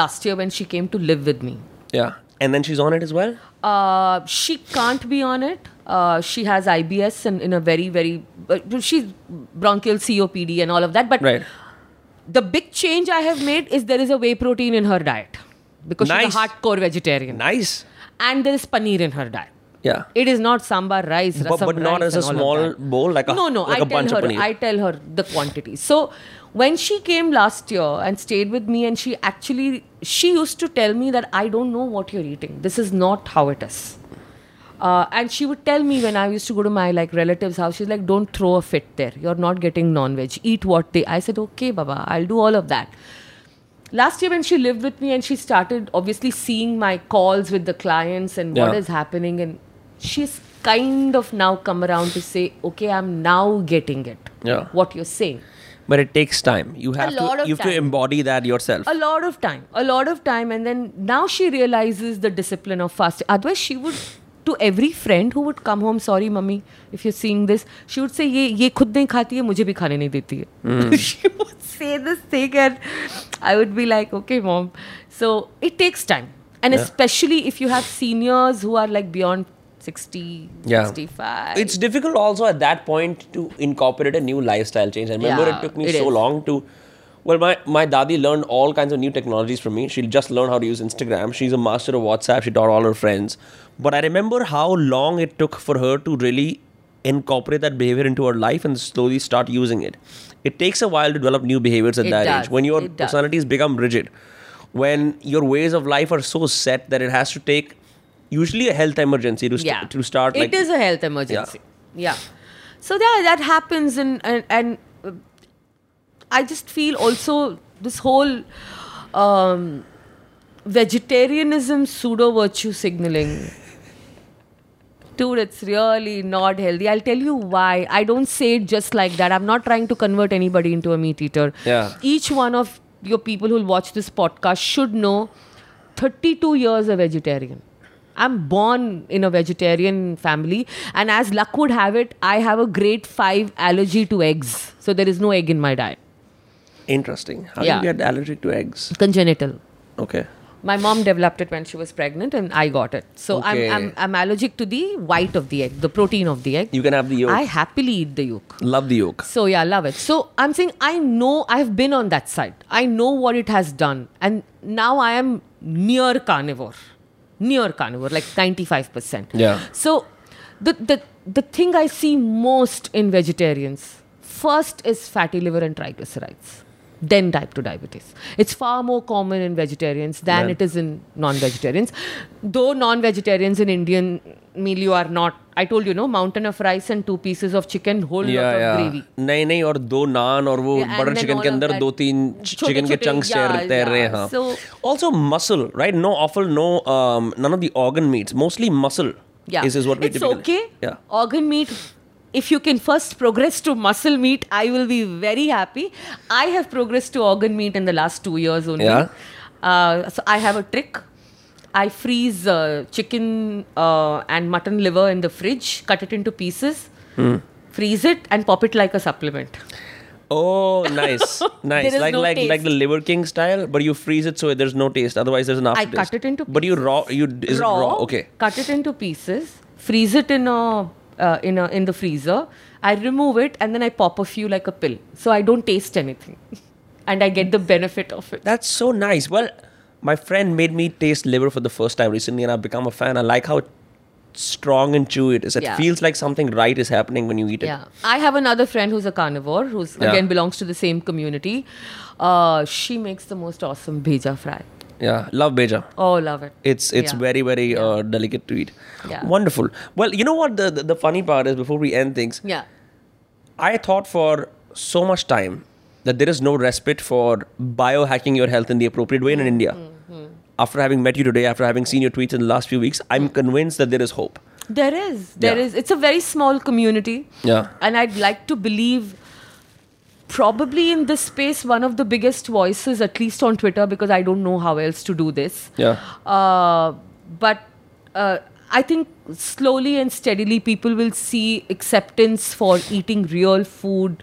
last year when she came to live with me. yeah, and then she's on it as well. Uh, she can't be on it. Uh, she has IBS and in a very, very, uh, she's bronchial COPD and all of that. But Right. the big change I have made is there is a whey protein in her diet because Nice. she's a hardcore vegetarian. Nice. And there is paneer in her diet. Yeah. It is not sambar rice, But, but not as a and all of small bowl, like a no, no. like I a tell bunch her. of paneer. I tell her the quantity. So when she came last year and stayed with me, and she actually she used to tell me that I don't know what you're eating. This is not how it is. Uh, and she would tell me when I used to go to my like relatives' house, she's like, "Don't throw a fit there. You're not getting non-veg. Eat what they." I said, "Okay, Baba, I'll do all of that." Last year when she lived with me and she started obviously seeing my calls with the clients and what Yeah. is happening, and she's kind of now come around to say, "Okay, I'm now getting it. Yeah. What you're saying." But it takes time. You have to lot of you have to time. embody that yourself. A lot of time, a lot of time, and then now she realizes the discipline of fasting. Otherwise, she would to every friend who would come home, sorry, mummy, if you're seeing this, she would say, ये ये खुद नहीं खाती है, मुझे भी खाने नहीं देती है. she would say this thing, and I would be like, okay, mom. So it takes time, and Yeah. especially if you have seniors who are like beyond 60, Yeah. 65. It's difficult also at that point to incorporate a new lifestyle change. I remember Yeah, it took me it so is. long to. Well, my, my dadi learned all kinds of new technologies from me. She just learned how to use Instagram. She's a master of WhatsApp. She taught all her friends. But I remember how long it took for her to really incorporate that behavior into her life and slowly start using it. It takes a while to develop new behaviors at It that does. age. When your personalities become rigid, when your ways of life are so set that it has to take usually a health emergency to, st- yeah. to start like it is a health emergency. Yeah, so yeah that happens and and, and uh, i just feel also this whole um, vegetarianism pseudo virtue signaling. Dude it's really not healthy. I'll tell you why. I don't say it just like that. I'm not trying to convert anybody into a meat eater. Yeah. each one of your people who'll watch this podcast should know 32 years a vegetarian i'm born in a vegetarian family and as luck would have it i have a grade 5 allergy to eggs so there is no egg in my diet Interesting. How Yeah. do you get allergic to eggs? congenital Okay. my mom developed it when she was pregnant and i got it so Okay. I'm, I'm i'm allergic to the white of the egg the protein of the egg You can have the yolk. i happily eat the yolk Love the yolk. So yeah, love it. So I'm saying I know I've been on that side. I know what it has done, and now I am near carnivore, near carnivore, like 95 percent. Yeah. So the the the thing I see most in vegetarians first is fatty liver and triglycerides. Then type 2 diabetes. It's far more common in vegetarians than Yeah. it is in non-vegetarians. Though non-vegetarians in Indian meal you are not. I told you, no, mountain of rice and two pieces of chicken, whole Yeah, lot of yeah. gravy. नहीं नहीं और दो नान और वो Yeah, and butter then chicken all के of अंदर that दो तीन छोटे- चिकन के छोटे- चंक्स yeah, तैर तैर रहे हैं yeah. हाँ So- also muscle right no offal no um, none of the organ meats mostly muscle Yeah. is, is what we it's typically okay. yeah Organ meat. if you can first progress to muscle meat, I will be very happy. I have progressed to organ meat in the last two years only. Yeah. Uh, so I have a trick. I freeze uh, chicken uh, and mutton liver in the fridge, cut it into pieces, Hmm. freeze it, and pop it like a supplement. oh nice nice like no like like the liver king style but you freeze it so there's no taste otherwise there's an aftertaste. I cut it into but you raw you is raw, it raw okay Cut it into pieces, freeze it in a uh, in a in the freezer. I remove it and then I pop a few like a pill, so I don't taste anything, and I get the benefit of it. That's so nice. Well, my friend made me taste liver for the first time recently, and I've become a fan. I like how strong and chewy it is. It Yeah. feels like something right is happening when you eat it. Yeah, I have another friend who's a carnivore, who's Yeah. again belongs to the same community. Uh, she makes the most awesome bheja fry. Yeah, love bheja. Oh, love it. It's it's Yeah. very very uh, delicate to eat. Yeah. Wonderful. Well, you know what the, the the funny part is before we end things, Yeah. I thought for so much time that there is no respite for biohacking your health in the appropriate way in India. Mm-hmm. After having met you today, after having seen your tweets in the last few weeks, I'm convinced that there is hope. There is. There Yeah. is. It's a very small community. Yeah. And I'd like to believe probably in this space one of the biggest voices, at least on Twitter, because I don't know how else to do this. Yeah. Uh, but uh, I think slowly and steadily people will see acceptance for eating real food.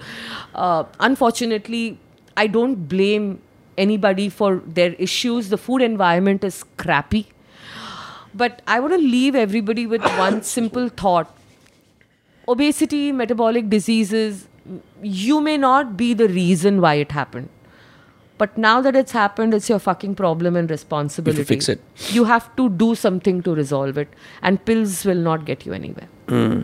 Uh, unfortunately, I don't blame anybody for their issues. The food environment is crappy. But I want to leave everybody with one simple thought obesity, metabolic diseases, you may not be the reason why it happened. But now that it's happened, it's your fucking problem and responsibility. You fix it. You have to do something to resolve it. And pills will not get you anywhere. Hmm.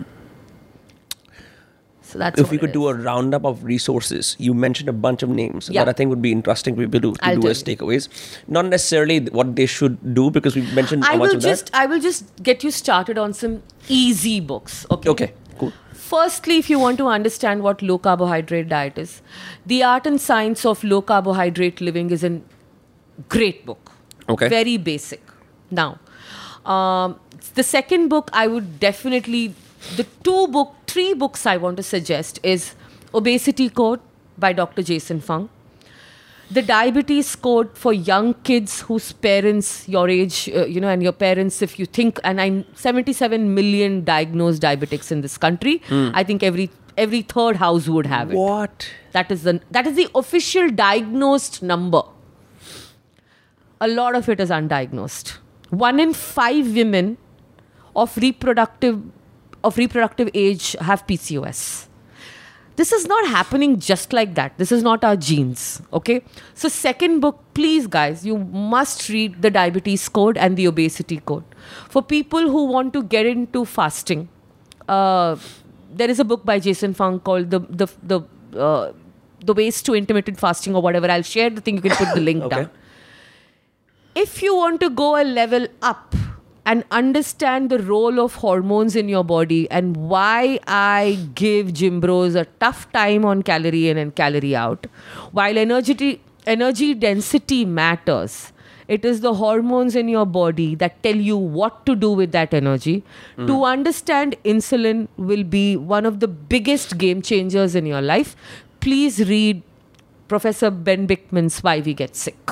So that's if we could do a roundup of resources, you mentioned a bunch of names Yeah. that I think would be interesting for people to, I'll do as takeaways. Not necessarily what they should do because we mentioned I how much will of just I will just get you started on some easy books. Okay. Okay, cool. Firstly, if you want to understand what low carbohydrate diet is, The Art and Science of Low Carbohydrate Living is a great book. Okay. Very basic. Now, um, the second book I would definitely, the two book, three books I want to suggest is Obesity Code by Dr. Jason Fung. The diabetes code for young kids whose parents, your age, uh, you know, and your parents, if you think, and I'm 77 million diagnosed diabetics in this country. I think every every third house would have it. What? That is the that is the official diagnosed number. A lot of it is undiagnosed. One in five women of reproductive of reproductive age have PCOS. This is not happening just like that. This is not our genes. Okay. So, second book, please, guys, you must read the diabetes code and the obesity code. For people who want to get into fasting, uh, there is a book by Jason Fung called the the the uh, the ways to intermittent fasting or whatever. I'll share the thing. You can put the link Okay. down. If you want to go a level up and understand the role of hormones in your body and why I give gym bros a tough time on calorie in and calorie out, while energy energy density matters. It is the hormones in your body that tell you what to do with that energy. To understand insulin will be one of the biggest game changers in your life. Please read Professor Ben Bikman's Why We Get Sick.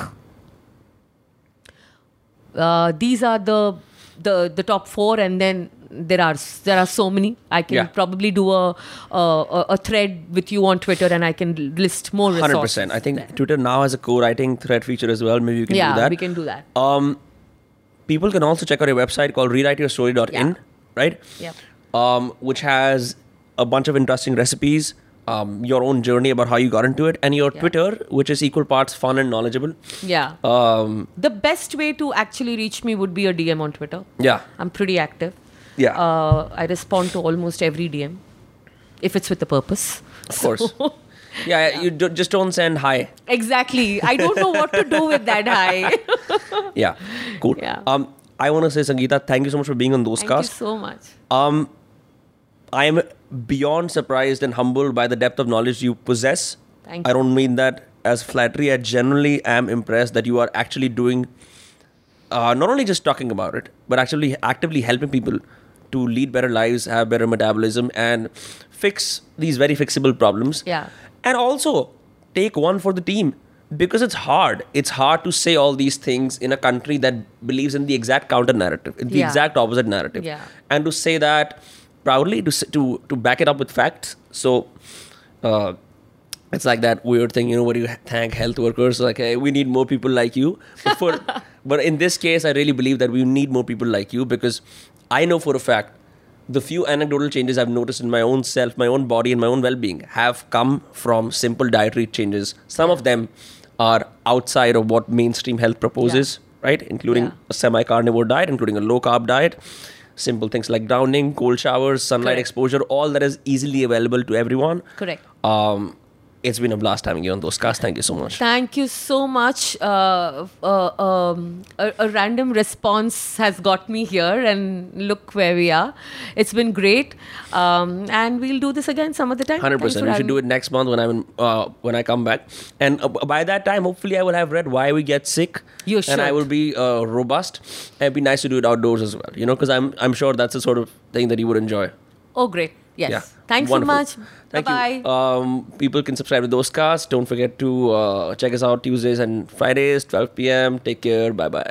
Uh, these are the the the top four, and then there are there are so many. I can Yeah. probably do a, a a a thread with you on Twitter, and I can list more resources. Hundred percent. I think Twitter now has a co-writing thread feature as well. Maybe you can yeah, do that. we can do that. Um, people can also check out your website called rewriteyourstory.in, Yeah. right? Yeah. Um, which has a bunch of interesting recipes, um, your own journey about how you got into it, and your Yeah. Twitter, which is equal parts fun and knowledgeable. Yeah. Um, the best way to actually reach me would be a DM on Twitter. yeah, I'm pretty active. yeah, Uh, I respond to almost every DM if it's with a purpose. of course. Yeah, you do, just don't send hi. Exactly. I don't know what to do with that high. Yeah, cool. Yeah. Um, I want to say, Sangeeta, thank you so much for being on those Thank you so much. Um, I am beyond surprised and humbled by the depth of knowledge you possess. Thank I don't mean that as flattery. I generally am impressed that you are actually doing, uh, not only just talking about it, but actually actively helping people to lead better lives, have better metabolism, and fix these very fixable problems. Yeah. And also take one for the team because it's hard. It's hard to say all these things in a country that believes in the exact counter narrative, the Yeah. exact opposite narrative. Yeah. And to say that proudly, to to to back it up with facts. So. Uh, it's like that weird thing, you know, where you thank health workers, like, hey, we need more people like you. But for, but in this case, I really believe that we need more people like you because I know for a fact the few anecdotal changes I've noticed in my own self, my own body, and my own well-being have come from simple dietary changes. Some of them are outside of what mainstream health proposes, right? Including Yeah. a semi-carnivore diet, including a low-carb diet. Simple things like drowning, cold showers, sunlight Correct. exposure, all that is easily available to everyone. Correct. Um, it's been a blast having you on those casts. Thank you so much. Thank you so much. Uh, uh, um, a, a random response has got me here, and look where we are. It's been great, um, and we'll do this again some other time. Hundred percent. We should do it next month when I'm in, uh, when I come back, and uh, by that time, hopefully, I will have read Why We Get Sick. You and I will be uh, robust. And it'd be nice to do it outdoors as well. You know, because I'm I'm sure that's the sort of thing that you would enjoy. Oh, great. Yes. Yeah. Thanks Wonderful. so much. Thank Bye you. Um, people can subscribe to those casts. Don't forget to uh, check us out Tuesdays and Fridays, 12 p.m. Take care. Bye bye.